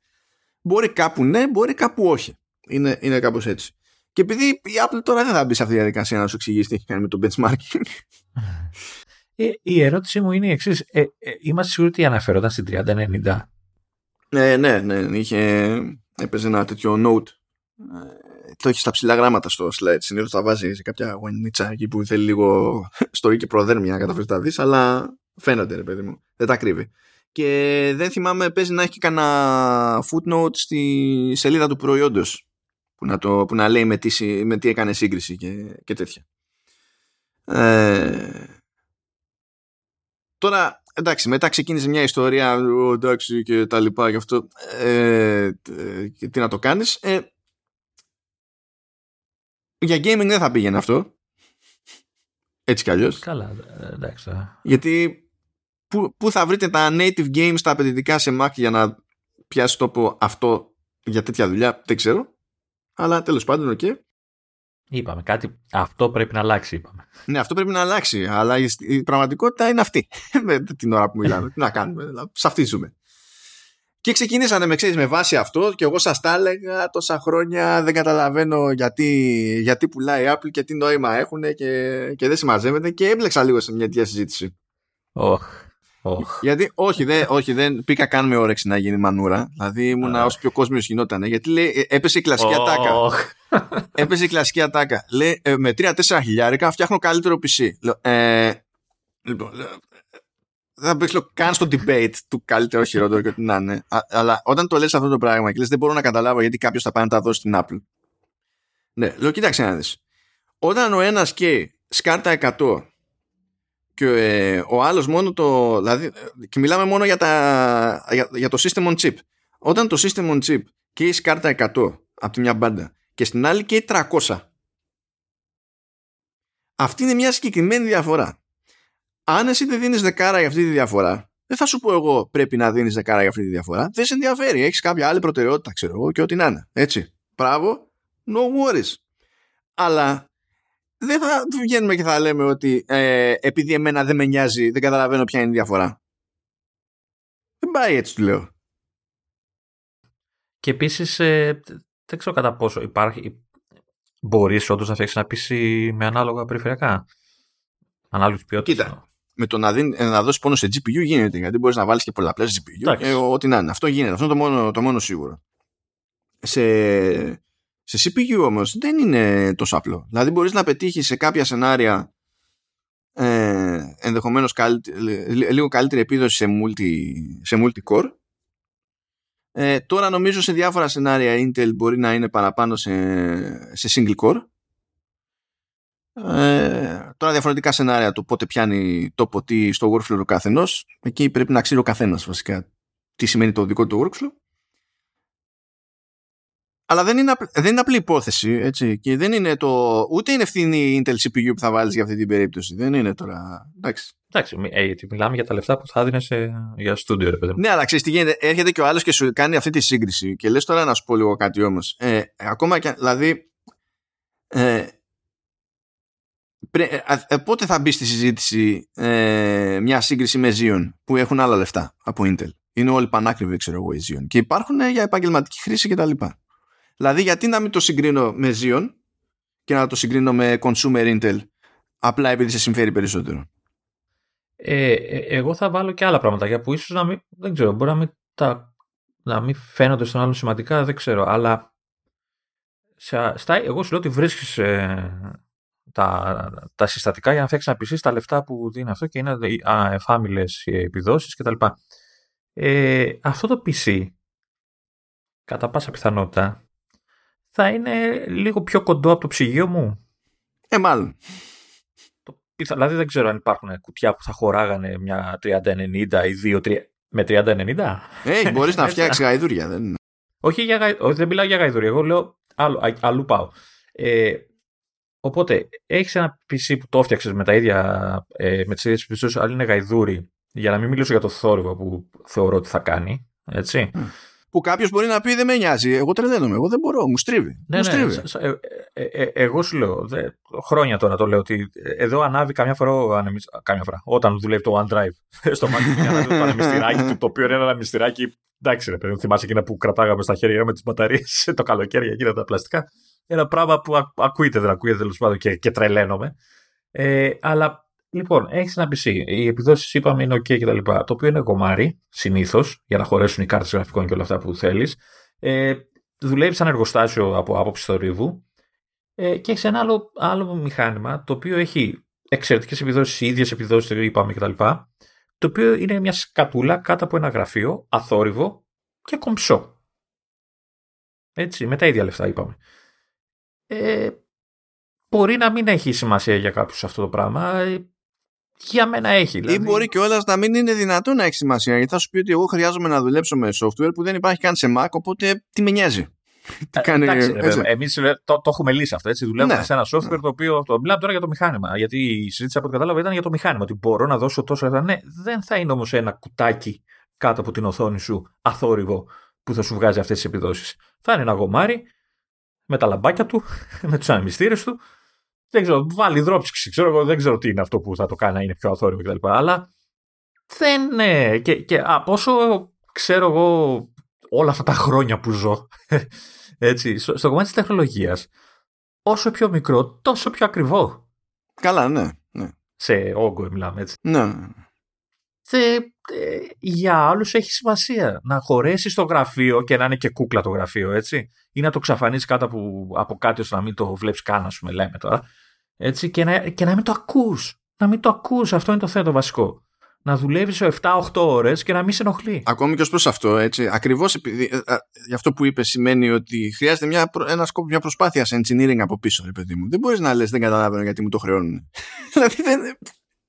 Speaker 2: Μπορεί κάπου ναι, μπορεί κάπου όχι. Είναι, είναι κάπως έτσι και επειδή η Apple τώρα δεν θα μπει σε αυτή τη διαδικασία να σου εξηγήσει τι έχει κάνει με το benchmarking
Speaker 1: ε, η ερώτησή μου είναι η εξής. Ε, ε, είμαστε σίγουροι ότι αναφερόταν στην 3090.
Speaker 2: Ναι, ναι, ναι. Είχε, έπαιζε ένα τέτοιο note. Ε, το έχει στα ψηλά γράμματα στο slide. Συνήθως τα βάζει σε κάποια γουανίτσα εκεί που θέλει λίγο story και προδέρμια να καταφέρεις τα δεις, αλλά φαίνονται, ρε παιδί μου. Δεν τα κρύβει. Και δεν θυμάμαι, παίζει να έχει και κανένα footnote στη σελίδα του προϊόντος που να, το, που να λέει με τι, με τι έκανε σύγκριση και, και τέτοια. Ε, τώρα εντάξει, μετά ξεκίνησε μια ιστορία, εντάξει και τα λοιπά και αυτό. Ε, και τι να το κάνεις. Ε, για gaming δεν θα πήγαινε αυτό. Έτσι κι αλλιώς.
Speaker 1: Καλά, εντάξει.
Speaker 2: Γιατί πού, πού θα βρείτε τα native games τα απαιτητικά σε Mac για να πιάσει τόπο αυτό για τέτοια δουλειά, δεν ξέρω. Αλλά τέλος πάντων, ok. Okay.
Speaker 1: Είπαμε κάτι, αυτό πρέπει να αλλάξει, είπαμε.
Speaker 2: Ναι, αυτό πρέπει να αλλάξει, αλλά η πραγματικότητα είναι αυτή. με την ώρα που μιλάμε. Τι να κάνουμε, δηλαδή, σ' αυτή ζούμε. Και ξεκινήσανε με, ξέρεις, με βάση αυτό και εγώ σας τα έλεγα τόσα χρόνια δεν καταλαβαίνω γιατί, γιατί πουλάει η Apple και τι νόημα έχουν και, και δεν συμμαζεύεται και έμπλεξα λίγο σε μια τέτοια συζήτηση.
Speaker 1: Oh.
Speaker 2: Oh. Γιατί όχι, δεν, όχι, δεν πήγα καν με όρεξη να γίνει μανούρα. Δηλαδή ήμουν όσο πιο κόσμιος γινόταν. Γιατί λέει, έπεσε η κλασική oh. ατάκα. έπεσε η κλασική ατάκα. Λέει, ε, με 3-4 χιλιάρικα φτιάχνω καλύτερο PC. Ε, λοιπόν, δεν θα καν στο debate του καλύτερο χειρότερο και ό,τι να είναι. Αλλά όταν το λες αυτό το πράγμα και λες δεν μπορώ να καταλάβω γιατί κάποιος θα πάει να τα δώσει στην Apple. Ναι, λέω κοίταξε να δεις. Όταν ο ένας και σκάρτα 100 και ε, ο άλλος μόνο το δηλαδή, και μιλάμε μόνο για, τα, για, για το system on chip. Όταν το system on chip και η κάρτα 100 από τη μια μπάντα και στην άλλη και η 300 αυτή είναι μια συγκεκριμένη διαφορά. Αν εσύ δεν δίνεις δεκάρα για αυτή τη διαφορά δεν θα σου πω εγώ πρέπει να δίνεις δεκάρα για αυτή τη διαφορά. Δεν σε ενδιαφέρει, έχεις κάποια άλλη προτεραιότητα ξέρω εγώ και ό,τι να είναι. Έτσι, μπράβο. No worries. Αλλά δεν θα βγαίνουμε και θα λέμε ότι ε, επειδή εμένα δεν με νοιάζει, δεν καταλαβαίνω ποια είναι η διαφορά. Δεν πάει έτσι του λέω.
Speaker 1: Και επίσης, ε, δεν ξέρω κατά πόσο υπάρχει. Μπορείς όντως να φτιάξεις ένα PC με ανάλογα περιφερειακά. Ανάλογης ποιότητας.
Speaker 2: Κοίτα. Με το να, δίνει, να δώσεις πόνο σε GPU γίνεται γιατί μπορείς να βάλεις και πολλαπλές GPU. Και ό,τι να είναι. Αυτό γίνεται. Αυτό είναι το μόνο, το μόνο σίγουρο. Σε, σε CPU όμως δεν είναι τόσο απλό. Δηλαδή μπορείς να πετύχεις σε κάποια σενάρια ε, ενδεχομένως λίγο καλύτερη επίδοση σε, multi, σε multi-core. Ε, τώρα νομίζω σε διάφορα σενάρια Intel μπορεί να είναι παραπάνω σε, σε single core. Ε, τώρα διαφορετικά σενάρια το πότε πιάνει το ποτή στο workflow ο καθενός. Εκεί πρέπει να ξέρει ο καθένας βασικά τι σημαίνει το δικό του workflow. Αλλά δεν είναι, δεν είναι απλή υπόθεση, έτσι. Και δεν είναι το. Ούτε είναι ευθύνη η Intel CPU που θα βάλεις για αυτή την περίπτωση. Δεν είναι τώρα. Εντάξει.
Speaker 1: Εντάξει, ε, μιλάμε για τα λεφτά που θα έδινε για στούντιο, ρε παιδί.
Speaker 2: Ναι, αλλά ξέρεις τι γίνεται. Έρχεται και ο άλλος και σου κάνει αυτή τη σύγκριση. Και λες τώρα να σου πω λίγο κάτι όμως. Ε, ακόμα και. Δηλαδή. Ε, ε, ε, πότε θα μπει στη συζήτηση ε, μια σύγκριση με Xeon που έχουν άλλα λεφτά από Intel; Είναι όλοι πανάκριβοι, ξέρω εγώ, οι Xeon. Και υπάρχουν για επαγγελματική χρήση κτλ. Δηλαδή γιατί να μην το συγκρίνω με Xeon και να το συγκρίνω με consumer Intel; Απλά επειδή σε συμφέρει περισσότερο.
Speaker 1: Ε, ε, εγώ θα βάλω και άλλα πράγματα για που ίσως να μην, δεν ξέρω, μπορεί να μην, τα, να μην φαίνονται στον άλλο σημαντικά, δεν ξέρω, αλλά στα, εγώ σου λέω ότι βρίσκεις ε, τα, τα συστατικά για να φτιάξεις ένα PC τα λεφτά που δίνει αυτό και είναι εφάμιλες επιδόσεις κτλ. Ε, αυτό το PC κατά πάσα πιθανότητα θα είναι λίγο πιο κοντό από το ψυγείο μου.
Speaker 2: Ε, μάλλον.
Speaker 1: Το, δηλαδή δεν ξέρω αν υπάρχουν κουτιά που θα χωράγανε μια 3090 ή 2 με 3090.
Speaker 2: Ε, μπορείς να φτιάξεις γαϊδούρια. Δεν...
Speaker 1: Όχι, για, όχι, δεν μιλάω για γαϊδούρια. Εγώ λέω άλλο, αλλού πάω. Ε, οπότε, έχεις ένα PC που το έφτιαξες με, τα ε, με τις ίδιες πιστώσεις, αλλά είναι γαϊδούρι, για να μην μιλήσω για το θόρυβο που θεωρώ ότι θα κάνει, Έτσι.
Speaker 2: Που κάποιος μπορεί να πει δεν με νοιάζει. Εγώ τρελαίνομαι. Εγώ δεν μπορώ. Μου στρίβει.
Speaker 1: Ναι,
Speaker 2: μου
Speaker 1: ναι,
Speaker 2: στρίβει.
Speaker 1: σ- σ- ε, ε, ε, εγώ σου λέω, δε, χρόνια τώρα το λέω ότι εδώ ανάβει καμιά φορά, ο ανεμισ- καμιά φορά όταν δουλεύει το OneDrive στο Mac και ανάβει το ανεμιστηράκι του, το οποίο είναι ένα ανεμιστηράκι. Εντάξει, ρε παιδί, μου, θυμάσαι εκείνα που κρατάγαμε στα χέρια με τις μπαταρίες το καλοκαίρι, εκείνα τα πλαστικά. Ένα πράγμα που ακ- ακούγεται, δεν ακούγεται τέλος πάντων και, και τρελαίνομαι. Ε, αλλά λοιπόν, έχεις ένα PC. Οι επιδόσεις είπαμε είναι OK κτλ. Το οποίο είναι κομμάρι συνήθως για να χωρέσουν οι κάρτες γραφικών και όλα αυτά που θέλεις. Ε, δουλεύεις σαν εργοστάσιο από άποψη θορύβου ε, και έχεις ένα άλλο, άλλο μηχάνημα το οποίο έχει εξαιρετικές επιδόσεις, ίδιες επιδόσεις, είπαμε κτλ. Το οποίο είναι μια σκατούλα κάτω από ένα γραφείο, αθόρυβο και κομψό. Έτσι, με τα ίδια λεφτά είπαμε. Ε, μπορεί να μην έχει σημασία για κάποιους αυτό το πράγμα. Ε, για μένα έχει.
Speaker 2: Ή
Speaker 1: Δηλαδή,
Speaker 2: μπορεί κιόλας να μην είναι δυνατόν να έχει σημασία. Γιατί θα σου πει ότι εγώ χρειάζομαι να δουλέψω με software που δεν υπάρχει καν σε Mac, οπότε τι με νοιάζει. τι κάνει.
Speaker 1: Εντάξει,
Speaker 2: έτσι.
Speaker 1: Εμείς το, το έχουμε λύσει αυτό. Έτσι. Δουλεύουμε
Speaker 2: Ναι.
Speaker 1: σε ένα software το οποίο. Το, μιλάμε τώρα για το μηχάνημα. Γιατί η συζήτηση από ό,τι κατάλαβα ήταν για το μηχάνημα. Ότι μπορώ να δώσω τόσο λεφτά. Ναι, δεν θα είναι όμως ένα κουτάκι κάτω από την οθόνη σου αθόρυβο που θα σου βγάζει αυτές τις επιδόσεις. Θα είναι ένα γομάρι με τα λαμπάκια του, με τους ανεμιστήρες του. Δεν ξέρω, βάλει δρόψυξη. Ξέρω εγώ, δεν ξέρω τι είναι αυτό που θα το κάνει να είναι πιο αθόρυβο κτλ. Αλλά δεν. Ναι. Και, και από όσο ξέρω εγώ όλα αυτά τα χρόνια που ζω έτσι, στο, στο κομμάτι της τεχνολογίας όσο πιο μικρό τόσο πιο ακριβό
Speaker 2: Καλά, ναι. ναι.
Speaker 1: σε όγκο μιλάμε έτσι
Speaker 2: ναι.
Speaker 1: Θε, ε, για άλλους έχει σημασία να χωρέσεις στο γραφείο και να είναι και κούκλα το γραφείο έτσι ή να το ξαφανίσεις κάτω από, από κάτι ώστε να μην το βλέπεις καν ας πούμε λέμε τώρα έτσι και να, και να μην το ακούς να μην το ακούς αυτό είναι το θέμα το βασικό να δουλεύεις σε 7-8 ώρες και να μην σε ενοχλεί
Speaker 2: Ακόμη και ως προς αυτό, έτσι. Ακριβώς επειδή. ε, ε, γι' αυτό που είπες σημαίνει ότι χρειάζεται μια, προ- ένα σκόπο, μια προσπάθεια σε engineering από πίσω, ρε παιδί μου. Δεν μπορείς να λες, δεν καταλαβαίνω γιατί μου το χρεώνουν. δηλαδή, δεν,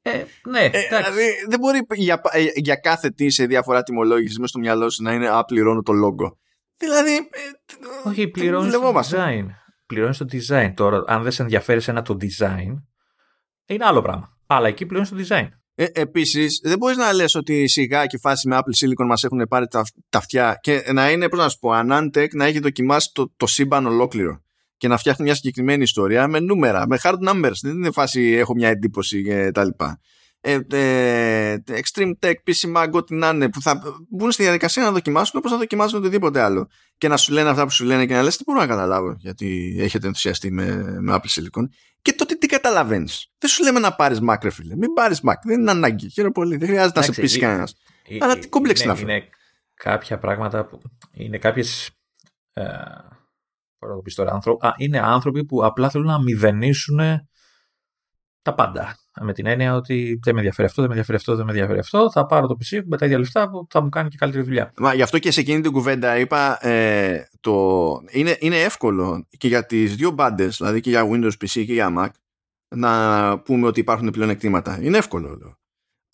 Speaker 1: ε, ναι,
Speaker 2: ε,
Speaker 1: εντάξει.
Speaker 2: δηλαδή, δεν μπορεί για, ε, για κάθε τι σε διαφορά τιμολόγηση μέσα στο μυαλό σου να είναι Α, πληρώνω το λόγο. Δηλαδή. ε,
Speaker 1: Όχι, πληρώνεις το
Speaker 2: δουλευόμαστε.
Speaker 1: design. Πληρώνεις το design. Τώρα, αν δεν σε ενδιαφέρει ένα το design, είναι άλλο πράγμα. Αλλά εκεί πληρώνεις το design.
Speaker 2: Ε, Επίσης, δεν μπορείς να λες ότι σιγά και η φάση με Apple Silicon μας έχουν πάρει τα, τα αυτιά και να είναι, πώς να σου πω, Anantec να έχει δοκιμάσει το, το σύμπαν ολόκληρο και να φτιάχνει μια συγκεκριμένη ιστορία με νούμερα, με hard numbers. Δεν είναι φάση έχω μια εντύπωση και τα λοιπά. Ε, ε, extreme Tech, PC Mag, ό,τι να είναι, που θα μπουν στη διαδικασία να δοκιμάσουν όπως θα δοκιμάσουν οτιδήποτε άλλο. Και να σου λένε αυτά που σου λένε και να λες τι μπορώ να καταλάβω γιατί έχετε ενθουσιαστεί με, με Apple Silicon. Και τότε τι καταλαβαίνεις. Δεν σου λέμε να πάρεις Mac, ρε φίλε. Μην πάρεις Mac. Δεν είναι ανάγκη. Χαίρομαι πολύ. Δεν χρειάζεται να σε
Speaker 1: Εντάξει,
Speaker 2: πείσει
Speaker 1: ή-
Speaker 2: κανένας.
Speaker 1: Ε,
Speaker 2: Αλλά
Speaker 1: ε,
Speaker 2: τι κόμπλεξ
Speaker 1: είναι,
Speaker 2: είναι αυτό.
Speaker 1: Είναι κάποια πράγματα που είναι κάποιες. Ε, πώς να το πεις τώρα, άνθρω- α, είναι άνθρωποι που απλά θέλουν να μηδενίσουν τα πάντα. Με την έννοια ότι δεν με ενδιαφέρει αυτό, δεν με ενδιαφέρει αυτό, δεν με ενδιαφέρει αυτό. Θα πάρω το PC με τα ίδια λεφτά που θα μου κάνει και καλύτερη δουλειά.
Speaker 2: Μα γι' αυτό και σε εκείνη την κουβέντα είπα ε, το, είναι, είναι εύκολο και για τις δύο μπάντες, δηλαδή και για Windows PC και για Mac να πούμε ότι υπάρχουν πλεονεκτήματα. Είναι εύκολο. Λέω.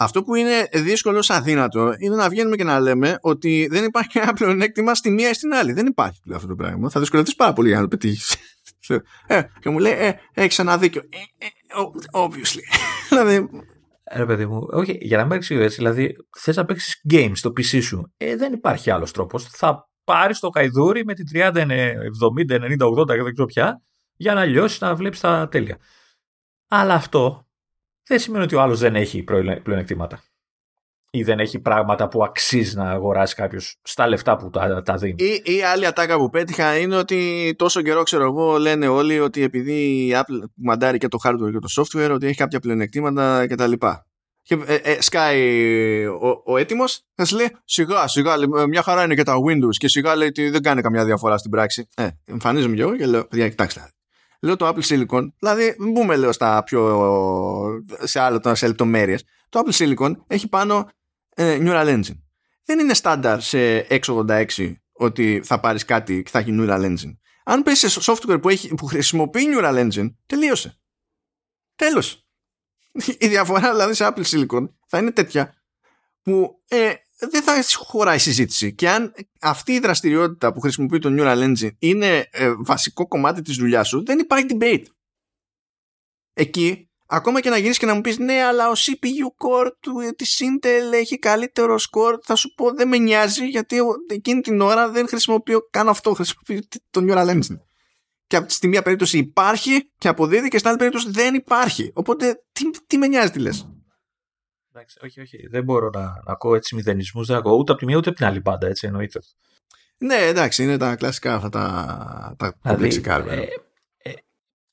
Speaker 2: Αυτό που είναι δύσκολο σαν αδύνατο είναι να βγαίνουμε και να λέμε ότι δεν υπάρχει κανένα πλεονέκτημα στη μία ή στην άλλη. Δεν υπάρχει πλέον αυτό το πράγμα. Θα δυσκολευτείς πάρα πολύ για να το πετύχεις. ε, και μου λέει, ε, έχεις ένα δίκιο. Ε, ε, obviously. δηλαδή,
Speaker 1: Ρε παιδί μου, όχι, για να μην εξηγήσω έτσι, δηλαδή θες να παίξεις games στο PC σου. Ε, δεν υπάρχει άλλος τρόπος. Θα πάρεις το καϊδούρι με την 30, 70, 90, 80 και δεν ξέρω πια, για να λιώσεις να βλέπεις τα τέλεια. Αλλά αυτό δεν σημαίνει ότι ο άλλος δεν έχει προελε- πλεονεκτήματα. Ή δεν έχει πράγματα που αξίζει να αγοράσει κάποιος στα λεφτά που τα, τα δίνει.
Speaker 2: Ή, ή άλλη ατάκα που πέτυχα είναι ότι τόσο καιρό ξέρω εγώ λένε όλοι ότι επειδή η Apple μαντάρει και το hardware και το software ότι έχει κάποια πλεονεκτήματα κτλ. Και ε, ε, σκάει ο, ο έτοιμος, θα σου λέει σιγά, σιγά, λέει, μια χαρά είναι και τα Windows και σιγά λέει ότι δεν κάνει καμιά διαφορά στην πράξη. Ε, εμφανίζομαι και εγώ και λέω, παιδιά, κοιτάξτε. Λέω το Apple Silicon, δηλαδή μην μπούμε λέω στα πιο, σε άλλο σε λεπτομέρειες. Το Apple Silicon έχει πάνω ε, Neural Engine. Δεν είναι στάνταρ σε x86 ότι θα πάρεις κάτι και θα έχει Neural Engine. Αν πέσει σε software που, έχει, που χρησιμοποιεί Neural Engine, τελείωσε. Τέλος. Η διαφορά δηλαδή σε Apple Silicon θα είναι τέτοια που ε, δεν θα χωράει συζήτηση. Και αν αυτή η δραστηριότητα που χρησιμοποιεί το Neural Engine είναι ε, βασικό κομμάτι της δουλειάς σου, δεν υπάρχει debate. Εκεί ακόμα και να γίνεις και να μου πεις ναι αλλά ο CPU core του, ε, της Intel έχει καλύτερο score θα σου πω δεν με νοιάζει γιατί εκείνη την ώρα δεν χρησιμοποιώ καν αυτό χρησιμοποιώ το Neural Engine και στη μία περίπτωση υπάρχει και αποδίδει και στην άλλη περίπτωση δεν υπάρχει οπότε τι, τι με νοιάζει τι λες
Speaker 1: Εντάξει, όχι, όχι. Δεν μπορώ να, να ακούω έτσι μηδενισμούς. Δεν ακούω ούτε από τη μία ούτε από την άλλη πάντα, έτσι εννοείται.
Speaker 2: Ναι, εντάξει, είναι τα κλασικά αυτά τα, τα δηλαδή,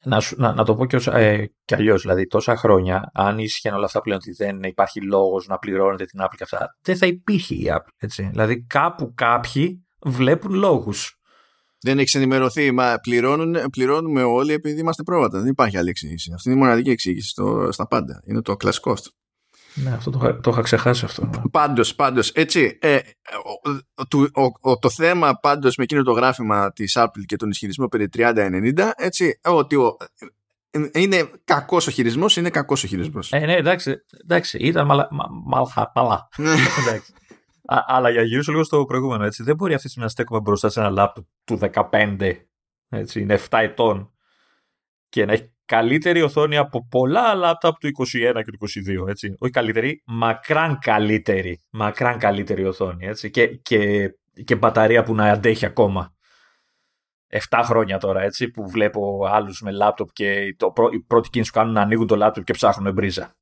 Speaker 2: ε,
Speaker 1: ε, να, να, να, το πω και, ε, και αλλιώς. Δηλαδή, τόσα χρόνια, αν ίσχυαν όλα αυτά πλέον ότι δεν υπάρχει λόγος να πληρώνετε την Apple και αυτά, δεν θα υπήρχε η Apple. Έτσι. Δηλαδή, κάπου κάποιοι βλέπουν λόγους.
Speaker 2: Δεν έχεις ενημερωθεί. Μα πληρώνουν, πληρώνουμε όλοι επειδή είμαστε πρόβατα. Δεν υπάρχει άλλη εξήγηση. Αυτή είναι η μοναδική εξήγηση στο, στα πάντα. Είναι το κλασικό
Speaker 1: ναι, αυτό το, το είχα ξεχάσει αυτό.
Speaker 2: Πάντως, πάντως, έτσι, ε, το, ο, το θέμα πάντως με εκείνο το γράφημα της Apple και τον ισχυρισμό περί 30-90, έτσι, ότι ο, ε, είναι κακός ο χειρισμός, είναι κακός ο χειρισμός.
Speaker 1: Ε, ναι, εντάξει, εντάξει ήταν μαλα, μαλχα, μαλά. Ναι. εντάξει. Α, αλλά για γυρίσω λίγο στο προηγούμενο, έτσι, δεν μπορεί αυτής της στιγμή να στέκουμε μπροστά σε ένα λάπτοπ του 15, έτσι, είναι 7 ετών και να έχει καλύτερη οθόνη από πολλά λάπτοπ του 21 και του 22, έτσι. Όχι καλύτερη, μακράν καλύτερη. Μακράν καλύτερη οθόνη, έτσι. Και, και, και μπαταρία που να αντέχει ακόμα. 7 χρόνια τώρα, έτσι, που βλέπω άλλους με λάπτοπ και το, η πρώτη κίνηση που κάνουν να ανοίγουν το λάπτοπ και ψάχνουν μπρίζα.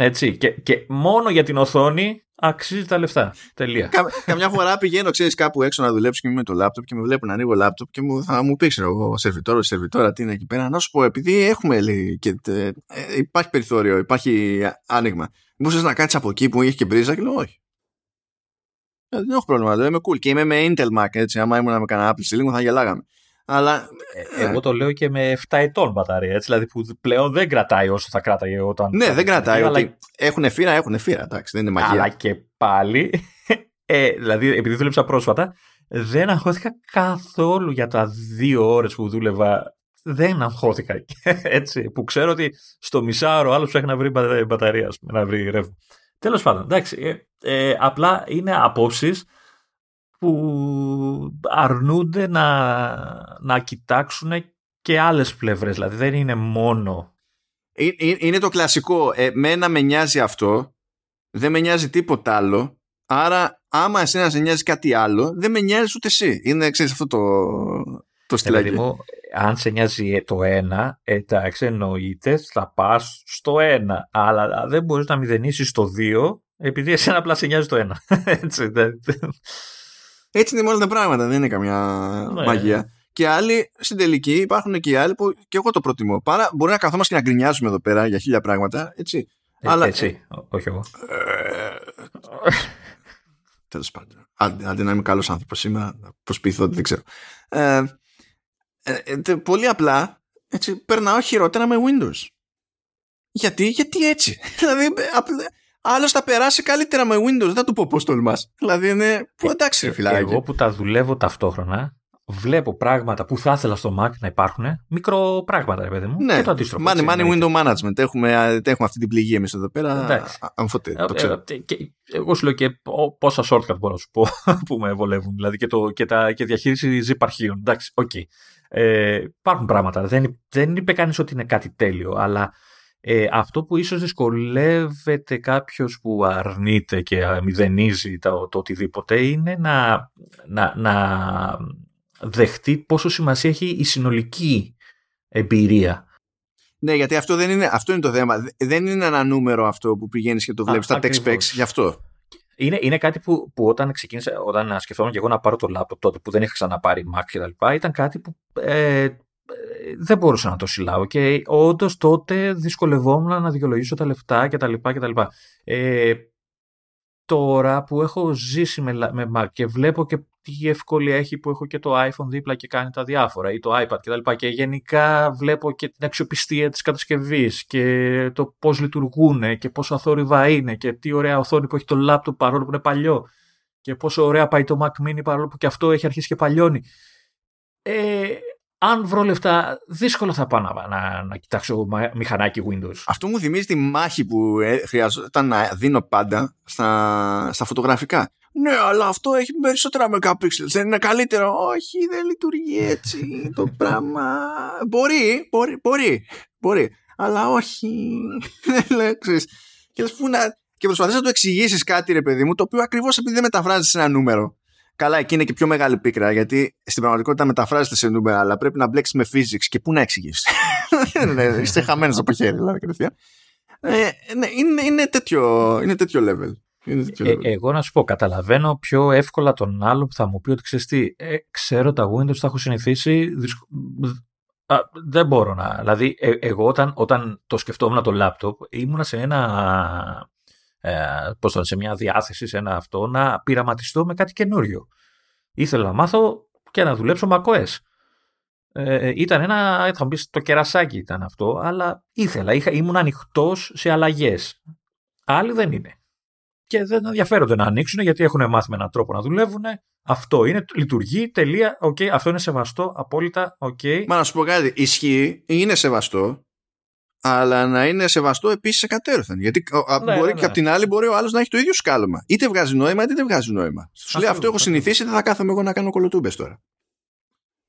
Speaker 1: Έτσι, και, και μόνο για την οθόνη αξίζει τα λεφτά. Τελεία.
Speaker 2: Κα, καμιά φορά πηγαίνω, ξέρεις, κάπου έξω να δουλέψω και είμαι με το λάπτοπ και με βλέπουν να ανοίγω λάπτοπ και μου, θα μου πεις, ξέρω εγώ, σερβιτόρο, σερβιτόρα, τι είναι εκεί πέρα. Να σου πω, επειδή έχουμε, λέει, και, ε, υπάρχει περιθώριο, υπάρχει άνοιγμα. Μπορούσε να κάτσεις από εκεί που έχει και μπρίζα και λέω, όχι. Ε, δεν έχω πρόβλημα, λέω, είμαι cool και είμαι με Intel Mac, έτσι. Άμα ήμουν με κανένα Apple λίγο θα γελάγαμε. Αλλά...
Speaker 1: Ε, εγώ το λέω και με 7 ετών μπαταρία, έτσι, δηλαδή που πλέον δεν κρατάει όσο θα κράταγε όταν...
Speaker 2: Ναι, δεν κρατάει, αλλά... ότι έχουν φύρα, έχουν φύρα, εντάξει, δεν είναι μαγεία.
Speaker 1: Αλλά και πάλι, ε, δηλαδή επειδή δούλεψα πρόσφατα, δεν αγχώθηκα καθόλου για τα δύο ώρες που δούλευα δεν αγχώθηκα. Έτσι, που ξέρω ότι στο μισάωρο άλλο έχει να βρει μπαταρία, να βρει ρεύμα. Τέλος πάντων, εντάξει. Ε, ε, απλά είναι απόψεις που αρνούνται να, να κοιτάξουν και άλλες πλευρές. Δηλαδή δεν είναι μόνο...
Speaker 2: Ε, ε, είναι το κλασικό. Εμένα με νοιάζει αυτό, δεν με νοιάζει τίποτα άλλο, άρα άμα εσένα σε νοιάζει κάτι άλλο, δεν με νοιάζει ούτε εσύ. Είναι, ξέρεις, αυτό το, το στυλάκι.
Speaker 1: μου, αν σε νοιάζει το ένα, εντάξει, εννοείται, θα πας στο ένα. Αλλά δεν μπορείς να μηδενίσεις το δύο, επειδή εσένα απλά σε νοιάζει το ένα. Έτσι,
Speaker 2: έτσι είναι όλα τα πράγματα, δεν είναι καμιά ναι. μαγεία. Και άλλοι στην τελική υπάρχουν και οι άλλοι που και εγώ το προτιμώ. Παρά μπορεί να καθόμαστε και να γκρινιάζουμε εδώ πέρα για χίλια πράγματα. Έτσι.
Speaker 1: Ε, αλλά... Έτσι, όχι εγώ.
Speaker 2: Ε, Τέλος πάντων. Αντί να είμαι καλός άνθρωπος σήμερα, να προσποιηθώ ότι δεν ξέρω. Ε, ε, πολύ απλά έτσι, περνάω χειρότερα με Windows. Γιατί, γιατί έτσι; δηλαδή, άλλος θα περάσει καλύτερα με Windows. Δεν θα του πω πώς τολμάς. Δηλαδή είναι. Που εντάξει, ρε φιλάκι.
Speaker 1: Εγώ που τα δουλεύω ταυτόχρονα, βλέπω πράγματα που θα ήθελα στο Mac να υπάρχουν. Μικροπράγματα, ρε παιδί μου.
Speaker 2: Ναι, και το αντίστροφο. Μόνο, μόνο window management. Έχουμε, έχουμε αυτή την πληγή εμείς εδώ πέρα. Αμφωτέ, το ξέρω.
Speaker 1: Ε, και, εγώ σου λέω και πόσα shortcut μπορώ να σου πω που με βολεύουν. Δηλαδή και, το, και, τα, και διαχείριση zip αρχείων. Εντάξει, ok. Okay. Ε, υπάρχουν πράγματα. Δεν, δεν είπε κανείς ότι είναι κάτι τέλειο, αλλά ε, αυτό που ίσως δυσκολεύεται κάποιος που αρνείται και μηδενίζει το, το οτιδήποτε είναι να, να, να δεχτεί πόσο σημασία έχει η συνολική εμπειρία.
Speaker 2: Ναι, γιατί αυτό, δεν είναι, αυτό είναι το θέμα. Δεν είναι ένα νούμερο αυτό που πηγαίνεις και το βλέπεις στα tech specs, γι' αυτό.
Speaker 1: Είναι, είναι κάτι που, που όταν ξεκίνησα, όταν σκεφτόμουν και εγώ να πάρω το laptop τότε που δεν είχα ξαναπάρει Mac και τα λοιπά, ήταν κάτι που ε, δεν μπορούσα να το συλλάβω και όντως τότε δυσκολευόμουν να δικαιολογήσω τα λεφτά κτλ. Ε, τώρα που έχω ζήσει με, με Mac και βλέπω και τι ευκολία έχει που έχω και το iPhone δίπλα και κάνει τα διάφορα ή το iPad κτλ. Και, και γενικά βλέπω και την αξιοπιστία της κατασκευής και το πώς λειτουργούν και πόσο αθόρυβα είναι και τι ωραία οθόνη που έχει το laptop παρόλο που είναι παλιό και πόσο ωραία πάει το Mac Mini παρόλο που και αυτό έχει αρχίσει και παλιώνει. Ε, αν βρω λεφτά, δύσκολα θα πάω να, να, να κοιτάξω μηχανάκι Windows.
Speaker 2: Αυτό μου θυμίζει τη μάχη που ε, χρειαζόταν να δίνω πάντα στα, στα φωτογραφικά. Ναι, αλλά αυτό έχει περισσότερα megapixels. Δεν είναι καλύτερο. Όχι, δεν λειτουργεί έτσι το πράγμα. Μπορεί, μπορεί, μπορεί. μπορεί. αλλά όχι. και λες, πού να... Και προσπαθείς να του εξηγήσεις κάτι, ρε παιδί μου, το οποίο ακριβώς επειδή δεν μεταφράζεις σε ένα νούμερο. Καλά, εκεί είναι και πιο μεγάλη πίκρα, γιατί στην πραγματικότητα μεταφράζεται σε νούμερα, αλλά πρέπει να μπλέξεις με physics και πού να εξηγήσει. Είσαι χαμένος από χέρι, δηλαδή, κατευθείαν. Ε, ναι, είναι, είναι, τέτοιο, είναι τέτοιο level.
Speaker 1: Ε, εγώ να σου πω, καταλαβαίνω πιο εύκολα τον άλλο που θα μου πει ότι ξέρεις τι, ε, ξέρω τα Windows, τα έχω συνηθίσει. Α, δεν μπορώ να. Δηλαδή, ε, εγώ όταν, όταν το σκεφτόμουν το λάπτοπ, ήμουνα σε ένα. Ε, πώς το, σε μια διάθεση, σε ένα αυτό, να πειραματιστώ με κάτι καινούριο. Ήθελα να μάθω και να δουλέψω με macOS. Ε, ήταν ένα, θα μου πεις, το κερασάκι ήταν αυτό, αλλά ήθελα, είχα, ήμουν ανοιχτός σε αλλαγές. Άλλοι δεν είναι και δεν ενδιαφέρονται να ανοίξουν γιατί έχουν μάθει με έναν τρόπο να δουλεύουν. Αυτό είναι, λειτουργεί, τελεία, okay, αυτό είναι σεβαστό, απόλυτα, ok. Okay.
Speaker 2: Μα να σου πω κάτι, ισχύει, είναι σεβαστό, αλλά να είναι σεβαστό επίσης εκατέρωθεν. Γιατί ναι, μπορεί ναι, και απ' την άλλη μπορεί ο άλλος να έχει το ίδιο σκάλωμα. Είτε βγάζει νόημα, είτε δεν βγάζει νόημα. Σου λέει αυτό έχω συνηθίσει, δεν θα κάθομαι εγώ να κάνω κολοτούμπες τώρα.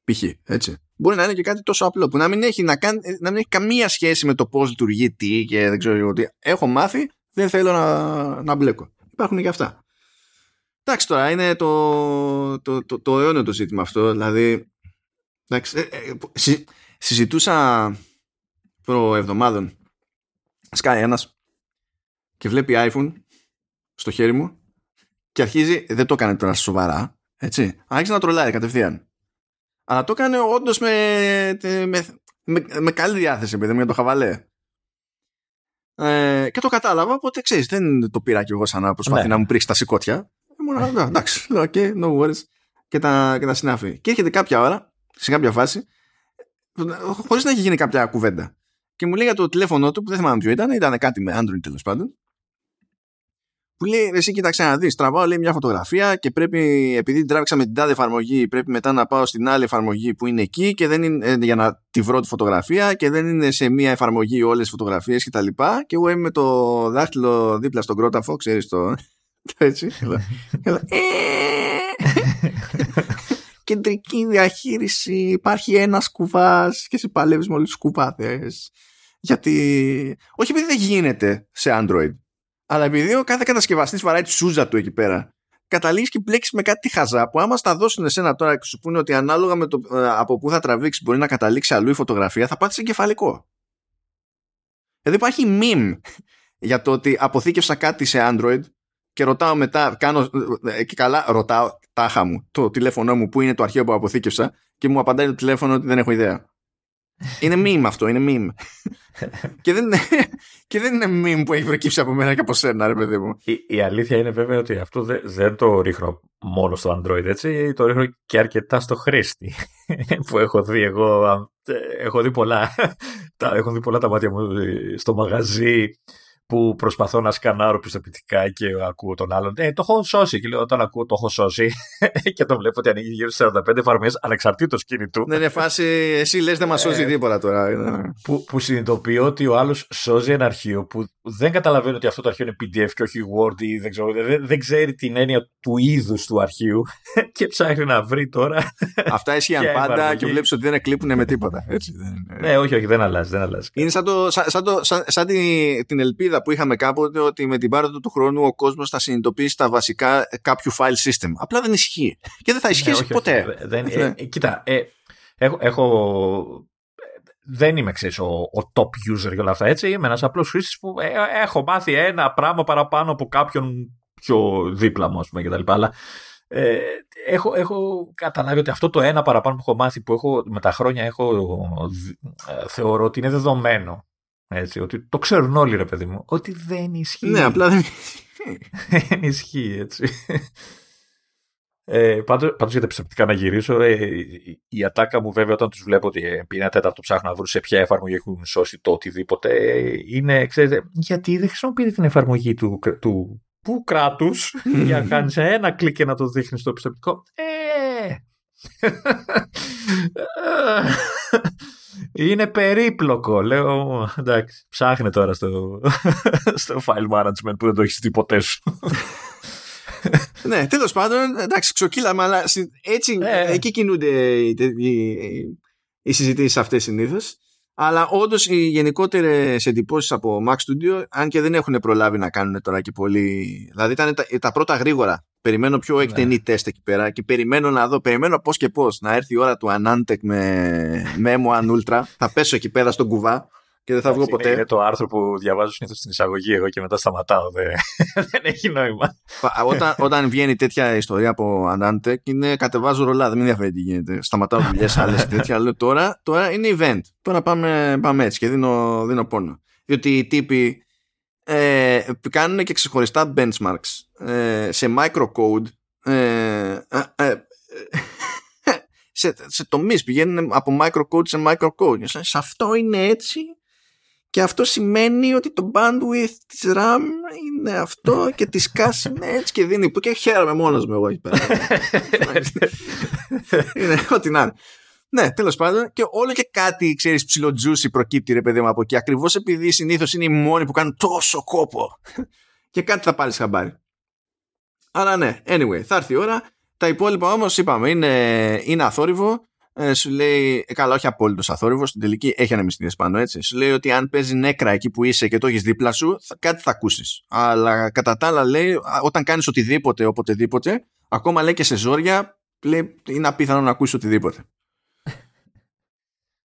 Speaker 2: Π.χ. έτσι. Μπορεί να είναι και κάτι τόσο απλό που να μην έχει, να κάνει, να μην έχει καμία σχέση με το πώς λειτουργεί τι και δεν ξέρω τι. Έχω μάθει, δεν θέλω να, να μπλέκω. Υπάρχουν και αυτά. Εντάξει τώρα, είναι το, το, το, το αιώνιο το ζήτημα αυτό. Δηλαδή, εντάξει, ε, ε, συ, συζητούσα προεβδομάδων σκάει ένας και βλέπει iPhone στο χέρι μου και αρχίζει, δεν το έκανε τώρα σοβαρά, έτσι, άρχισε να τρολάει κατευθείαν. Αλλά το έκανε όντως με, με, με, με, καλή διάθεση, παιδί μου, για το χαβαλέ. Ε, και το κατάλαβα, οπότε ξέρεις, δεν το πήρα κι εγώ σαν να προσπαθεί ναι. να μου πρίξει τα σηκώτια. Ήμουν, εντάξει, λέω, okay, no worries. Και τα, και τα συνάφη. Και έρχεται κάποια ώρα, σε κάποια φάση, χωρίς να έχει γίνει κάποια κουβέντα. Και μου λέει για το τηλέφωνο του, που δεν θυμάμαι ποιο ήταν, ήταν κάτι με Android τέλο πάντων που λέει εσύ κοίταξε να δεις τραβάω λέει μια φωτογραφία και πρέπει επειδή τράβηξα με την τάδε εφαρμογή πρέπει μετά να πάω στην άλλη εφαρμογή που είναι εκεί και δεν είναι, ε, για να τη βρω τη φωτογραφία και δεν είναι σε μια εφαρμογή όλες τις φωτογραφίες και τα λοιπά και εγώ είμαι με το δάχτυλο δίπλα στον κρόταφο ξέρεις το, έτσι ε. Κεντρική διαχείριση υπάρχει ένας κουβάς και σε παλεύεις με όλους τους κουβάδες γιατί όχι επειδή δεν γίνεται σε Android αλλά επειδή ο κάθε κατασκευαστής βαράει τη σούζα του εκεί πέρα, καταλήγεις και μπλέξει με κάτι χαζά που άμα στα δώσουν εσένα τώρα και σου πούνε ότι ανάλογα με το ε, από πού θα τραβήξεις μπορεί να καταλήξει αλλού η φωτογραφία, θα πάθεις εγκεφαλικό. Δηλαδή υπάρχει meme για το ότι αποθήκευσα κάτι σε Android και ρωτάω μετά, κάνω ε, και καλά ρωτάω τάχα μου το τηλέφωνό μου που είναι το αρχείο που αποθήκευσα και μου απαντάει το τηλέφωνο ότι δεν έχω ιδέα. Είναι meme αυτό, είναι meme. και, δεν, και δεν είναι meme που έχει προκύψει από μένα και από σένα, ρε παιδί μου.
Speaker 1: Η, η αλήθεια είναι βέβαια ότι αυτό δεν, δεν το ρίχνω μόνο στο Android, έτσι. Το ρίχνω και αρκετά στο χρήστη. που έχω δει εγώ. Έχω δει πολλά. τα, έχω δει πολλά τα μάτια μου στο μαγαζί που προσπαθώ να σκανάρω πιστοποιητικά και ακούω τον άλλον. Ε, το έχω σώσει. Και λέω, όταν ακούω το έχω σώσει και το βλέπω ότι ανοίγει γύρω στις 45 εφαρμογές ανεξαρτήτως κινητού.
Speaker 2: Δεν είναι φάση, εσύ λες δεν μας σώζει ε, τίποτα τώρα.
Speaker 1: Που, που συνειδητοποιώ ότι ο άλλος σώζει ένα αρχείο που δεν καταλαβαίνει ότι αυτό το αρχείο είναι PDF και όχι Word ή δεν, ξέρω, δεν, δεν ξέρει την έννοια του είδους του αρχείου και ψάχνει να βρει τώρα.
Speaker 2: Αυτά ισχύαν πάντα και βλέπεις ότι δεν εκλείπουν με τίποτα. Έτσι,
Speaker 1: δεν... Ναι, όχι, όχι, δεν αλλάζει. Δεν αλλάζει.
Speaker 2: Είναι σαν, το, σαν, το, σαν, σαν την ελπίδα που είχαμε κάποτε ότι με την πάροδο του χρόνου ο κόσμος θα συνειδητοποιήσει τα βασικά κάποιου file system. Απλά δεν ισχύει. Και δεν θα ναι, ισχύσει ποτέ.
Speaker 1: δεν, ε, ε, κοίτα, ε, έχω, έχω, δεν είμαι ξέρεις, ο, ο top user για όλα αυτά έτσι. Είμαι ένας απλός χρήστης που ε, έχω μάθει ένα πράγμα παραπάνω από κάποιον πιο δίπλα μου, ας πούμε, κτλ. Αλλά ε, έχω, έχω καταλάβει ότι αυτό το ένα παραπάνω που έχω μάθει που έχω, με τα χρόνια έχω, ε, θεωρώ ότι είναι δεδομένο. Έτσι, ότι το ξέρουν όλοι ρε παιδί μου. Ότι δεν ισχύει.
Speaker 2: Ναι, απλά δεν
Speaker 1: δεν ισχύει έτσι. Ε, πάντως, πάντως για τα πιστοποιητικά να γυρίσω, ε, η ατάκα μου βέβαια όταν τους βλέπω ότι επί ένα τέταρτο ψάχνω να βρουν σε ποια εφαρμογή έχουν σώσει το οτιδήποτε, είναι, ξέρετε, γιατί δεν χρησιμοποιείτε την εφαρμογή του, του που κράτους για να κάνεις ένα κλικ και να το δείχνεις στο πιστοποιητικό. Ε, είναι περίπλοκο. Λέω, εντάξει, ψάχνε τώρα στο, στο file management που δεν το έχεις δει ποτέ σου.
Speaker 2: Ναι, τέλος πάντων, εντάξει, ξοκύλαμε, αλλά έτσι, ε. εκεί κινούνται οι, οι, οι συζητήσεις αυτές συνήθως. Αλλά όντως οι γενικότερες εντυπώσεις από Mac Studio, αν και δεν έχουν προλάβει να κάνουν τώρα και πολύ. Δηλαδή ήταν τα, τα πρώτα γρήγορα. Περιμένω πιο ναι. εκτενή τεστ εκεί πέρα και περιμένω να δω, περιμένω πώς και πώς να έρθει η ώρα του Anantec με, με M1 Ultra. θα πέσω εκεί πέρα στον κουβά και δεν θα βγω ποτέ.
Speaker 1: Είναι το άρθρο που διαβάζω συνήθως στην εισαγωγή εγώ και μετά σταματάω. Δεν, δεν έχει νόημα.
Speaker 2: όταν, όταν βγαίνει τέτοια ιστορία από Anantec, είναι κατεβάζω ρολά, δεν με ενδιαφέρει τι γίνεται. Σταματάω δουλειές άλλες και τέτοια. Λέω τώρα, τώρα είναι event. Τώρα πάμε, πάμε έτσι και δίνω, δίνω πόνο. Διότι οι τύποι ε, κάνουν και ξεχωριστά benchmarks ε, σε microcode. Ε, ε, ε σε, σε τομείς πηγαίνουν από microcode σε microcode. Σε αυτό είναι έτσι και αυτό σημαίνει ότι το bandwidth της RAM είναι αυτό και της cache είναι έτσι και δίνει που και χαίρομαι μόνος μου εγώ εκεί πέρα. είναι ό,τι να είναι. Ναι, τέλος πάντων, και όλο και κάτι, ξέρεις, ψιλοτζούσι προκύπτει, ρε παιδί μου, από εκεί. Ακριβώς επειδή συνήθως είναι οι μόνοι που κάνουν τόσο κόπο. και κάτι θα πάρεις χαμπάρι. Αλλά ναι, anyway, θα έρθει η ώρα. Τα υπόλοιπα όμως, είπαμε, είναι, είναι αθόρυβο ε, σου λέει, ε, καλά, όχι απόλυτος αθόρυβος, στην τελική έχει ανεμιστήρε πάνω, έτσι. Σου λέει ότι αν παίζει νέκρα εκεί που είσαι και το έχεις δίπλα σου, θα, κάτι θα ακούσεις. Αλλά κατά τα άλλα, λέει, όταν κάνεις οτιδήποτε, οποτεδήποτε, ακόμα λέει και σε ζόρια, λέει, είναι απίθανο να ακούσεις οτιδήποτε.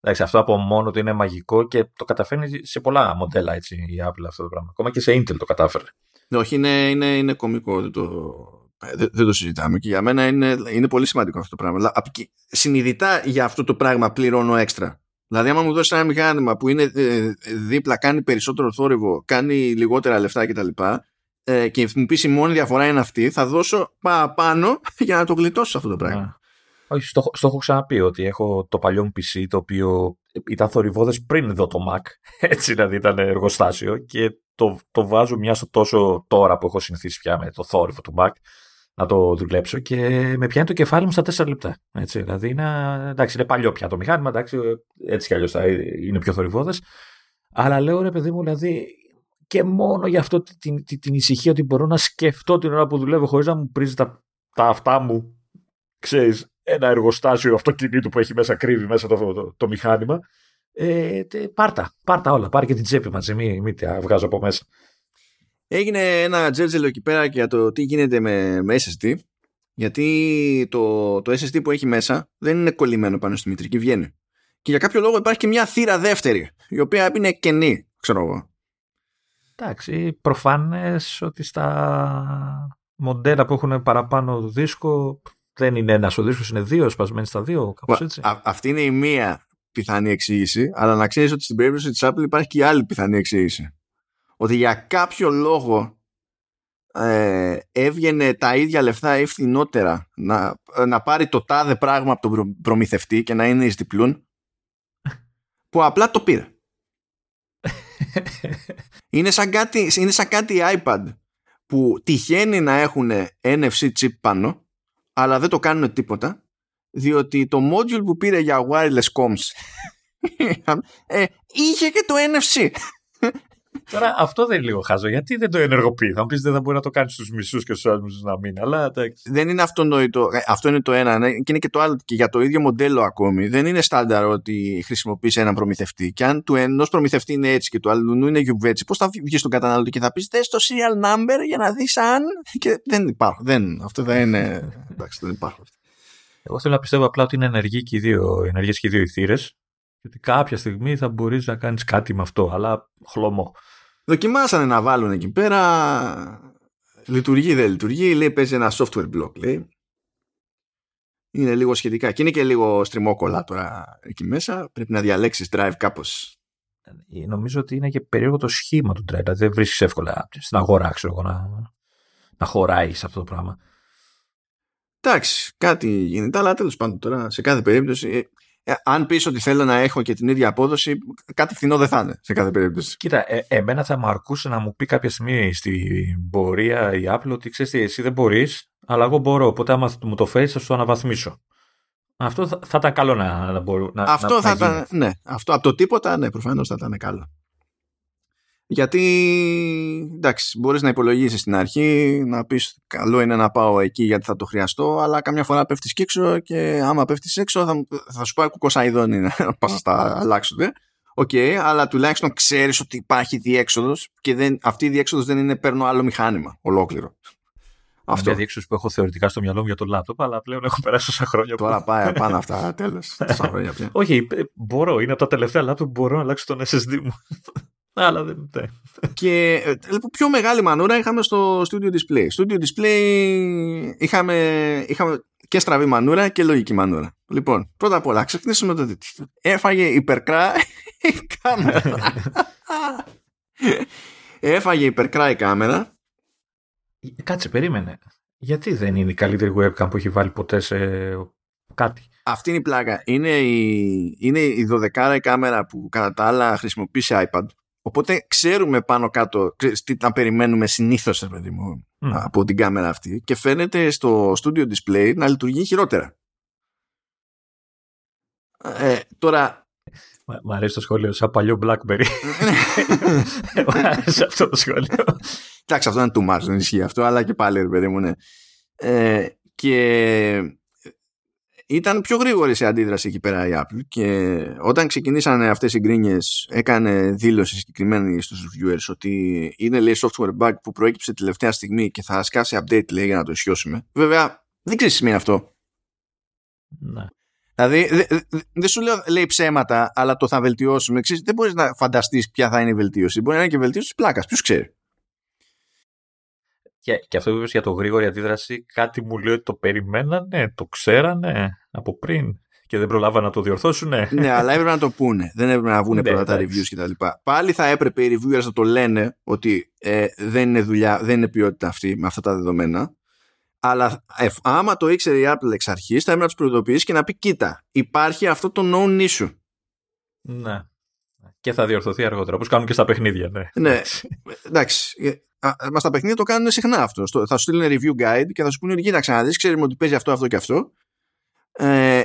Speaker 1: Εντάξει, αυτό από μόνο του είναι μαγικό και το καταφέρνει σε πολλά μοντέλα έτσι, η Apple αυτό το πράγμα. Ακόμα και σε Intel το κατάφερε.
Speaker 2: Όχι, είναι, είναι, είναι κωμικό. Το, ε, δεν, δεν το συζητάμε και για μένα είναι, είναι πολύ σημαντικό αυτό το πράγμα. Συνειδητά για αυτό το πράγμα πληρώνω έξτρα. Δηλαδή, άμα μου δώσεις ένα μηχάνημα που είναι ε, δίπλα, κάνει περισσότερο θόρυβο, κάνει λιγότερα λεφτά κτλ. Ε, και μου πει η μόνη διαφορά είναι αυτή, θα δώσω πάνω για να το γλιτώσω αυτό το πράγμα. Ναι.
Speaker 1: Όχι, στο, στο έχω ξαναπεί ότι έχω το παλιό μου PC το οποίο ήταν θορυβόδε πριν δω το Mac. Έτσι δηλαδή ήταν εργοστάσιο και το, το βάζω μια στο τόσο τώρα που έχω συνηθίσει πια με το θόρυβο του Mac να το δουλέψω και με πιάνει το κεφάλι μου στα 4 λεπτά. Έτσι, δηλαδή είναι, εντάξει, είναι παλιό πια το μηχάνημα, εντάξει, έτσι κι αλλιώς είναι πιο θορυβόδε. Αλλά λέω ρε παιδί μου, δηλαδή και μόνο για αυτό την, την, την ησυχία ότι μπορώ να σκεφτώ την ώρα που δουλεύω χωρίς να μου πρίζει τα, τα αυτά μου, ξέρεις, ένα εργοστάσιο αυτοκινήτου που έχει μέσα, κρύβει μέσα το, το, το, μηχάνημα. Ε, πάρτα, πάρτα όλα. Πάρε και την τσέπη μαζί, μην, μην τα βγάζω από μέσα.
Speaker 2: Έγινε ένα τζέρτζελο εκεί πέρα για το τι γίνεται με, με SSD. Γιατί το, το SSD που έχει μέσα δεν είναι κολλημένο πάνω στη μητρική, βγαίνει. Και για κάποιο λόγο υπάρχει και μια θύρα δεύτερη, η οποία είναι κενή, ξέρω εγώ.
Speaker 1: Εντάξει, προφανές ότι στα μοντέλα που έχουν παραπάνω δίσκο δεν είναι ένας ο δίσκος, είναι δύο, σπασμένοι στα δύο, κάπως έτσι.
Speaker 2: αυτή είναι η μία πιθανή εξήγηση, αλλά να ξέρεις ότι στην περίπτωση της Apple υπάρχει και η άλλη πιθανή εξήγηση ότι για κάποιο λόγο ε, έβγαινε τα ίδια λεφτά ή φθηνότερα να, να πάρει το τάδε πράγμα από τον προμηθευτή και να είναι εις διπλούν που απλά το πήρε. είναι, σαν κάτι, είναι σαν κάτι iPad που τυχαίνει να έχουν NFC chip πάνω αλλά δεν το κάνουν τίποτα διότι το module που πήρε για wireless comms ε, είχε και το NFC
Speaker 1: Τώρα αυτό δεν είναι λίγο χάζο. Γιατί δεν το ενεργοποιεί; Θα μου πεις δεν θα μπορεί να το κάνει στους μισούς και στους άλλους μισούς να μην. Αλλά
Speaker 2: Δεν είναι αυτονόητο. Ε, αυτό είναι το ένα. Ναι. Και είναι και το άλλο. Και για το ίδιο μοντέλο ακόμη. Δεν είναι στάνταρ ότι χρησιμοποιείς έναν προμηθευτή. Και αν του ενός προμηθευτή είναι έτσι και του άλλου είναι γιουβέτσι, πώς θα βγει στον καταναλωτή και θα πεις θε το serial number για να δεις αν. Και δεν υπάρχουν. Δεν, αυτό δεν είναι. Εντάξει, δεν υπάρχουν.
Speaker 1: Εγώ θέλω να πιστεύω απλά ότι είναι ενεργοί και οι δύο, ενεργές και οι δύο οι θύρες και ότι κάποια στιγμή θα μπορείς να κάνεις κάτι με αυτό, αλλά χλωμό.
Speaker 2: Δοκιμάσανε να βάλουν εκεί πέρα. Λειτουργεί, δεν λειτουργεί. Λέει παίζει ένα software block. Λέει. Είναι λίγο σχετικά. Και είναι και λίγο στριμόκολα τώρα εκεί μέσα. Πρέπει να διαλέξεις drive κάπως.
Speaker 1: Ε, νομίζω ότι είναι και περίεργο το σχήμα του drive. Δηλαδή δεν βρίσκεις εύκολα στην αγορά ξέρω, να, να χωράει σε αυτό το πράγμα.
Speaker 2: Εντάξει, κάτι γίνεται, αλλά τέλος πάντων τώρα σε κάθε περίπτωση ε, ε, αν πεις ότι θέλω να έχω και την ίδια απόδοση, κάτι φθηνό δεν θα είναι σε κάθε περίπτωση.
Speaker 1: Κοίτα, ε, εμένα θα μου αρκούσε να μου πει κάποια στιγμή στην πορεία η Apple ότι ξέρεις εσύ δεν μπορείς, αλλά εγώ μπορώ. Οπότε άμα μου το φέρεις, θα σου το αναβαθμίσω. Αυτό θα, θα ήταν καλό να, να μπορώ να
Speaker 2: Αυτό θα ήταν, ναι. Αυτό από το τίποτα, ναι, προφανώς θα ήταν καλό. Γιατί εντάξει, μπορείς να υπολογίσεις στην αρχή, να πεις καλό είναι να πάω εκεί γιατί θα το χρειαστώ, αλλά καμιά φορά πέφτεις και έξω και άμα πέφτεις έξω θα, θα σου πάει κούκος αηδόνι να πα να στα αλλάξουν. OK, okay, αλλά τουλάχιστον ξέρεις ότι υπάρχει διέξοδος και δεν, αυτή η διέξοδος δεν είναι παίρνω άλλο μηχάνημα ολόκληρο.
Speaker 1: Αυτό. Είναι διέξοδος που έχω θεωρητικά στο μυαλό μου για το λάπτοπ, αλλά πλέον έχω περάσει τόσα χρόνια.
Speaker 2: Τώρα πάει πάνω αυτά, τέλος.
Speaker 1: Όχι, μπορώ. Είναι από τα τελευταία λάπτοπ που μπορώ να αλλάξω τον SSD μου. αλλά δεν ναι.
Speaker 2: Και λοιπόν, πιο μεγάλη μανούρα είχαμε στο Studio Display. Studio Display είχαμε, είχαμε και στραβή μανούρα και λογική μανούρα. Λοιπόν, πρώτα απ' όλα, ξεκινήσουμε το Έφαγε υπερκρά η κάμερα. Έφαγε υπερκρά η κάμερα.
Speaker 1: Κάτσε, περίμενε. Γιατί δεν είναι η καλύτερη webcam που έχει βάλει ποτέ σε κάτι;
Speaker 2: Αυτή είναι η πλάκα. Είναι η, είναι η 12 η κάμερα που κατά τα άλλα χρησιμοποιείς σε iPad. Οπότε ξέρουμε πάνω κάτω τι να περιμένουμε συνήθως παιδί μου, από την κάμερα αυτή και φαίνεται στο studio display να λειτουργεί χειρότερα. Ε, τώρα...
Speaker 1: Μ' αρέσει το σχόλιο σαν παλιό Blackberry. Μ' αρέσει αυτό το σχόλιο.
Speaker 2: Εντάξει, αυτό είναι too much, δεν ισχύει αυτό, αλλά και πάλι, ρε παιδί μου, ναι. Ε, και ήταν πιο γρήγορη σε αντίδραση εκεί πέρα η Apple και όταν ξεκινήσανε αυτές οι γκρίνιες έκανε δήλωση συγκεκριμένη στους reviewers ότι είναι λέει software bug που προέκυψε τελευταία στιγμή και θα σκάσει update λέει για να το ισιώσουμε. Βέβαια δεν ξέρεις τι σημαίνει αυτό.
Speaker 1: Ναι.
Speaker 2: Δηλαδή δεν δε, σου λέω λέει ψέματα αλλά το θα βελτιώσουμε. Ξέρεις, δεν μπορείς να φανταστείς ποια θα είναι η βελτίωση. Μπορεί να είναι και βελτίωση της πλάκας. Ποιος ξέρει.
Speaker 1: Και, και αυτό που για το γρήγορη αντίδραση, κάτι μου λέει ότι το περιμένανε, το ξέρανε από πριν και δεν προλάβανε να το διορθώσουν.
Speaker 2: Ναι, αλλά έπρεπε να το πούνε. Δεν έπρεπε να βγουν ναι, πρώτα τα reviews κτλ. Πάλι θα έπρεπε οι reviewers να το λένε ότι ε, δεν είναι δουλειά, δεν είναι ποιότητα αυτή με αυτά τα δεδομένα. Αλλά ε, άμα το ήξερε η Apple εξ αρχής, θα έπρεπε να τους προειδοποιήσει και να πει: Κοίτα, υπάρχει αυτό το known issue.
Speaker 1: Ναι. Και θα διορθωθεί αργότερα, όπως κάνουν και στα παιχνίδια. Ναι,
Speaker 2: ναι. εντάξει. Μα τα παιχνίδια το κάνουν συχνά αυτό. Θα σου στείλουν review guide και θα σου πούνε: Κοίταξε να δεις, ξέρουμε ότι παίζει αυτό, αυτό και αυτό. Ε,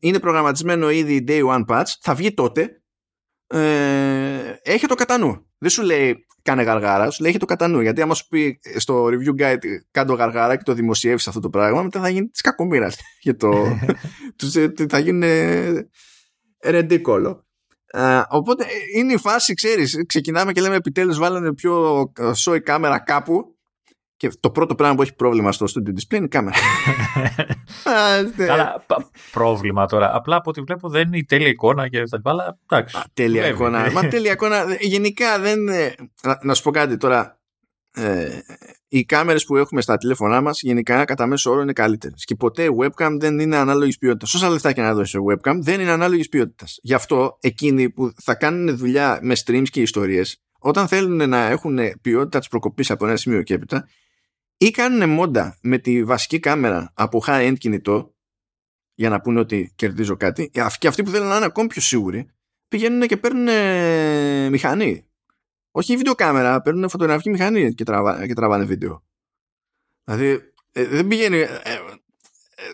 Speaker 2: είναι προγραμματισμένο ήδη day one patch. Θα βγει τότε. Ε, έχει το κατά νου. Δεν σου λέει κάνε γαργάρα, σου λέει έχει το κατά νου. Γιατί άμα σου πει στο review guide κάνε γαργάρα και το δημοσιεύσει αυτό το πράγμα, μετά θα γίνει της κακομοίρας. θα γίνει ρεντίκολο. Uh, οπότε είναι η φάση, ξέρεις, ξεκινάμε και λέμε επιτέλους βάλανε πιο σόι κάμερα κάπου και το πρώτο πράγμα που έχει πρόβλημα στο studio display είναι η κάμερα.
Speaker 1: Καλά, πρόβλημα τώρα. Απλά από ό,τι βλέπω δεν είναι η τέλεια εικόνα και τα λοιπά, εντάξει.
Speaker 2: τέλεια εικόνα. Μα τέλεια εικόνα. Γενικά δεν. Να, να σου πω κάτι τώρα ε, οι κάμερες που έχουμε στα τηλέφωνά μας γενικά κατά μέσο όρο είναι καλύτερες και ποτέ η webcam δεν είναι ανάλογης ποιότητας όσα λεφτά και να δώσεις webcam δεν είναι ανάλογης ποιότητας γι' αυτό εκείνοι που θα κάνουν δουλειά με streams και ιστορίες όταν θέλουν να έχουν ποιότητα της προκοπής από ένα σημείο και έπειτα ή κάνουν μόντα με τη βασική κάμερα από high-end κινητό για να πούνε ότι κερδίζω κάτι και αυτοί που θέλουν να είναι ακόμη πιο σίγουροι πηγαίνουν και παίρνουν μηχανή όχι η βιντεοκάμερα, παίρνουν φωτογραφική μηχανή και, τραβά, και τραβάνε βίντεο. Δηλαδή ε, δεν πηγαίνει. Ε,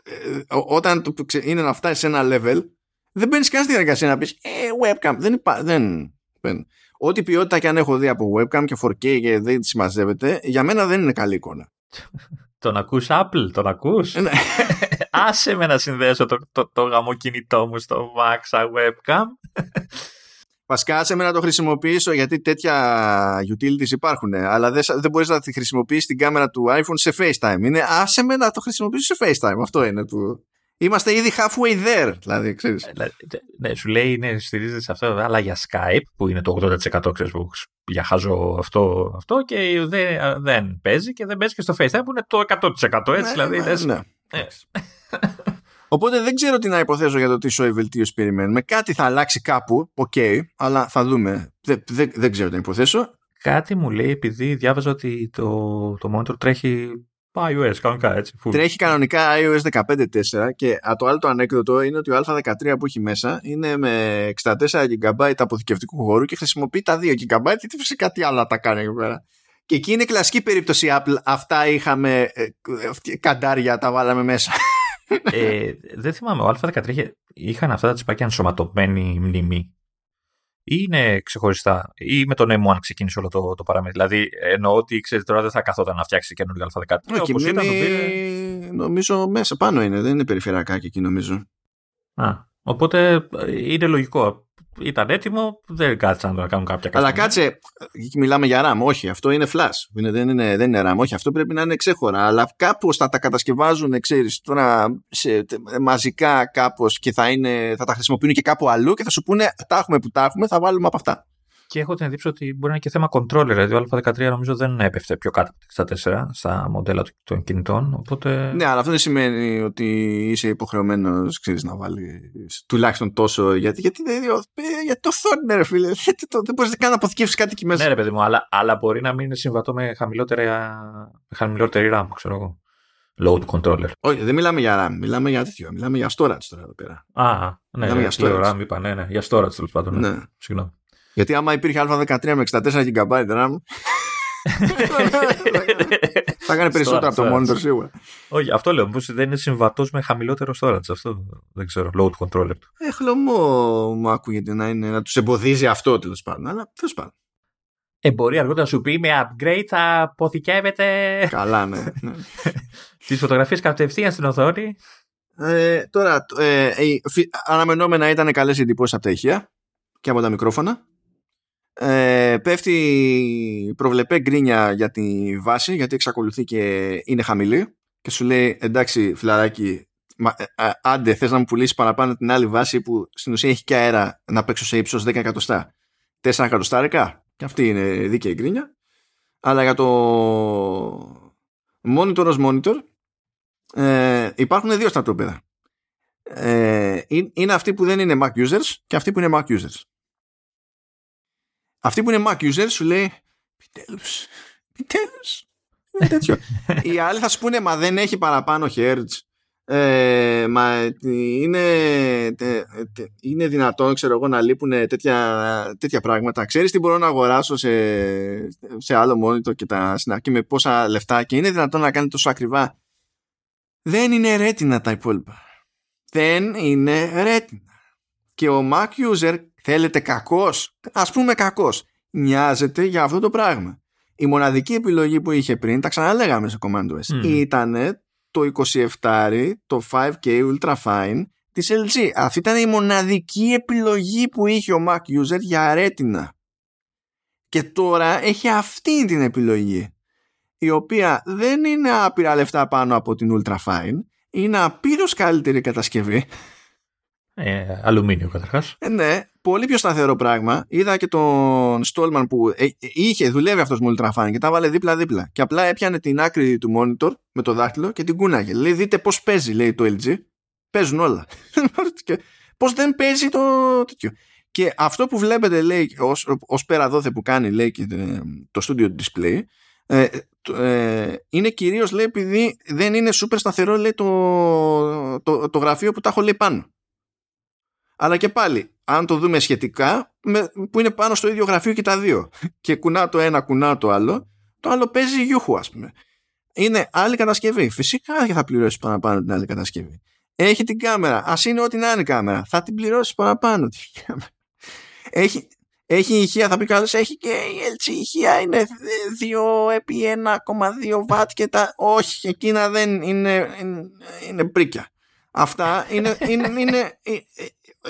Speaker 2: ε, όταν το, είναι να φτάσεις σε ένα level, δεν μπαίνεις καν στη διαδικασία να πεις ε, webcam. Δεν υπάρχει. Δεν, δεν. Ό,τι ποιότητα και αν έχω δει από webcam και 4K και δεν τη συμμαζεύεται, για μένα δεν είναι καλή εικόνα.
Speaker 1: Τον ακούς Apple, τον ακούς; Ναι. Άσε με να συνδέσω το, το, το γαμό κινητό μου στο Max webcam.
Speaker 2: Βασικά, σε να το χρησιμοποιήσω γιατί τέτοια utilities υπάρχουν, αλλά δεν, δεν μπορείς να τη χρησιμοποιήσει την κάμερα του iPhone σε FaceTime. Είναι άσε με να το χρησιμοποιήσω σε FaceTime. Αυτό είναι που. Είμαστε ήδη halfway there, δηλαδή, ξέρεις.
Speaker 1: Ε, ναι, σου λέει, ναι, στηρίζεται σε αυτό, αλλά για Skype, που είναι το 80% ξέρεις, που για χάζω αυτό, αυτό και δεν, δεν παίζει και δεν παίζει και στο FaceTime που είναι το 100% έτσι, ναι, δηλαδή. Ναι, ναι. ναι.
Speaker 2: Οπότε δεν ξέρω τι να υποθέσω για το τι σόι βελτίωση περιμένουμε. Κάτι θα αλλάξει κάπου, OK, okay, αλλά θα δούμε. Δεν, δεν, δεν ξέρω τι να υποθέσω.
Speaker 1: Κάτι μου λέει, επειδή διάβαζα ότι το, το monitor τρέχει iOS κανονικά έτσι.
Speaker 2: Τρέχει κανονικά iOS 15.4 και το άλλο το ανέκδοτο είναι ότι ο Α13 που έχει μέσα είναι με 64 GB αποθηκευτικού χώρου και χρησιμοποιεί τα 2 GB γιατί φυσικά κάτι άλλο τα κάνει εδώ πέρα. Και εκεί είναι κλασική περίπτωση Apple. Αυτά είχαμε, ε, ε, καντάρια τα βάλαμε μέσα
Speaker 1: ε, δεν θυμάμαι, ο Α13 είχαν αυτά τα τσιπάκια ενσωματωμένη μνημή ή είναι ξεχωριστά ή με τον M1 ξεκίνησε όλο το, το παραμύθι. Δηλαδή εννοώ ότι ξέρετε τώρα δεν θα καθόταν να φτιάξει καινούργιο Α13.
Speaker 2: Όχι, όπως ήταν, το πήρε... νομίζω μέσα πάνω είναι, δεν είναι περιφερειακά και εκεί νομίζω.
Speaker 1: Α, οπότε είναι λογικό. Ήταν έτοιμο, δεν κάτσαν να κάνουν κάποια
Speaker 2: Αλλά κάτσε, μιλάμε για RAM, όχι, αυτό είναι flash. δεν, είναι, δεν είναι RAM, όχι, αυτό πρέπει να είναι ξέχωρα. Αλλά κάπως θα τα κατασκευάζουν, ξέρεις, τώρα σε, μαζικά κάπως και θα, είναι, θα τα χρησιμοποιούν και κάπου αλλού και θα σου πούνε τα έχουμε που τα έχουμε, θα βάλουμε από αυτά.
Speaker 1: Και έχω την εντύπωση ότι μπορεί να είναι και θέμα controller. Δηλαδή, ο Α13 νομίζω δεν έπεφτε πιο κάτω από 64 στα μοντέλα των κινητών. Οπότε...
Speaker 2: Ναι, αλλά αυτό δεν σημαίνει ότι είσαι υποχρεωμένος να βάλεις τουλάχιστον τόσο. Γιατί, γιατί, γιατί το θόρυβο, ρε φίλε. Γιατί το, δεν μπορείς καν να αποθηκεύσεις κάτι εκεί μέσα.
Speaker 1: Ναι, ρε παιδί μου, αλλά, αλλά μπορεί να μην είναι συμβατό με χαμηλότερη, χαμηλότερη RAM, ξέρω εγώ. Load controller.
Speaker 2: Όχι, δεν μιλάμε για RAM, μιλάμε για τέτοιο. Μιλάμε για storage τώρα εδώ πέρα.
Speaker 1: Α, ναι, μιλάμε για storage. RAM, είπα, ναι, ναι, για storage τέλος πάντων. Ναι. ναι. Συγγνώμη.
Speaker 2: Γιατί άμα υπήρχε Α13 με 64 GB RAM. θα έκανε περισσότερο από το monitor σίγουρα.
Speaker 1: Όχι, αυτό λέω. Μήπω δεν είναι συμβατός με χαμηλότερο storage. Αυτό δεν ξέρω. Load controller του.
Speaker 2: Ε, χλωμό μου ακούγεται να, είναι, να τους εμποδίζει αυτό τέλος πάντων. Αλλά τέλος πάντων.
Speaker 1: Ε, μπορεί αργότερα να σου πει με upgrade θα αποθηκεύεται.
Speaker 2: Καλά, ναι. ναι.
Speaker 1: Τις φωτογραφίες κατευθείαν στην οθόνη.
Speaker 2: Ε, τώρα, ε, ε, αναμενόμενα ήταν καλές εντυπώσεις από τα ηχεία και από τα μικρόφωνα ε, πέφτει προβλεπέ γκρίνια για τη βάση γιατί εξακολουθεί και είναι χαμηλή. Και σου λέει εντάξει φιλαράκι μα, ε, ε, άντε θες να μου πουλήσεις παραπάνω την άλλη βάση που στην ουσία έχει και αέρα να παίξω σε ύψος 10 εκατοστά. 4 εκατοστάρικα και αυτή είναι δίκαιη γκρίνια. Αλλά για το monitor ως monitor ε, υπάρχουν δύο στρατόπεδα. Ε, είναι αυτοί που δεν είναι Mac users και αυτοί που είναι Mac users αυτή που είναι Mac user σου λέει επιτέλους, επιτέλους. τέτοιο. Οι άλλοι θα σου πούνε μα δεν έχει παραπάνω hertz. Ε, μα είναι, είναι δυνατόν ξέρω εγώ να λείπουν τέτοια, τέτοια πράγματα ξέρεις τι μπορώ να αγοράσω σε, σε άλλο monitor και, τα, και με πόσα λεφτά και είναι δυνατόν να κάνει τόσο ακριβά δεν είναι ρέτινα τα υπόλοιπα δεν είναι ρέτινα και ο Mac user θέλετε κακός, ας πούμε κακός, νοιάζεται για αυτό το πράγμα. Η μοναδική επιλογή που είχε πριν, τα ξαναλέγαμε σε Command OS, mm. ήταν το 27, το 5K Ultra Fine της LG. Αυτή ήταν η μοναδική επιλογή που είχε ο Mac user για Retina. Και τώρα έχει αυτή την επιλογή, η οποία δεν είναι άπειρα λεφτά πάνω από την Ultra Fine, είναι απείρως καλύτερη κατασκευή
Speaker 1: ε, αλουμίνιο καταρχάς.
Speaker 2: Ε, ναι, πολύ πιο σταθερό πράγμα. Είδα και τον Στόλμαν που ε, είχε δουλεύει αυτός με Ultrafine και τα βάλε δίπλα-δίπλα. Και απλά έπιανε την άκρη του monitor με το δάχτυλο και την κούναγε. Λέει, δείτε πώς παίζει, λέει το LG. Παίζουν όλα. πώς δεν παίζει το τέτοιο. Και αυτό που βλέπετε, λέει, ως πέρα δόθε που κάνει, λέει, και ε, το studio display, ε, ε, είναι κυρίως λέει επειδή δεν είναι super σταθερό λέει το, το, το γραφείο που τα έχω λέει πάνω αλλά και πάλι, αν το δούμε σχετικά, με, που είναι πάνω στο ίδιο γραφείο και τα δύο. Και κουνά το ένα, κουνά το άλλο, το άλλο παίζει γιούχου, ας πούμε. Είναι άλλη κατασκευή. Φυσικά και θα πληρώσεις παραπάνω την άλλη κατασκευή. Έχει την κάμερα. Α είναι ό,τι να είναι η κάμερα. Θα την πληρώσεις παραπάνω Έχει, έχει ηχεία, θα πει καλό, έχει και η LG ηχεία είναι 2 επί 1,2 W και τα. Όχι, εκείνα δεν είναι, είναι, είναι πρίκια. Αυτά είναι, είναι, είναι,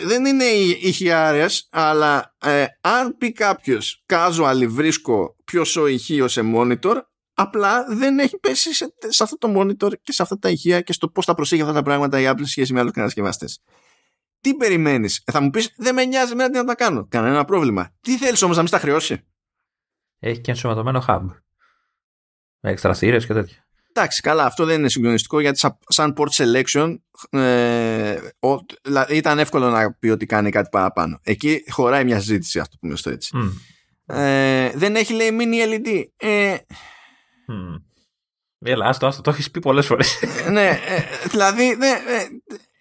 Speaker 2: δεν είναι ηχιάρες, αλλά ε, αν πει κάποιος casual βρίσκω ποιος ηχείο σε monitor, απλά δεν έχει πέσει σε, σε, αυτό το monitor και σε αυτά τα ηχεία και στο πώς θα προσέχει αυτά τα πράγματα η Apple σχέση με άλλους κατασκευαστές. Τι περιμένεις, ε, θα μου πεις, Δεν με νοιάζει εμένα τι να τα κάνω. Κανένα πρόβλημα. Τι θέλεις όμως να μην στα χρεώσει;
Speaker 1: Έχει και ενσωματωμένο hub. Με εξτραστήρε και τέτοια.
Speaker 2: Εντάξει, καλά, αυτό δεν είναι συγκλονιστικό γιατί σαν port selection ε, ήταν εύκολο να πει ότι κάνει κάτι παραπάνω. Εκεί χωράει μια συζήτηση, αυτό που το έτσι. Ε, δεν έχει λέει mini LED. Ε,
Speaker 1: mm. Έλα, άστο, άστο, το έχεις πει πολλές φορές.
Speaker 2: ναι, ε, δηλαδή ναι, ε,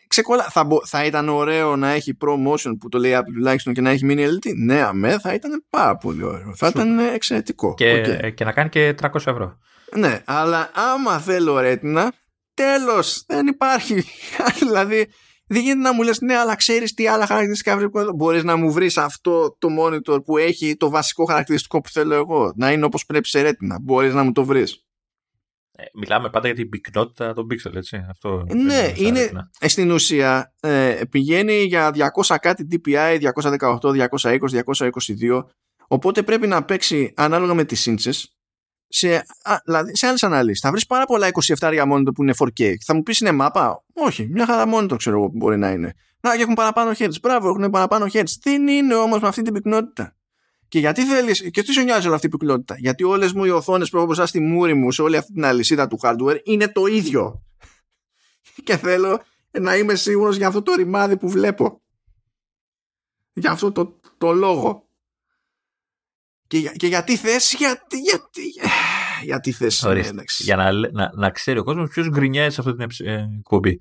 Speaker 2: ξεκολα... θα, θα ήταν ωραίο να έχει ProMotion που το λέει Apple τουλάχιστον και να έχει mini LED; Ναι, αμέ, θα ήταν πάρα πολύ ωραίο. Θα ήταν εξαιρετικό.
Speaker 1: Και, okay. και να κάνει και 300 ευρώ.
Speaker 2: Ναι, αλλά άμα θέλω ρέτινα, τέλος, δεν υπάρχει. δηλαδή, δεν γίνεται να μου λες ναι, αλλά ξέρεις τι άλλα χαρακτηριστικά βρίσκω Μπορείς να μου βρεις αυτό το monitor που έχει το βασικό χαρακτηριστικό που θέλω εγώ. Να είναι όπως πρέπει σε ρέτινα. Μπορείς να μου το βρεις.
Speaker 1: Ε, μιλάμε πάντα για την πυκνότητα των pixel, έτσι. Αυτό
Speaker 2: ναι, είναι, ε, στην ουσία ε, πηγαίνει για 200 κάτι DPI, 218, 220, 222 οπότε πρέπει να παίξει ανάλογα με τις ίντσες σε, α, δηλαδή σε άλλες αναλύσεις. Θα βρεις πάρα πολλά 27 μόνιτο που είναι 4K. Θα μου πεις είναι μάπα. Όχι, μια χαρά μόνιτο ξέρω εγώ που μπορεί να είναι. Να και έχουν παραπάνω hertz. Μπράβο, έχουν παραπάνω hertz. Δεν είναι όμως με αυτή την πυκνότητα; Και γιατί θέλεις, και τι σου νοιάζει όλη αυτή η πυκνότητα; Γιατί όλες μου οι οθόνες που έχω μπροστά στη μούρη μου σε όλη αυτή την αλυσίδα του hardware είναι το ίδιο. και θέλω να είμαι σίγουρος για αυτό το ρημάδι που βλέπω. Για αυτό το, το λόγο. Και, για, και γιατί θες, γιατί, γιατί, γιατί θες.
Speaker 1: για να, να, να ξέρει ο κόσμος ποιος γκρινιάζει σε αυτή την ε, εκπομπή.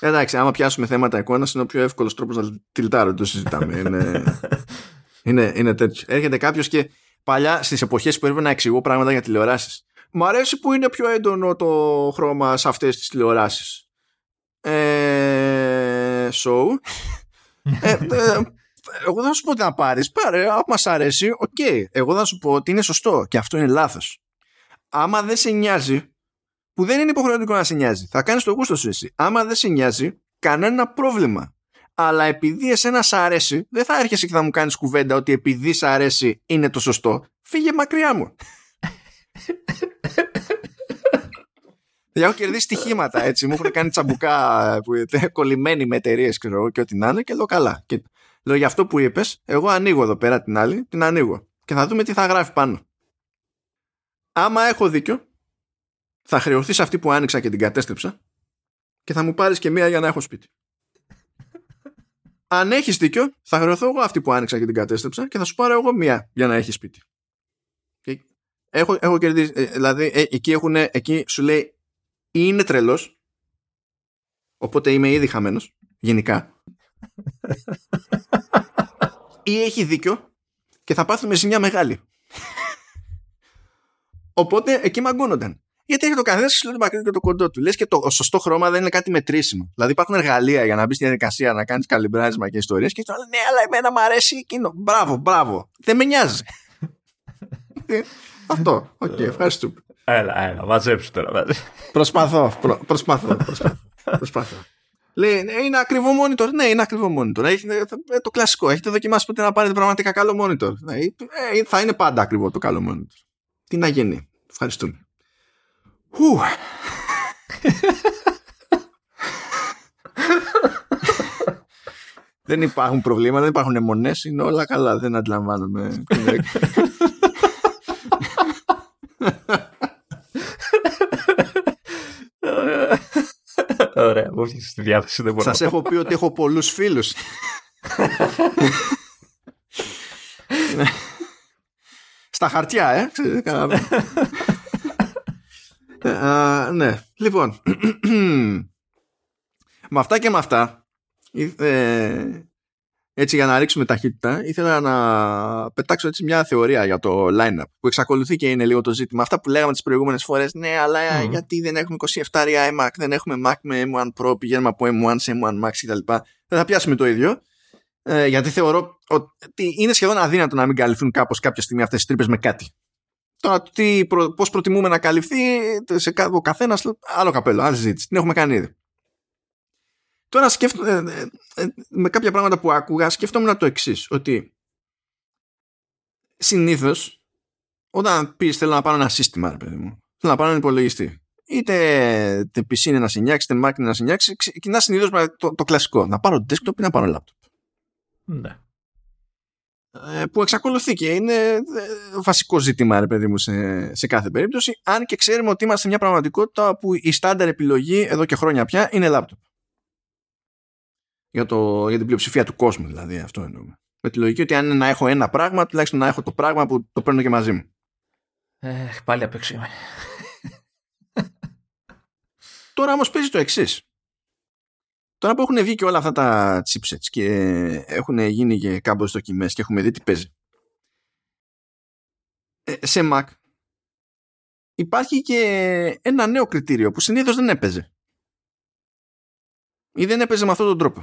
Speaker 2: Εντάξει, άμα πιάσουμε θέματα εικόνας είναι ο πιο εύκολος τρόπος να τυλτάρω το συζητάμε. είναι, είναι, είναι τέτοιο. Έρχεται κάποιος και παλιά στις εποχές που έπρεπε να εξηγώ πράγματα για τηλεοράσεις. Μ' αρέσει που είναι πιο έντονο το χρώμα σε αυτές τις τηλεοράσεις. Ε, so. ε, ε, εγώ θα σου πω ότι να πάρεις. Πάρε, άμα μα αρέσει, OK. Okay. Εγώ θα σου πω ότι είναι σωστό και αυτό είναι λάθος. Άμα δεν σε νοιάζει, που δεν είναι υποχρεωτικό να σε νοιάζει, θα κάνεις το γούστο σου εσύ. Άμα δεν σε νοιάζει, κανένα πρόβλημα αλλά επειδή εσένα σ' αρέσει, δεν θα έρχεσαι και θα μου κάνεις κουβέντα ότι επειδή σ' αρέσει είναι το σωστό. Φύγε μακριά μου. Δεν έχω κερδίσει στοιχήματα έτσι. Μου έχουν κάνει τσαμπουκά που κολλημένοι με εταιρείες και ό,τι να είναι και λέω καλά. Και λέω για αυτό που είπες, εγώ ανοίγω εδώ πέρα την άλλη, την ανοίγω. Και θα δούμε τι θα γράφει πάνω. Άμα έχω δίκιο, θα χρεωθείς αυτή που άνοιξα και την κατέστρεψα και θα μου πάρεις και μία για να έχω σπίτι αν έχεις δίκιο, θα χρεωθώ εγώ αυτή που άνοιξα και την κατέστρεψα και θα σου πάρω εγώ μία για να έχεις σπίτι. Και έχω, έχω κερδίσει. Ε, δηλαδή, ε, εκεί, έχουν, εκεί σου λέει είναι τρελός. Οπότε είμαι ήδη χαμένος. Γενικά. ή έχει δίκιο και θα πάθουμε ζημιά μεγάλη. Οπότε εκεί μαγκώνονταν. Γιατί έχει το καθένας το μακρύ και το κοντό του. Λες και το σωστό χρώμα δεν είναι κάτι μετρήσιμο. Δηλαδή υπάρχουν εργαλεία για να μπεις στη διαδικασία να κάνεις καλυμπράσμα και ιστορίες και του ναι, αλλά εμένα μου αρέσει εκείνο. Μπράβο, μπράβο. Δεν με νοιάζει. Ε, αυτό. OK, okay, ευχαριστούμε.
Speaker 1: Έλα, έλα, μαζέψου τώρα.
Speaker 2: Προσπαθώ, προ, προσπαθώ, προσπαθώ. προσπαθώ. Λέει, ναι, είναι ακριβό monitor. Ναι, είναι ακριβό monitor. Έχει, ε, το κλασικό. Έχετε δοκιμάσει ποτέ να πάρετε πραγματικά καλό monitor. Ναι, ε, θα είναι πάντα ακριβό το καλό monitor. Τι να γίνει. Ευχαριστούμε. δεν υπάρχουν προβλήματα, δεν υπάρχουν εμμονές, είναι όλα καλά, δεν αντιλαμβάνομαι.
Speaker 1: Ωραία, μου έφτιαξε τη διάθεση. Δεν
Speaker 2: Σας έχω πει ότι έχω πολλούς φίλους. Στα χαρτιά, ε. Uh, ναι. Λοιπόν, με αυτά και με αυτά, ε, έτσι για να ρίξουμε ταχύτητα, ήθελα να πετάξω έτσι μια θεωρία για το line-up που εξακολουθεί και είναι λίγο το ζήτημα. Αυτά που λέγαμε τις προηγούμενες φορές, ναι, αλλά mm. γιατί δεν έχουμε 27 iMac, δεν έχουμε Mac με M1 Pro, πηγαίνουμε από M1 σε M1 Max κτλ. Δεν θα πιάσουμε το ίδιο. Ε, γιατί θεωρώ ότι είναι σχεδόν αδύνατο να μην καλυφθούν κάπως κάποια στιγμή αυτές τις τρύπες με κάτι. Τώρα τι, πώς προτιμούμε να καλυφθεί σε ο καθένας άλλο καπέλο, άλλη συζήτηση. Την έχουμε κάνει ήδη. Τώρα σκέφτομαι, ε, ε, με κάποια πράγματα που άκουγα σκέφτομαι το εξής ότι συνήθως όταν πεις θέλω να πάρω ένα σύστημα ρε παιδί μου, θέλω να πάρω ένα υπολογιστή είτε PC είναι να σε νιάξει, είτε Mac είναι να σε νιάξει, ξεκινάς συνήθως με το, το κλασικό. Να πάρω desktop ή να πάρω laptop.
Speaker 1: Ναι.
Speaker 2: Ε, που εξακολουθεί και είναι ε, βασικό ζήτημα ρε παιδί μου σε, σε κάθε περίπτωση αν και ξέρουμε ότι είμαστε μια πραγματικότητα που η στάνταρ επιλογή εδώ και χρόνια πια είναι λάπτοπ για, το, για την πλειοψηφία του κόσμου δηλαδή αυτό εννοούμε με τη λογική ότι αν είναι να έχω ένα πράγμα τουλάχιστον να έχω το πράγμα που το παίρνω και μαζί μου
Speaker 1: ε, πάλι απ'
Speaker 2: Τώρα όμως παίζει το εξής. Τώρα που έχουν βγει και όλα αυτά τα chipsets και έχουν γίνει και κάμπος δοκιμές και έχουμε δει τι παίζει. Ε, σε Mac υπάρχει και ένα νέο κριτήριο που συνήθως δεν έπαιζε. Ή δεν έπαιζε με αυτόν τον τρόπο.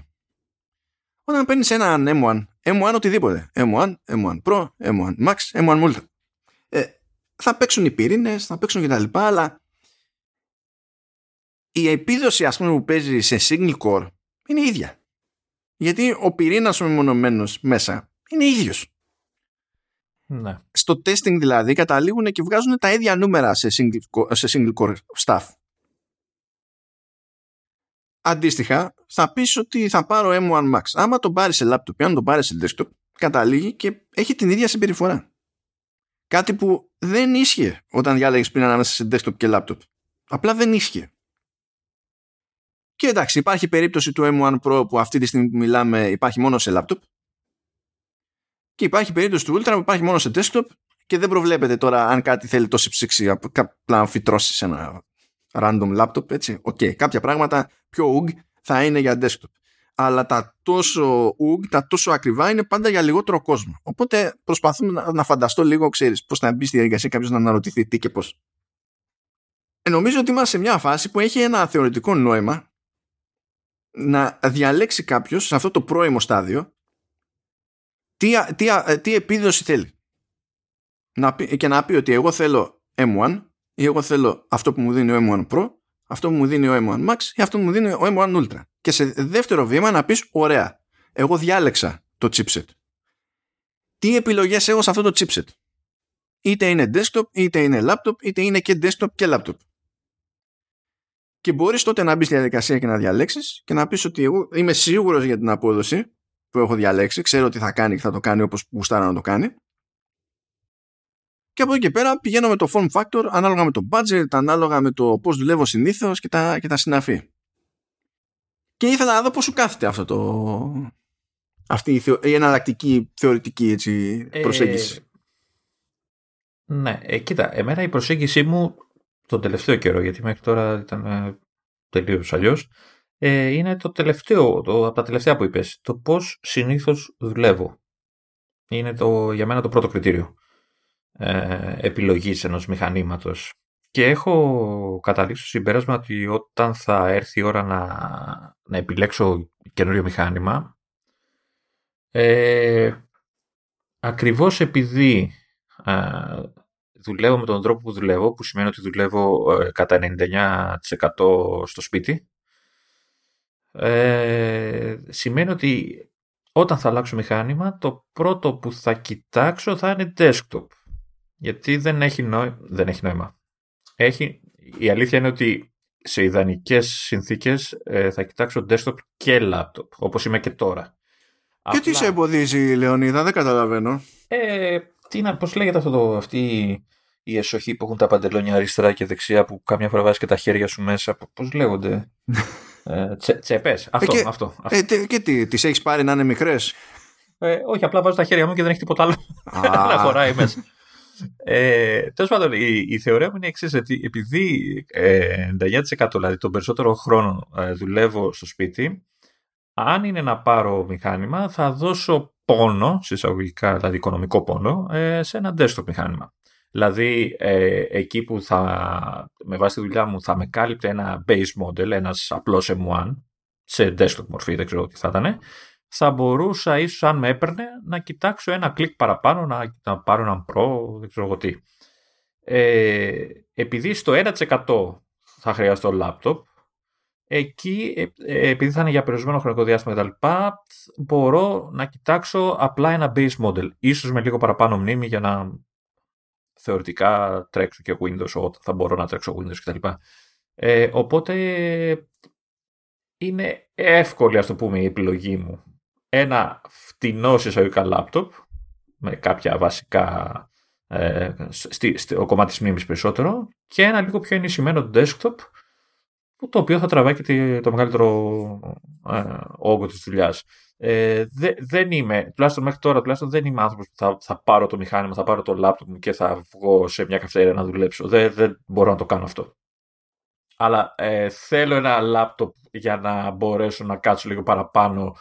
Speaker 2: Όταν παίρνεις έναν M1, M1 οτιδήποτε, M1, M1 Pro, M1 Max, M1 Multi, ε, θα παίξουν οι πυρήνες, θα παίξουν και τα λοιπά, αλλά η επίδοση ας πούμε που παίζει σε single core είναι ίδια. Γιατί ο πυρήνας ο μεμονωμένος μέσα είναι ίδιος.
Speaker 1: Ναι.
Speaker 2: Στο testing δηλαδή καταλήγουν και βγάζουν τα ίδια νούμερα σε single, core, σε single core stuff. Αντίστοιχα, θα πεις ότι θα πάρω M1 Max. Άμα τον πάρεις σε laptop ή αν τον πάρεις σε desktop, καταλήγει και έχει την ίδια συμπεριφορά. Κάτι που δεν ίσχυε όταν διάλεγες πριν ανάμεσα σε desktop και laptop. Απλά δεν ίσχυε. Και εντάξει, υπάρχει περίπτωση του M1 Pro που αυτή τη στιγμή που μιλάμε υπάρχει μόνο σε laptop. Και υπάρχει περίπτωση του Ultra που υπάρχει μόνο σε desktop και δεν προβλέπεται τώρα αν κάτι θέλει τόση ψύξη απλά να φυτρώσει σε ένα random laptop, έτσι. OK, okay. κάποια πράγματα πιο huge θα είναι για desktop. Αλλά τα τόσο huge, τα τόσο ακριβά είναι πάντα για λιγότερο κόσμο. Οπότε προσπαθούμε να, να φανταστώ λίγο, ξέρεις, πώς θα μπει στη διαδικασία κάποιος να αναρωτηθεί τι και πώς. Ε, νομίζω ότι είμαστε σε μια φάση που έχει ένα θεωρητικό νόημα να διαλέξει κάποιος σε αυτό το πρώιμο στάδιο τι, τι, τι επίδοση θέλει. Να πει, και να πει ότι εγώ θέλω M1 ή εγώ θέλω αυτό που μου δίνει ο M1 Pro, αυτό που μου δίνει ο M1 Max ή αυτό που μου δίνει ο M1 Ultra. Και σε δεύτερο βήμα να πεις ωραία, εγώ διάλεξα το chipset. Τι επιλογές έχω σε αυτό το chipset; Είτε είναι desktop, είτε είναι laptop, είτε είναι και desktop και laptop. Και μπορείς τότε να μπεις στη διαδικασία και να διαλέξεις και να πεις ότι εγώ είμαι σίγουρος για την απόδοση που έχω διαλέξει, ξέρω τι θα κάνει και θα το κάνει όπως γουστάρα να το κάνει και από εκεί και πέρα πηγαίνω με το form factor ανάλογα με το budget, ανάλογα με το πώς δουλεύω συνήθως και τα, και τα συναφή. Και ήθελα να δω πώς σου κάθεται αυτό το... αυτή η, θεω... η εναλλακτική θεωρητική έτσι, ε, προσέγγιση.
Speaker 1: Ε, ναι, ε, κοίτα, εμένα η προσέγγιση μου τον τελευταίο καιρό, γιατί μέχρι τώρα ήταν ε, τελείως αλλιώς, ε, είναι το τελευταίο, το, από τα τελευταία που είπες, το πώς συνήθως δουλεύω. Είναι το, για μένα το πρώτο κριτήριο ε, επιλογής ενός μηχανήματος. Και έχω καταλήξει στο συμπέρασμα ότι όταν θα έρθει η ώρα να, να επιλέξω καινούριο μηχάνημα, ε, ακριβώς επειδή ε, δουλεύω με τον τρόπο που δουλεύω, που σημαίνει ότι δουλεύω ε, κατά 99% στο σπίτι, ε, σημαίνει ότι όταν θα αλλάξω μηχάνημα, το πρώτο που θα κοιτάξω θα είναι desktop. Γιατί δεν έχει, νόημα. δεν έχει νόημα. Έχει... Η αλήθεια είναι ότι σε ιδανικές συνθήκες ε, θα κοιτάξω desktop και laptop, όπως είμαι και τώρα.
Speaker 2: Και τι σε εμποδίζει, Λεωνίδα, δεν καταλαβαίνω.
Speaker 1: Ε, τι να, πώς λέγεται αυτό το, αυτή η εσοχή που έχουν τα παντελόνια αριστερά και δεξιά που κάμια φορά βάζεις και τα χέρια σου μέσα. Πώς λέγονται; ε, τσε, τσέπες. Αυτό,
Speaker 2: ε, και,
Speaker 1: αυτό,
Speaker 2: αυτό. Ε, και τι, τις έχεις πάρει να είναι μικρές;
Speaker 1: Ε, όχι, απλά βάζω τα χέρια μου και δεν έχει τίποτα άλλο να χωράει μέσα. Ε, Τέλος πάντων, η, η θεωρία μου είναι εξής, ότι επειδή ε, 99% δηλαδή τον περισσότερο χρόνο ε, δουλεύω στο σπίτι, αν είναι να πάρω μηχάνημα, θα δώσω πόνο, συσσαγωγικά, δηλαδή οικονομικό πόνο, ε, σε ένα desktop μηχάνημα. Δηλαδή, ε, εκεί που θα, με βάση τη δουλειά μου θα με κάλυπτε ένα base model, ένας απλός M1, σε desktop μορφή, δεν ξέρω τι θα ήταν, θα μπορούσα ίσως αν με έπαιρνε να κοιτάξω ένα κλικ παραπάνω, να, να πάρω έναν Pro, δεν ξέρω εγώ τι. Ε, επειδή στο 1% θα χρειαστώ laptop, εκεί ε, ε, επειδή θα είναι για περιορισμένο χρονικό διάστημα κτλ. μπορώ να κοιτάξω απλά ένα base model, ίσως με λίγο παραπάνω μνήμη για να θεωρητικά τρέξω και Windows όταν θα μπορώ να τρέξω Windows κτλ. Ε, οπότε είναι εύκολη ας το πούμε η επιλογή μου ένα φτηνό εισαγωγικά λάπτοπ με κάποια βασικά ε, στη, στη, ο κομμάτι της μνήμης περισσότερο και ένα λίγο πιο ενισχυμένο desktop το οποίο θα τραβάει και το μεγαλύτερο ε, όγκο της δουλειάς. Ε, δε, δεν είμαι, τουλάχιστον μέχρι τώρα, τουλάχιστον δεν είμαι άνθρωπος που θα, θα πάρω το μηχάνημα, θα πάρω το λάπτοπ μου και θα βγω σε μια καυτερία να δουλέψω. Δεν, δεν μπορώ να το κάνω αυτό. Αλλά ε, θέλω ένα λάπτοπ για να μπορέσω να κάτσω λίγο παραπάνω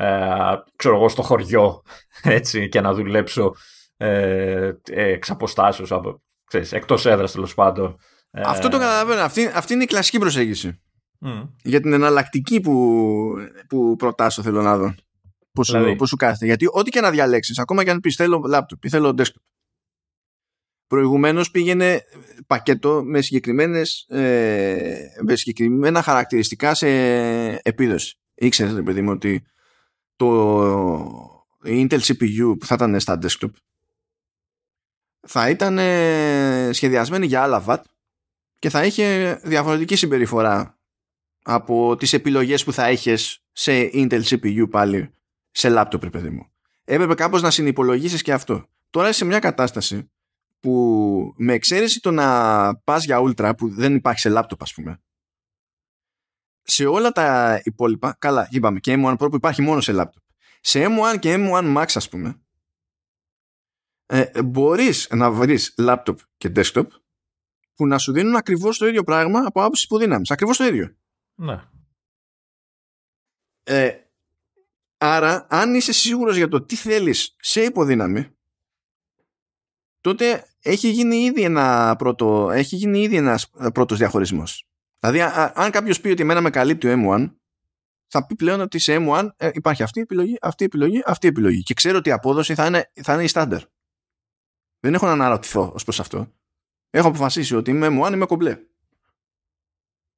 Speaker 1: ε, ξέρω εγώ, στο χωριό έτσι, και να δουλέψω ε, εξ αποστάσεως, από, ξέρεις, εκτός έδρας τέλος πάντων.
Speaker 2: Ε, Αυτό το καταλαβαίνω. Αυτή, αυτή είναι η κλασική προσέγγιση. Για την εναλλακτική που, που προτάσω θέλω να δω. Πώς, δηλαδή; σου, πώς σου κάθεται. Γιατί ό,τι και να διαλέξεις, ακόμα και αν πεις θέλω laptop ή θέλω desktop. Προηγουμένως πήγαινε πακέτο με, συγκεκριμένες, ε, με συγκεκριμένα χαρακτηριστικά σε επίδοση. Ήξερες, παιδί μου, ότι το Intel CPU που θα ήταν στα desktop θα ήταν σχεδιασμένη για άλλα watt και θα είχε διαφορετική συμπεριφορά από τις επιλογές που θα έχεις σε Intel CPU πάλι σε laptop, παιδί μου. Έπρεπε κάπως να συνυπολογίσεις και αυτό. Τώρα είσαι σε μια κατάσταση που με εξαίρεση το να πας για Ultra που δεν υπάρχει σε laptop ας πούμε σε όλα τα υπόλοιπα, καλά είπαμε και M1 Pro που υπάρχει μόνο σε laptop σε M1 και M1 Max ας πούμε ε, μπορείς να βρεις laptop και desktop που να σου δίνουν ακριβώς το ίδιο πράγμα από άποψη υποδύναμης. Ακριβώς το ίδιο.
Speaker 1: Ναι.
Speaker 2: Ε, άρα, αν είσαι σίγουρος για το τι θέλεις σε υποδύναμη, τότε έχει γίνει ήδη ένα πρώτο, έχει γίνει ήδη ένας πρώτος διαχωρισμός. Δηλαδή, αν κάποιος πει ότι εμένα με καλύπτει ο M1, θα πει πλέον ότι σε M1 ε, υπάρχει αυτή η επιλογή, αυτή η επιλογή, αυτή η επιλογή. Και ξέρω ότι η απόδοση θα είναι, θα είναι η στάνταρ. Δεν έχω να αναρωτηθώ ως προς αυτό. Έχω αποφασίσει ότι είμαι M1, είμαι κομπλέ.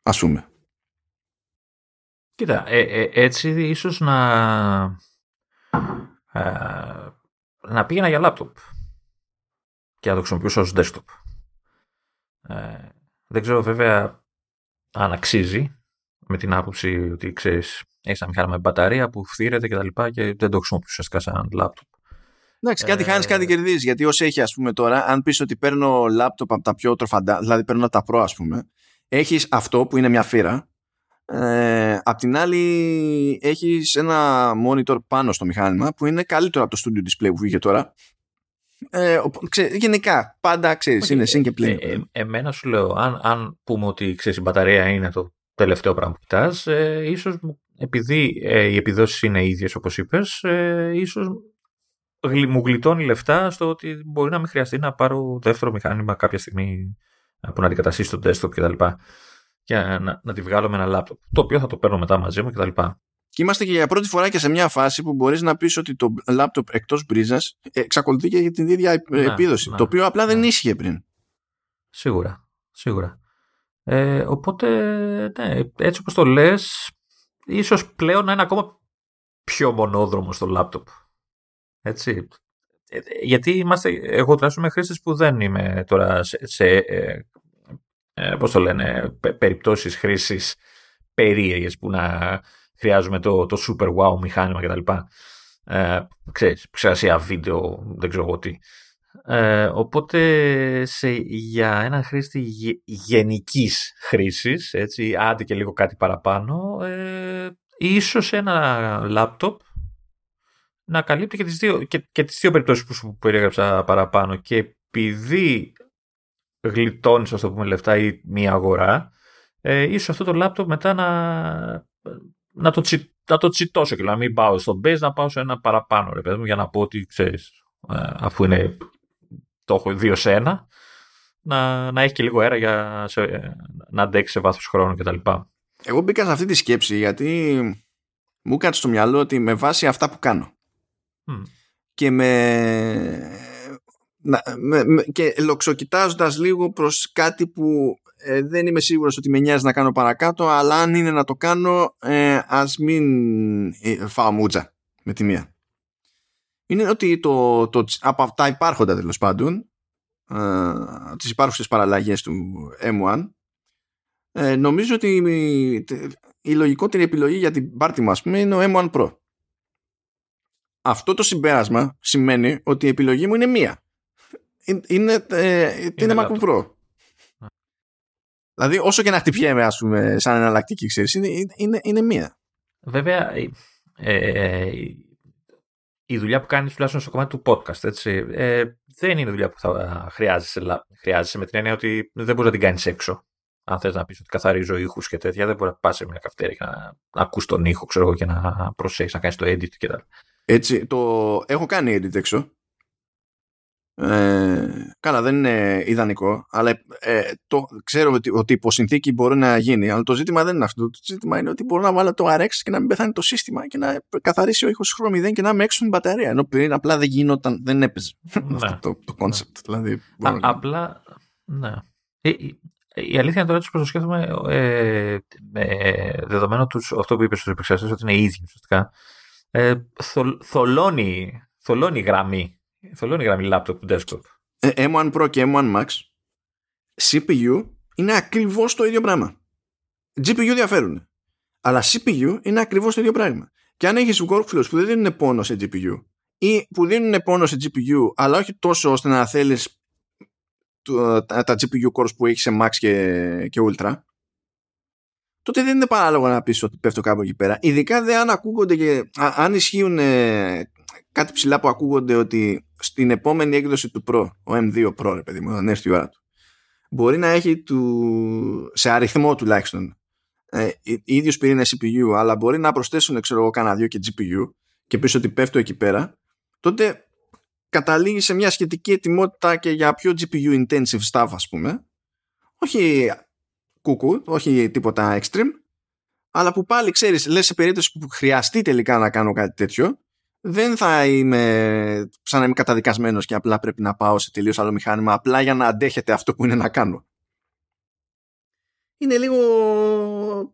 Speaker 2: Ας πούμε.
Speaker 1: Κοίτα, ε, ε, έτσι ίσως να, ε, να πήγαινα για λάπτοπ και να το χρησιμοποιήσω ως desktop. Ε, δεν ξέρω βέβαια αν αξίζει με την άποψη ότι ξέρεις, έχεις ένα μηχάνημα με μπαταρία που φθήρεται και τα λοιπά και δεν το χρησιμοποιήσω ουσιαστικά σαν λάπτοπ.
Speaker 2: Εντάξει, κάτι ε... χάνει, κάτι κερδίζεις. Γιατί όσο έχει, ας πούμε, τώρα, αν πεις ότι παίρνω λάπτοπ από τα πιο τροφαντά, δηλαδή παίρνω τα Pro, ας πούμε, έχεις αυτό που είναι μια φύρα. Ε, απ' την άλλη, έχεις ένα monitor πάνω στο μηχάνημα που είναι καλύτερο από το studio display που βγήκε τώρα. Ε, ξέ, γενικά, πάντα ξέρεις, είναι συν και πλήν.
Speaker 1: Ε, ε, εμένα σου λέω, αν, αν πούμε ότι ξέρεις, η μπαταρία είναι το τελευταίο πράγμα που κοιτάς, ε, ίσως επειδή ε, οι επιδόσεις είναι ίδιες όπως είπες, ε, ίσως μου γλιτώνει λεφτά στο ότι μπορεί να μην χρειαστεί να πάρω δεύτερο μηχάνημα κάποια στιγμή που να αντικαταστήσει το desktop κτλ. Και να, να τη βγάλω με ένα λάπτοπ. Το οποίο θα το παίρνω μετά μαζί μου κτλ.
Speaker 2: Και είμαστε και για πρώτη φορά και σε μια φάση που μπορείς να πεις ότι το λάπτοπ εκτός μπρίζας εξακολουθεί και για την ίδια ναι, επίδοση. Ναι, το οποίο απλά ναι. δεν ίσχυε πριν.
Speaker 1: Σίγουρα. Σίγουρα. Ε, οπότε, ναι, έτσι όπως το λες, ίσως πλέον να είναι ακόμα πιο μονόδρομο στο λάπτοπ. Έτσι. Ε, γιατί είμαστε, εγώ τουλάχιστον είμαι χρήστης που δεν είμαι τώρα σε, σε ε, ε, πώς το λένε, περιπτώσεις χρήσης περίεργες που να χρειάζομαι το, το super wow μηχάνημα κτλ. Ε, ξέρεις, ξερασία βίντεο, δεν ξέρω εγώ τι. Ε, οπότε σε, για έναν χρήστη γε, γενικής χρήσης, έτσι, άντε και λίγο κάτι παραπάνω, ε, ίσως ένα λάπτοπ να καλύπτει και τις δύο, και, και τις δύο περιπτώσεις που σου περιέγραψα παραπάνω και επειδή γλιτώνεις, ας το πούμε, λεφτά ή μία αγορά, ε, ίσως αυτό το λάπτοπ μετά να, να, το, τσι, να το τσιτώσω και να μην πάω στο base, να πάω σε ένα παραπάνω, ρε παιδί μου, για να πω ότι, ξέρεις, ε, αφού είναι το έχω δύο σε ένα, να, να έχει και λίγο αέρα για σε, να αντέξει σε βάθος χρόνου κτλ.
Speaker 2: Εγώ μπήκα σε αυτή τη σκέψη γιατί μου κάτσε στο μυαλό ότι με βάση αυτά που κάνω και με, με, με και λοξοκοιτάζοντας λίγο προς κάτι που ε, δεν είμαι σίγουρος ότι με νοιάζει να κάνω παρακάτω αλλά αν είναι να το κάνω ε, ας μην ε, φάω μούτζα με τη μία. Είναι ότι το, το, από τα υπάρχοντα τέλος πάντων ε, τις υπάρχουσες παραλλαγές του M1 ε, νομίζω ότι η, η λογικότερη επιλογή για την πάρτι μου πούμε είναι ο M1 Pro αυτό το συμπέρασμα σημαίνει ότι η επιλογή μου είναι μία είναι, είναι, ε, είναι MacBook Pro Δηλαδή όσο και να χτυπιέμαι ας πούμε σαν εναλλακτική ξέρεις είναι, είναι, είναι μία
Speaker 1: Βέβαια ε, η δουλειά που κάνεις τουλάχιστον στο κομμάτι του podcast. Έτσι, ε, δεν είναι δουλειά που θα χρειάζεσαι, χρειάζεσαι με την έννοια ότι δεν μπορείς να την κάνεις έξω. Αν θες να πεις ότι καθαρίζω ήχους και τέτοια, δεν μπορεί να πας σε μια καυτέρια και να, να ακούς τον ήχο ξέρω, και να προσέχεις να κάνεις το edit και τα
Speaker 2: Έτσι, το έχω κάνει edit έξω. Ε, καλά, δεν είναι ιδανικό, αλλά ε, το, ξέρω ότι, ότι υπό συνθήκη μπορεί να γίνει. Αλλά το ζήτημα δεν είναι αυτό. Το ζήτημα είναι ότι μπορώ να βάλω το RX και να μην πεθάνει το σύστημα και να καθαρίσει ο ήχος χρόνο 0 και να με έξω την μπαταρία. Ενώ πριν απλά δεν γινόταν, δεν έπαιζε ναι. αυτό το, το concept. Δηλαδή,
Speaker 1: Α, απλά, ναι. Η, η αλήθεια είναι τώρα ότι το σκέφτομαι ε, ε, δεδομένου τους, αυτό που είπες στους επεξεργαστές ότι είναι ίδιοι ουσιαστικά. Ε, θολώνει, θολώνει γραμμή Θολώνει γραμμή laptop, desktop.
Speaker 2: Ε, M1 Pro και M1 Max CPU είναι ακριβώς το ίδιο πράγμα. GPU διαφέρουν. Αλλά CPU είναι ακριβώς το ίδιο πράγμα. Και αν έχεις workflows που δεν δίνουν πόνο σε GPU ή που δίνουν πόνο σε GPU αλλά όχι τόσο ώστε να θέλεις τα, τα GPU cores που έχεις σε Max και, και Ultra τότε δεν είναι παράλογο να πεις ότι πέφτω κάπου εκεί πέρα. Ειδικά δεν αν ακούγονται και αν ισχύουν ε, κάτι ψηλά που ακούγονται ότι στην επόμενη έκδοση του Pro, ο M2 Pro, ρε παιδί μου, αν έρθει η ώρα του, μπορεί να έχει του, σε αριθμό τουλάχιστον ε, ίδιους πυρήνες CPU, αλλά μπορεί να προσθέσουν, ξέρω εγώ, κανένα δύο και GPU και πίσω ότι πέφτω εκεί πέρα, τότε καταλήγει σε μια σχετική ετοιμότητα και για πιο GPU intensive stuff, ας πούμε. Όχι κουκού, όχι τίποτα extreme, αλλά που πάλι ξέρεις, λες σε περίπτωση που χρειαστεί τελικά να κάνω κάτι τέτοιο, δεν θα είμαι σαν να είμαι καταδικασμένος και απλά πρέπει να πάω σε τελείως άλλο μηχάνημα απλά για να αντέχετε αυτό που είναι να κάνω. Είναι λίγο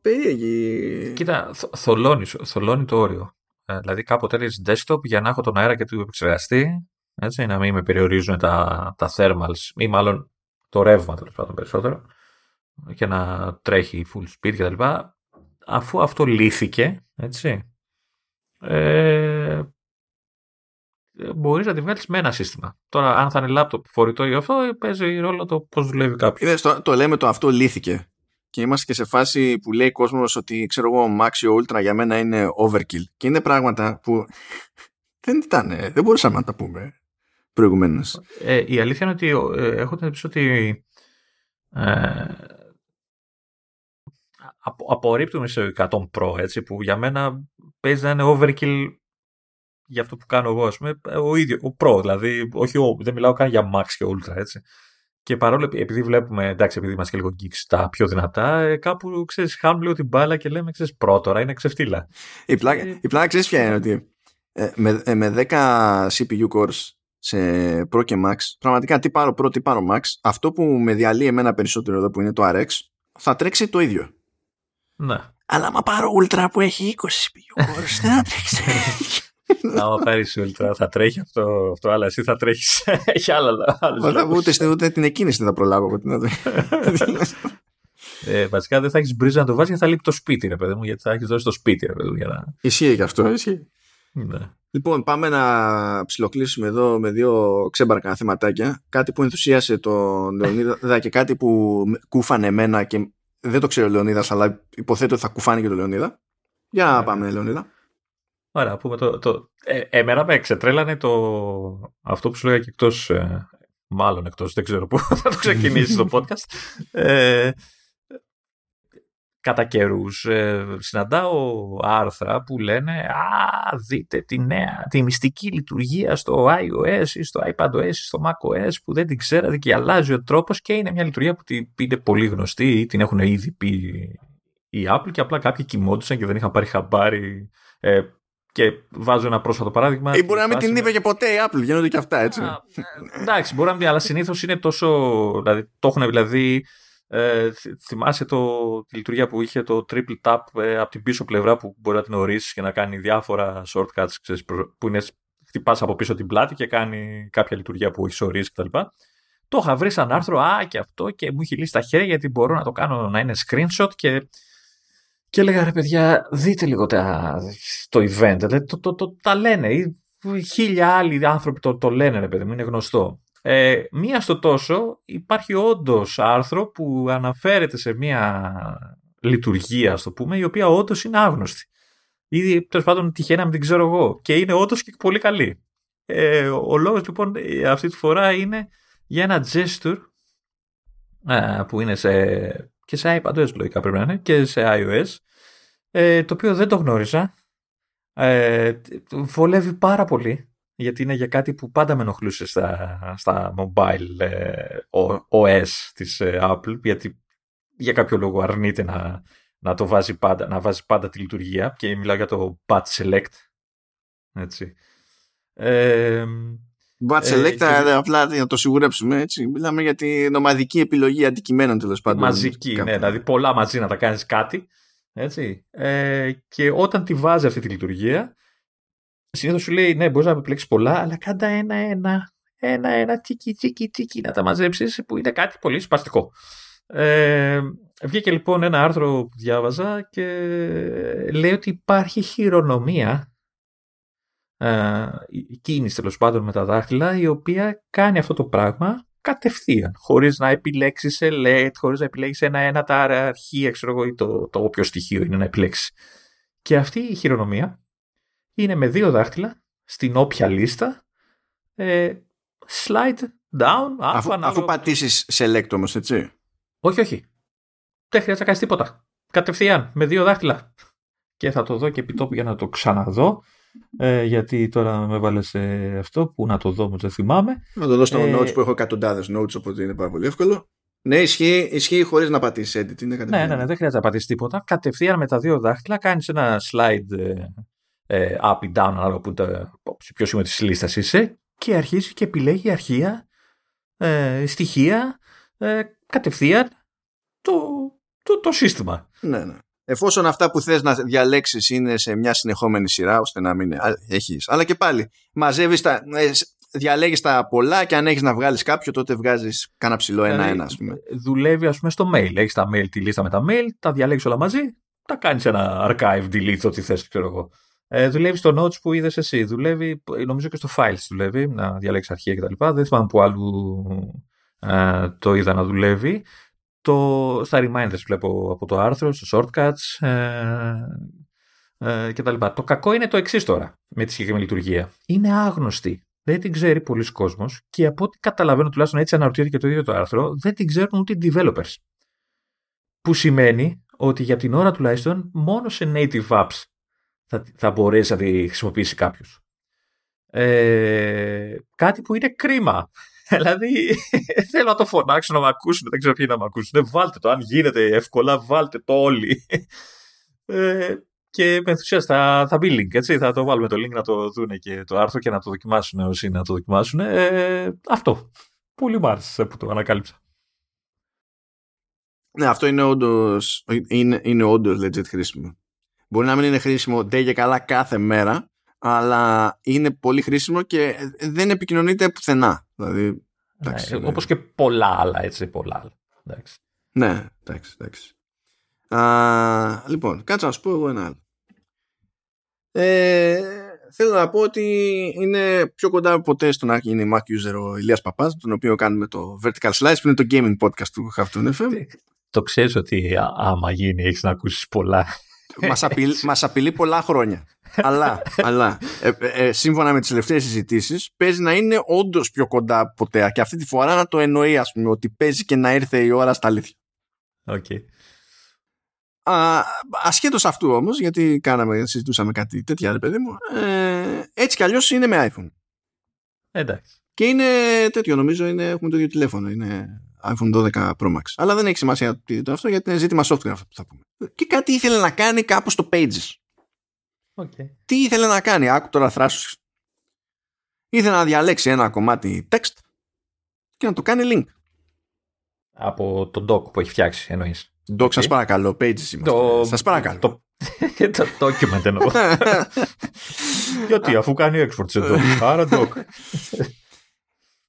Speaker 2: περίεργη.
Speaker 1: Κοίτα, θολώνει, θολώνει το όριο. Ε, δηλαδή κάποτε έλεγες desktop για να έχω τον αέρα και του επεξεργαστή έτσι, να μην με περιορίζουν τα, τα thermals ή μάλλον το ρεύμα τέλος πάντων περισσότερο και να τρέχει full speed κτλ. Αφού αυτό λύθηκε, έτσι, ε, μπορείς να τη βγάλεις με ένα σύστημα. Τώρα, αν θα είναι λάπτοπ φορητό ή αυτό, παίζει ρόλο το πώς δουλεύει κάποιος.
Speaker 2: Το, το λέμε το αυτό λύθηκε. Και είμαστε και σε φάση που λέει κόσμος ότι ξέρω εγώ, Max ή Ultra για μένα είναι overkill. Και είναι πράγματα που δεν ήταν, δεν μπορούσαμε να τα πούμε προηγουμένως.
Speaker 1: Ε, η αλήθεια είναι ότι ε, έχω την εντύπωση ότι. Ε, απορρίπτουμε σε 100 Pro, έτσι, που για μένα παίζει να είναι overkill για αυτό που κάνω εγώ, ας πούμε, ο ίδιο, ο Pro, δηλαδή, όχι ο, δεν μιλάω καν για Max και Ultra, έτσι. Και παρόλο επειδή βλέπουμε, εντάξει, επειδή είμαστε και λίγο geeks τα πιο δυνατά, ε, κάπου ξέρεις, χάνουμε λίγο την μπάλα και λέμε, ξέρεις, Pro τώρα είναι ξεφτύλα.
Speaker 2: Η πλάκα, ε, η πλάκα ξέρεις ποια είναι ότι ε, με, ε, με 10 CPU cores σε Pro και Max, πραγματικά τι πάρω Pro, τι πάρω Max, αυτό που με διαλύει εμένα περισσότερο εδώ που είναι το RX, θα τρέξει το ίδιο.
Speaker 1: Ναι.
Speaker 2: Αλλά άμα πάρω Ultra που έχει 20 CPU cores, δεν θα τρέξει.
Speaker 1: Άμα πάρεις Ultra θα τρέχει αυτό, αυτό αλλά εσύ θα τρέχεις. Έχει άλλα.
Speaker 2: Μα ούτε, ούτε την εκκίνηση δεν θα προλάβω από την
Speaker 1: ε, βασικά δεν θα έχεις μπρίζα να το βάζεις γιατί θα λείπει το σπίτι, ρε παιδί μου, γιατί θα έχεις δώσει το σπίτι, ρε παιδί μου. Για να...
Speaker 2: Ισχύει και αυτό, ισχύει. Ναι. Λοιπόν, πάμε να ψιλοκλείσουμε εδώ με δύο ξέμπαρκα θεματάκια. Κάτι που ενθουσίασε τον Λεωνίδα και κάτι που κούφανε εμένα και δεν το ξέρω ο Λεωνίδα, αλλά υποθέτω ότι θα κουφάνει και τον Λεωνίδα. Για να πάμε, Λεωνίδα.
Speaker 1: Ωραία, πούμε το, το, ε, εμένα με εξετρέλανε το, αυτό που σου λέγα και εκτός, ε, μάλλον εκτός, δεν ξέρω πού θα το ξεκινήσει το podcast. Ε, κατά καιρούς ε, συναντάω άρθρα που λένε «Α, δείτε τη νέα, τη μυστική λειτουργία στο iOS ή στο iPadOS ή στο macOS που δεν την ξέρατε και αλλάζει ο τρόπος και είναι μια λειτουργία που την είναι πολύ γνωστή ή την έχουν ήδη πει η Apple και απλά κάποιοι κοιμόντουσαν και δεν είχαν πάρει χαμπάρι ε, και βάζω ένα πρόσφατο παράδειγμα.
Speaker 2: Ή μπορεί να μην την είπε και ποτέ η Apple, γίνονται και αυτά έτσι. Α,
Speaker 1: ε, εντάξει, μπορεί να μην, αλλά συνήθως είναι τόσο. Δηλαδή, το έχουν δηλαδή. Ε, θυμάσαι το, τη λειτουργία που είχε το triple tap ε, από την πίσω πλευρά που μπορεί να την ορίσεις και να κάνει διάφορα shortcuts ξέρεις, που είναι χτυπάς από πίσω την πλάτη και κάνει κάποια λειτουργία που έχεις ορίσει κτλ. Το είχα βρει σαν άρθρο, α και αυτό και μου έχει λύσει τα χέρια γιατί μπορώ να το κάνω να είναι screenshot και και έλεγα ρε παιδιά, δείτε λίγο τα, το event. Δηλαδή, το, το, το, τα λένε. Χίλια άλλοι άνθρωποι το, το λένε, ρε παιδί μου, είναι γνωστό. Ε, μία στο τόσο υπάρχει όντως άρθρο που αναφέρεται σε μία λειτουργία, ας το πούμε, η οποία όντως είναι άγνωστη. Ήδη τέλος πάντων τυχαίνει να μην την ξέρω εγώ. Και είναι όντως και πολύ καλή. Ε, ο λόγος λοιπόν αυτή τη φορά είναι για ένα gesture ε, που είναι σε και σε iPadOS λογικά πρέπει να είναι και σε iOS ε, το οποίο δεν το γνώριζα ε, βολεύει πάρα πολύ γιατί είναι για κάτι που πάντα με ενοχλούσε στα, στα mobile ε, OS της ε, Apple, γιατί για κάποιο λόγο αρνείται να, να το βάζει πάντα, να βάζει πάντα τη λειτουργία και μιλάω για το Batch Select. Έτσι.
Speaker 2: Ε, Batch Select, και... απλά να το σιγουρέψουμε έτσι. Μιλάμε για την ομαδική επιλογή αντικειμένων τέλος πάντων.
Speaker 1: Μαζική, ναι, δηλαδή πολλά μαζί να τα κάνεις κάτι. Έτσι. Ε, και όταν τη βάζει αυτή τη λειτουργία, συνήθως σου λέει ναι, μπορείς να επιλέξεις πολλά, αλλά κάντα ένα-ένα, ένα-ένα, τσίκι, τσίκι, τσίκι να τα μαζέψεις, που είναι κάτι πολύ σπαστικό. Ε, βγήκε λοιπόν ένα άρθρο που διάβαζα και λέει ότι υπάρχει χειρονομία ε, κίνηση τέλος πάντων με τα δάχτυλα η οποία κάνει αυτό το πράγμα κατευθείαν, χωρίς να επιλέξεις select, χωρίς να επιλέξεις ένα-ένα τα αρχεία, ξέρω εγώ, ή το, το όποιο στοιχείο είναι να επιλέξεις. Και αυτή η χειρονομία είναι με δύο δάχτυλα στην όποια λίστα ε, slide down,
Speaker 2: αφού, αφού πατήσεις select όμως, έτσι.
Speaker 1: Όχι, όχι. Δεν χρειάζεται να κάνεις τίποτα. Κατευθείαν, με δύο δάχτυλα. Και θα το δω και επιτόπου για να το ξαναδώ. Ε, γιατί τώρα με βάλες σε αυτό που να το δω όμως δεν θυμάμαι.
Speaker 2: Να το δω στο ε, notes που έχω εκατοντάδες notes οπότε είναι πάρα πολύ εύκολο. Ναι, ισχύει, ισχύει χωρίς να πατήσεις edit. Είναι
Speaker 1: ναι, ναι, ναι, δεν χρειάζεται να πατήσεις τίποτα. Κατευθείαν με τα δύο δάχτυλα κάνεις ένα slide ε, ε, up ή down, ανάλογα που σε ποιο σημείο της λίστας είσαι, και αρχίζει και επιλέγει αρχεία, ε, στοιχεία, ε, κατευθείαν το, το, το σύστημα.
Speaker 2: Ναι, ναι. Εφόσον αυτά που θες να διαλέξεις είναι σε μια συνεχόμενη σειρά, ώστε να μην έχεις. Αλλά και πάλι, μαζεύεις τα, ε, διαλέγεις τα πολλά και αν έχεις να βγάλεις κάποιο, τότε βγάζεις κάνα ψηλό ένα-ένα, ας πούμε.
Speaker 1: Δουλεύει, ας πούμε, στο mail. Έχεις τα mail, τη λίστα με τα mail, τα διαλέγεις όλα μαζί, τα κάνεις ένα archive, delete, ό,τι θες, ξέρω εγώ. Ε, δουλεύει στο notes που είδες εσύ. Δουλεύει, νομίζω και στο files δουλεύει, να διαλέξεις αρχεία κτλ. Δεν θυμάμαι που άλλου ε, το είδα να δουλεύει. Το, στα reminders βλέπω από το άρθρο, στο shortcuts ε, ε, κτλ. Το κακό είναι το εξής τώρα με τη συγκεκριμένη λειτουργία. Είναι άγνωστη. Δεν την ξέρει πολλοί κόσμος και από ό,τι καταλαβαίνω, τουλάχιστον έτσι αναρωτιέται και το ίδιο το άρθρο, δεν την ξέρουν ούτε οι developers. Που σημαίνει ότι για την ώρα τουλάχιστον μόνο σε native apps θα, θα μπορέσει να τη χρησιμοποιήσει κάποιος. Ε, κάτι που είναι κρίμα. Δηλαδή, θέλω να το φωνάξω να με ακούσουν, δεν ξέρω ποιοι να με ακούσουν. Βάλτε το, αν γίνεται εύκολα, βάλτε το όλοι. Ε, και με ενθουσιάζει θα, θα μπει link, έτσι. Θα το βάλουμε το link να το δουν και το άρθρο και να το δοκιμάσουν όσοι να το δοκιμάσουν. Ε, αυτό. Πολύ μου άρεσε που το ανακάλυψα.
Speaker 2: Ναι, αυτό είναι όντως είναι, είναι όντως legit χρήσιμο. Μπορεί να μην είναι χρήσιμο ντε και καλά κάθε μέρα, αλλά είναι πολύ χρήσιμο και δεν επικοινωνείται πουθενά. Δηλαδή,
Speaker 1: εντάξει, ναι, όπως και πολλά άλλα, έτσι, πολλά άλλα. Εντάξει.
Speaker 2: Ναι, εντάξει, εντάξει. Α, λοιπόν, κάτσα να σου πω εγώ ένα άλλο. Ε, θέλω να πω ότι είναι πιο κοντά από ποτέ στο να γίνει Mac user ο Ηλίας Παπάς, τον οποίο κάνουμε το Vertical Slice, που είναι το gaming podcast του Halftone FM.
Speaker 1: Το ξέρεις ότι άμα γίνει έχεις να ακούσεις πολλά
Speaker 2: μας, απειλεί, μας απειλεί πολλά χρόνια. αλλά αλλά ε, ε, ε, σύμφωνα με τις τελευταίες συζητήσεις παίζει να είναι όντως πιο κοντά από ποτέ και αυτή τη φορά να το εννοεί ας πούμε ότι παίζει και να ήρθε η ώρα στα αλήθεια.
Speaker 1: Okay.
Speaker 2: Α, ασχέτως αυτού όμως γιατί κάναμε, συζητούσαμε κάτι τέτοια ρε παιδί μου ε, έτσι κι αλλιώς είναι με iPhone.
Speaker 1: Εντάξει.
Speaker 2: Και είναι τέτοιο νομίζω είναι, έχουμε το ίδιο τηλέφωνο είναι iPhone 12 Pro Max. Αλλά δεν έχει σημασία το αυτό γιατί είναι ζήτημα software αυτό που θα πούμε. Και κάτι ήθελε να κάνει κάπου στο Pages.
Speaker 1: Okay.
Speaker 2: Τι ήθελε να κάνει, άκου τώρα θράσους. Ήθελε να διαλέξει ένα κομμάτι text και να το κάνει link.
Speaker 1: Από τον doc που έχει φτιάξει εννοείς.
Speaker 2: Doc, okay. σας παρακαλώ, Pages είμαστε. Το... Σας παρακαλώ.
Speaker 1: Το, το document εννοώ. Γιατί αφού κάνει export σε doc. Άρα doc.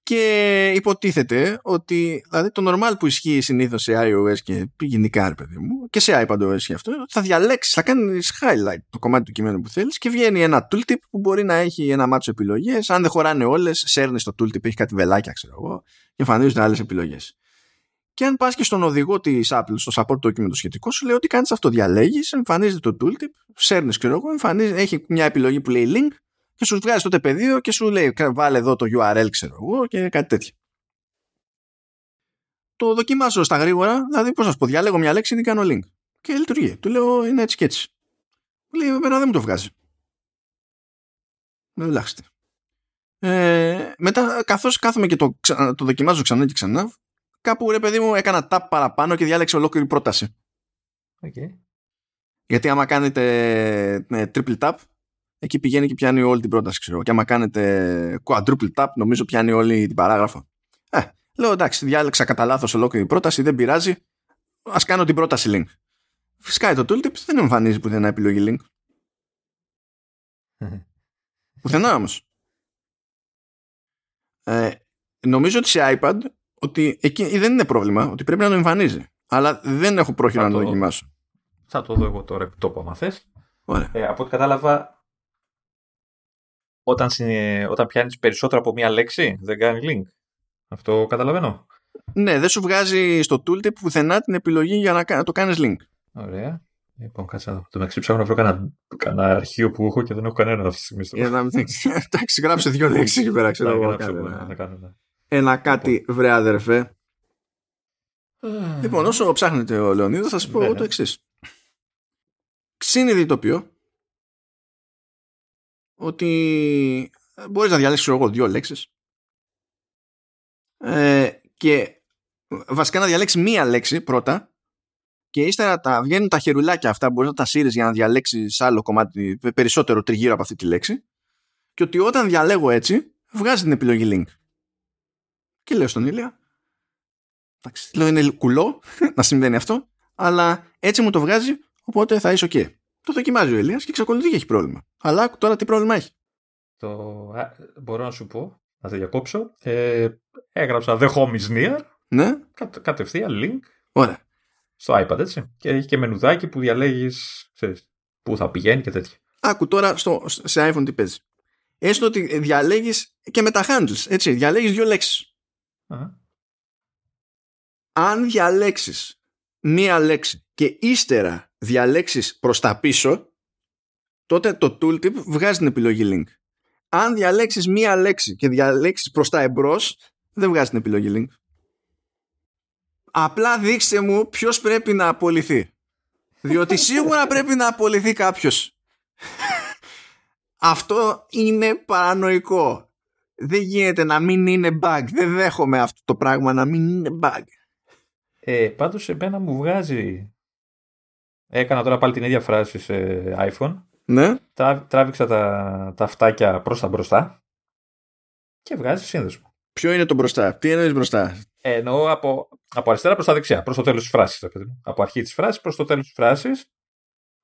Speaker 2: Και υποτίθεται ότι δηλαδή το normal που ισχύει συνήθως σε iOS και γενικά ρε παιδί μου και σε iPadOS και αυτό θα διαλέξεις, θα κάνεις highlight το κομμάτι του κειμένου που θέλεις και βγαίνει ένα tooltip που μπορεί να έχει ένα μάτσο επιλογές. Αν δεν χωράνε όλες, σέρνεις το tooltip, έχει κάτι βελάκια, ξέρω εγώ, και εμφανίζονται άλλες επιλογές. Και αν πας και στον οδηγό της Apple, στο support document το σχετικό, σου λέει ότι κάνεις αυτό. Διαλέγεις, εμφανίζεται το tooltip, σέρνεις, ξέρω εγώ, έχει μια επιλογή που λέει link και σου βγάζει τότε πεδίο και σου λέει βάλε εδώ το URL ξέρω εγώ και κάτι τέτοιο. Το δοκιμάσω στα γρήγορα, δηλαδή πώς να σου πω, διαλέγω μια λέξη και κάνω link. Και λειτουργεί. Του λέω είναι έτσι και έτσι. Μου λέει εμένα δεν μου το βγάζει. Με δουλάχιστε. Ε, μετά, καθώς κάθομαι και το, το δοκιμάζω ξανά και ξανά, κάπου ρε παιδί μου έκανα tap παραπάνω και διάλεξε ολόκληρη πρόταση.
Speaker 1: Okay.
Speaker 2: Γιατί άμα κάνετε ναι, triple tap, εκεί πηγαίνει και πιάνει όλη την πρόταση, ξέρω. Και άμα κάνετε quadruple tap, νομίζω πιάνει όλη την παράγραφο. Ε, λέω εντάξει, διάλεξα κατά λάθος ολόκληρη πρόταση, δεν πειράζει. Α κάνω την πρόταση link. Φυσικά το tooltip δεν εμφανίζει πουθενά επιλογή link. πουθενά όμως. Ε, νομίζω ότι σε iPad ότι εκεί δεν είναι πρόβλημα, ότι πρέπει να το εμφανίζει. Αλλά δεν έχω πρόχειρο να το δοκιμάσω.
Speaker 1: Θα το δω εγώ τώρα επί τόπου, άμα θες. Ε, από ό,τι κατάλαβα, όταν, όταν πιάνεις περισσότερο από μία λέξη, δεν κάνει link. Αυτό καταλαβαίνω.
Speaker 2: Ναι, δεν σου βγάζει στο tooltip πουθενά την επιλογή για να, να το κάνεις link.
Speaker 1: Ωραία. Λοιπόν, κάτσε να Το μεταξύ ψάχνω να βρω κανένα, κανένα αρχείο που έχω και δεν έχω κανένα αυτή τη στιγμή.
Speaker 2: Εντάξει, γράψε δύο λέξεις εκεί πέρα. Ξέρω Ένα κάτι, λοιπόν. βρε αδερφέ. λοιπόν, όσο ψάχνετε ο Λεωνίδα, θα σα πω ναι, το ναι. εξής. Συνειδητοποιώ ότι μπορείς να διαλέξεις εγώ δύο λέξεις. Ε, και βασικά να διαλέξεις μία λέξη πρώτα και ύστερα τα, βγαίνουν τα χερουλάκια αυτά μπορείς να τα σύρεις για να διαλέξεις άλλο κομμάτι περισσότερο τριγύρω από αυτή τη λέξη. Και ότι όταν διαλέγω έτσι βγάζει την επιλογή link. Και λέω στον Ήλια εντάξει, λέω είναι κουλό να συμβαίνει αυτό αλλά έτσι μου το βγάζει οπότε θα είσαι ok το δοκιμάζει ο Ηλίας και εξακολουθεί και έχει πρόβλημα αλλά τώρα τι πρόβλημα έχει
Speaker 1: το, μπορώ να σου πω να το διακόψω ε, έγραψα the home is near
Speaker 2: ναι.
Speaker 1: κατευθείαν link
Speaker 2: Ωραία
Speaker 1: στο iPad, έτσι. Και έχει και μενουδάκι που διαλέγεις πού θα πηγαίνει και τέτοια.
Speaker 2: Άκου τώρα στο, σε iPhone τι παίζει. Έστω ότι διαλέγεις και με τα handles, έτσι. Διαλέγεις δύο λέξεις. Αν διαλέξεις μία λέξη και ύστερα διαλέξεις προς τα πίσω, τότε το tooltip βγάζει την επιλογή link. Αν διαλέξεις μία λέξη και διαλέξεις προς τα εμπρός, δεν βγάζει την επιλογή link. Απλά δείξτε μου ποιος πρέπει να απολυθεί. Διότι σίγουρα πρέπει να απολυθεί κάποιος. Αυτό είναι παρανοϊκό. Δεν γίνεται να μην είναι bug. Δεν δέχομαι αυτό το πράγμα να μην είναι bug.
Speaker 1: Ε, πάντως εμένα μου βγάζει Έκανα τώρα πάλι την ίδια φράση σε iPhone.
Speaker 2: Ναι.
Speaker 1: τράβηξα τα, τα αυτάκια προς τα μπροστά και βγάζει σύνδεσμο.
Speaker 2: Ποιο είναι το μπροστά, τι εννοείς μπροστά;
Speaker 1: Εννοώ από, από αριστερά προς τα δεξιά, προς το τέλος της φράσης. Από αρχή της φράσης προς το τέλος της φράσης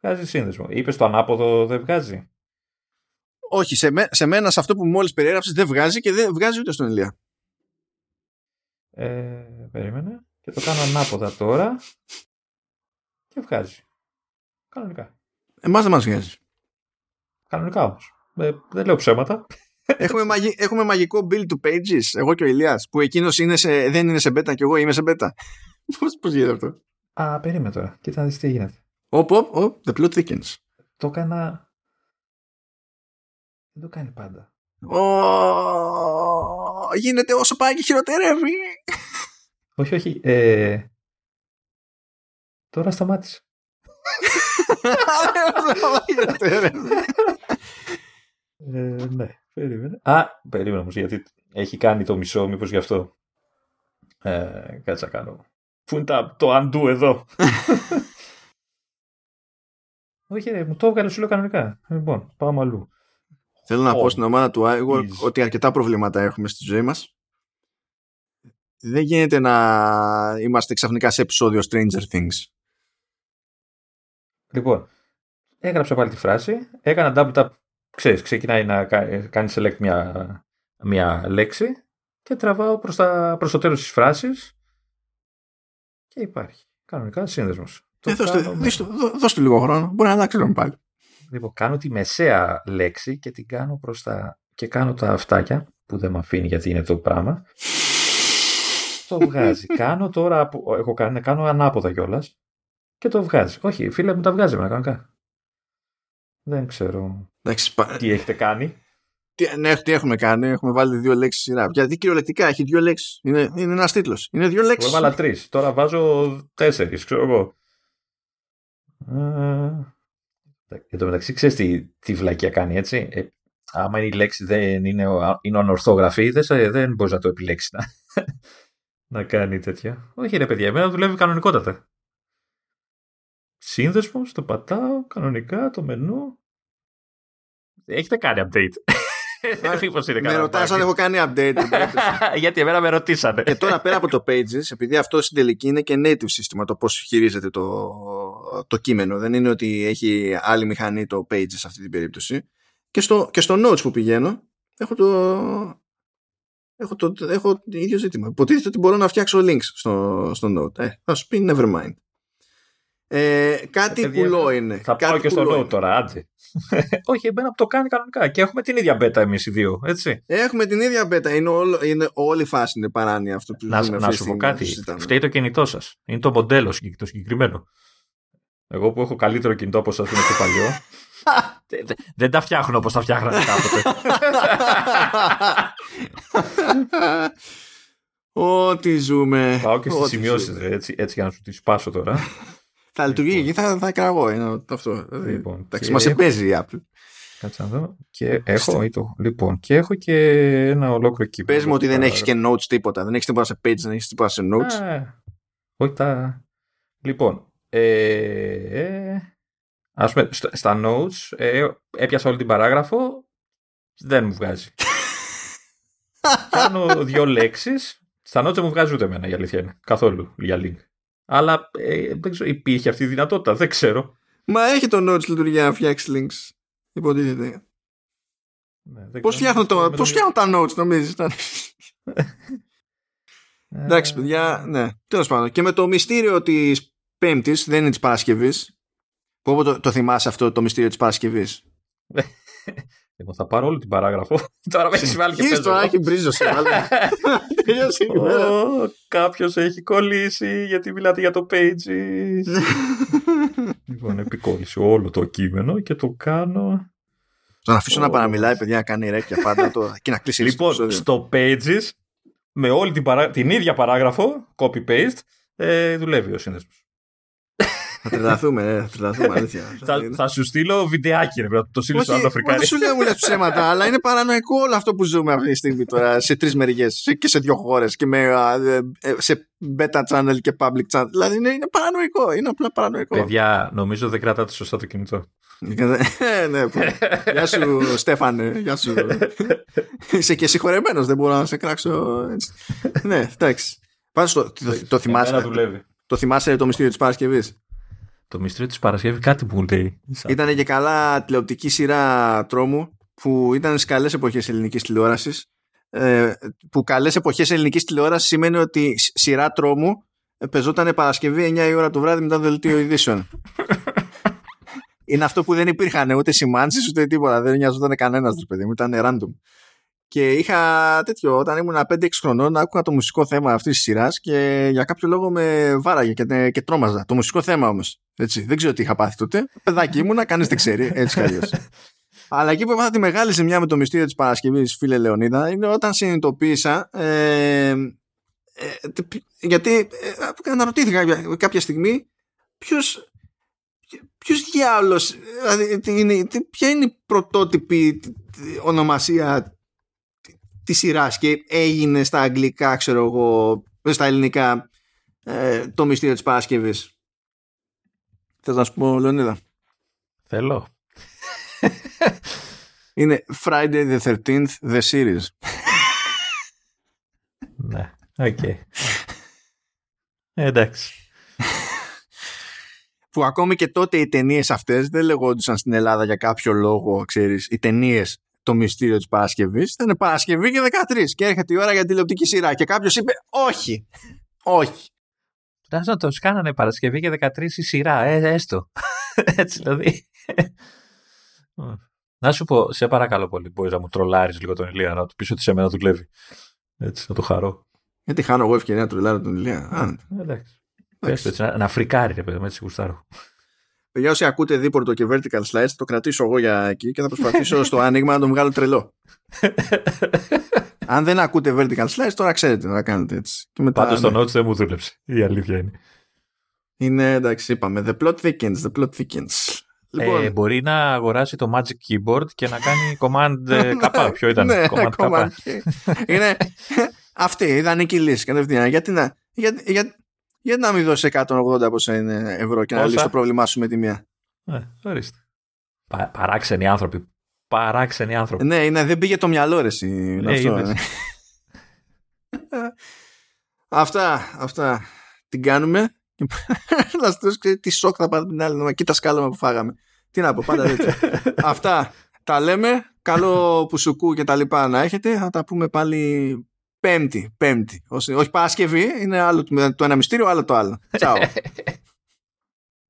Speaker 1: βγάζει σύνδεσμο. Είπες το ανάποδο δεν βγάζει.
Speaker 2: Όχι, σε, με, σε μένα σε αυτό που μόλις περιέγραψες δεν βγάζει και δεν βγάζει ούτε στον Ηλία.
Speaker 1: Ε, περίμενε. Και το κάνω ανάποδα τώρα. Και βγάζει. Κανονικά.
Speaker 2: Εμάς δεν μας βγάζει.
Speaker 1: Κανονικά όμως. Ε, δεν λέω ψέματα
Speaker 2: έχουμε, μαγι... έχουμε μαγικό build to pages, εγώ και ο Ηλίας, που εκείνος σε... δεν είναι σε beta και εγώ είμαι σε beta. Πώς, πώς γίνεται αυτό;
Speaker 1: Α, περίμενε τώρα. Κοίτα να δεις τι γίνεται.
Speaker 2: Οπ, οπ, οπ, the plot thickens.
Speaker 1: Το έκανα... Δεν το κάνει πάντα.
Speaker 2: Oh, γίνεται όσο πάει και χειροτερεύει.
Speaker 1: όχι, όχι. Ε... Τώρα σταμάτησε. Ε, ναι. Περίμενε. Α, περίμενε όμως, γιατί έχει κάνει το μισό, μήπως γι' αυτό. Ε, κάτσε να κάνω. Πού είναι το undo εδώ; Όχι, ρε, μου το έβγαλε σου λέω κανονικά. Λοιπόν, πάμε αλλού.
Speaker 2: Θέλω να πω στην ομάδα του iWork ότι αρκετά προβλήματα έχουμε στη ζωή μας. Δεν γίνεται να είμαστε ξαφνικά σε επεισόδιο Stranger Things.
Speaker 1: Λοιπόν, έγραψα πάλι τη φράση, έκανα double tap ξέρεις, ξεκινάει να κάνει select μια, μια λέξη και τραβάω προς, τα, προς το τέλος της φράσης και υπάρχει κανονικά σύνδεσμος.
Speaker 2: Ε, δώσ' του, λίγο χρόνο, μπορεί να αλλάξει πάλι.
Speaker 1: Λοιπόν, κάνω τη μεσαία λέξη και την κάνω προς τα... και κάνω τα αυτάκια που δεν με αφήνει γιατί είναι το πράγμα. το βγάζει. κάνω τώρα, έχω κάνει, κάνω ανάποδα κιόλας και το βγάζεις. Όχι, φίλε μου τα βγάζει με κανονικά. Δεν ξέρω Εντάξει, τι έχετε κάνει.
Speaker 2: Τι, ναι, τι έχουμε κάνει, έχουμε βάλει δύο λέξεις σειρά. Γιατί κυριολεκτικά έχει δύο λέξεις. Είναι, είναι ένας τίτλος. Είναι δύο λέξεις.
Speaker 1: Εγώ έβαλα τρεις. Τώρα βάζω τέσσερις, ξέρω εγώ. Ε, εν τω μεταξύ, ξέρεις τι, τι βλακία κάνει, έτσι; Ε, άμα η λέξη δεν είναι, είναι ονορθογραφή, δεν, δεν μπορείς να το επιλέξεις να, να κάνει τέτοια. Όχι ρε παιδιά, εμένα δουλεύει κανονικότατα. Σύνδεσμο, το πατάω κανονικά, το μενού. Έχετε κάνει update.
Speaker 2: με ρωτάς αν έχω κάνει update.
Speaker 1: Γιατί εμένα με ρωτήσανε.
Speaker 2: Και τώρα πέρα από το Pages, επειδή αυτό στην τελική είναι και native σύστημα το πώς χειρίζεται το, το κείμενο. Δεν είναι ότι έχει άλλη μηχανή το Pages σε αυτή την περίπτωση. Και στο, και στο Notes που πηγαίνω έχω το, έχω το, έχω το ίδιο ζήτημα. Υποτίθεται ότι μπορώ να φτιάξω links στο, στο Note. Ε, θα σου πει never mind. Ε, κάτι κουλό είναι.
Speaker 1: Θα πάω και στο Note τώρα, άντζε. Όχι, εμένα το κάνει κανονικά. Και έχουμε την ίδια beta εμείς οι δύο, έτσι.
Speaker 2: Έχουμε την ίδια beta. Είναι, όλο, είναι όλη η φάση είναι παράνοια αυτό που
Speaker 1: Να, να σου πω κάτι. Φταίει το κινητό σας. Είναι το μοντέλο το συγκεκριμένο. Εγώ που έχω καλύτερο κινητό από σας είναι πιο παλιό. Δεν τα φτιάχνω όπως τα φτιάχνατε κάποτε.
Speaker 2: Ό,τι ζούμε.
Speaker 1: Πάω και στις σημειώσεις, έτσι, έτσι για να σου τη σπάσω τώρα.
Speaker 2: Θα λειτουργεί εκεί, θα, θα κραγώ. Είναι αυτό. Λοιπόν, Εντάξει, μας επέζει η Apple.
Speaker 1: Κάτσε να δω. Και έχω, το, λοιπόν, και έχω και ένα ολόκληρο κείμενο.
Speaker 2: Πες μου ότι δεν έχεις και notes τίποτα. Δεν έχεις τίποτα σε pages, δεν έχεις τίποτα σε notes.
Speaker 1: Α, όχι τα. Λοιπόν, ε, ε, ας πούμε, στα notes ε, έπιασα όλη την παράγραφο. Δεν μου βγάζει. Κάνω δύο λέξεις. Στα notes δεν μου βγάζει ούτε εμένα η αλήθεια είναι. Καθόλου για link. Αλλά ε, δεν ξέρω, υπήρχε αυτή η δυνατότητα, δεν ξέρω.
Speaker 2: Μα έχει το Notes λειτουργία να φτιάξει links. Υποτίθεται. Ναι, πώς φτιάχνω, το, πώς φτιάχνω τα notes νομίζεις Εντάξει παιδιά Ναι τέλος πάντων Και με το μυστήριο της πέμπτης Δεν είναι της Παρασκευής Πού το, το θυμάσαι αυτό το μυστήριο της Παρασκευής
Speaker 1: Εγώ θα πάρω όλη την παράγραφο. Τώρα με έχει βάλει και παίζω.
Speaker 2: Τώρα έχει μπρίζος σε Τελειώσει
Speaker 1: Κάποιος έχει κολλήσει γιατί μιλάτε για το Pages. λοιπόν, επικόλλησε όλο το κείμενο και το κάνω.
Speaker 2: Τον αφήσω να παραμιλάει, παιδιά, να κάνει ρέκια πάντα το... και να κλείσει
Speaker 1: Λοιπόν, στο Pages, με όλη την, παρά... την ίδια παράγραφο, copy-paste, ε, δουλεύει ο σύνδεσμος.
Speaker 2: Θα τρελαθούμε, ε, θα τρελαθούμε, αλήθεια.
Speaker 1: θα, θα σου στείλω βιντεάκι, ρε, το στείλω στο Αφρικάνι.
Speaker 2: Δεν σου λέω μου λες ψέματα, αλλά είναι παρανοϊκό όλο αυτό που ζούμε αυτή τη στιγμή τώρα σε τρεις μεριές και σε δύο χώρες και με, ε, ε, σε beta channel και public channel. Δηλαδή είναι, είναι παρανοϊκό, είναι απλά παρανοϊκό.
Speaker 1: Παιδιά, νομίζω δεν κρατάτε σωστά το κινητό.
Speaker 2: ε, ναι, γεια σου Στέφανε, γεια σου. Είσαι και συγχωρεμένος, δεν μπορώ να σε κράξω. ναι, εντάξει. Πάντω το, το, το, θυμάσαι. Το θυμάσαι το μυστήριο της Παρασκευής;
Speaker 1: Το μυστήριο της Παρασκευής κάτι που λέει.
Speaker 2: Ήταν και καλά τηλεοπτική σειρά τρόμου που ήταν στις καλές εποχές ελληνικής τηλεόρασης. Ε, που καλές εποχές ελληνικής τηλεόρασης σημαίνει ότι σειρά τρόμου πεζόταν Παρασκευή 9 η ώρα το βράδυ μετά το δελτίο ειδήσεων. Είναι αυτό που δεν υπήρχαν ούτε σημάνσεις ούτε τίποτα. Δεν νοιαζόταν κανένας, παιδί μου. Ήταν random. Και είχα τέτοιο, όταν ήμουν 5-6 χρονών, άκουγα το μουσικό θέμα αυτής της σειράς και για κάποιο λόγο με βάραγε και, και τρόμαζα. Το μουσικό θέμα όμως. Δεν ξέρω τι είχα πάθει τότε. Παιδάκι ήμουνα, κανείς δεν ξέρει. Έτσι κι αλλιώς. Αλλά εκεί που έπαθα τη μεγάλη ζημιά με το μυστήριο της Παρασκευής, φίλε Λεωνίδα, είναι όταν συνειδητοποίησα. Ε, ε, γιατί ε, αναρωτήθηκα κάποια στιγμή ποιος. Ποιος διάολο, δηλαδή, ποια είναι η πρωτότυπη ονομασία της σειράς και έγινε στα αγγλικά, ξέρω εγώ, στα ελληνικά ε, το μυστήριο της Παρασκευής. Θες να σου πω, Λεωνίδα;
Speaker 1: Θέλω.
Speaker 2: Είναι Friday the 13th, the series.
Speaker 1: ναι, OK. Okay. εντάξει.
Speaker 2: Που ακόμη και τότε οι ταινίες αυτές δεν λεγόντουσαν στην Ελλάδα για κάποιο λόγο, ξέρεις, οι ταινίες το μυστήριο της Παρασκευής. Ήταν Παρασκευή και 13 και έρχεται η ώρα για τηλεοπτική σειρά. Και κάποιος είπε όχι. Όχι.
Speaker 1: να το κάνανε Παρασκευή και 13 η σειρά, ε, έστω. Έτσι δηλαδή. να σου πω, σε παρακαλώ πολύ, μπορείς να μου τρολάρεις λίγο τον Ηλία, να του πεις ότι σε μένα δουλεύει. Έτσι, να το χαρώ.
Speaker 2: Γιατί χάνω εγώ ευκαιρία να τρολάρω τον Ηλία.
Speaker 1: Ε, εντάξει. Πες έτσι, να, να φρικάρει, ρε παιδί μου, έτσι γουστάρω.
Speaker 2: Παιδιά, όσοι ακούτε δίπορτο και vertical slice, θα το κρατήσω εγώ για εκεί και θα προσπαθήσω στο άνοιγμα να τον βγάλω τρελό. Αν δεν ακούτε vertical slice, τώρα ξέρετε να κάνετε έτσι.
Speaker 1: Και μετά, Πάντως το ναι. notes δεν μου δούλεψε. Η αλήθεια είναι.
Speaker 2: Είναι εντάξει, είπαμε. The plot thickens, the plot thickens.
Speaker 1: Λοιπόν, ε, μπορεί να αγοράσει το Magic Keyboard και να κάνει command ε, καπά. Ποιο ήταν,
Speaker 2: ναι,
Speaker 1: command, command
Speaker 2: Είναι αυτή η ιδανική λύση κατευθείαν. Γιατί να, για, για, γιατί να μην δώσει 180 πόσα είναι ευρώ και να λύσει το πρόβλημά σου με τη μία.
Speaker 1: Ε, ορίστε. Πα, παράξενοι άνθρωποι. Παράξενοι άνθρωποι.
Speaker 2: Ναι, είναι, δεν πήγε το μυαλό ρε ναι, αυτό. Ναι. αυτά, αυτά την κάνουμε. Λαστρός ξέρει τι σοκ θα πάρει την άλλη. Κοίτα σκάλωμα που φάγαμε. Τι να πω, πάντα έτσι. αυτά τα λέμε. Καλό πουσουκού και τα λοιπά να έχετε. Θα τα πούμε πάλι Πέμπτη. Πέμπτη. Όχι Παρασκευή. Είναι άλλο το ένα μυστήριο, άλλο το άλλο. Τσάου.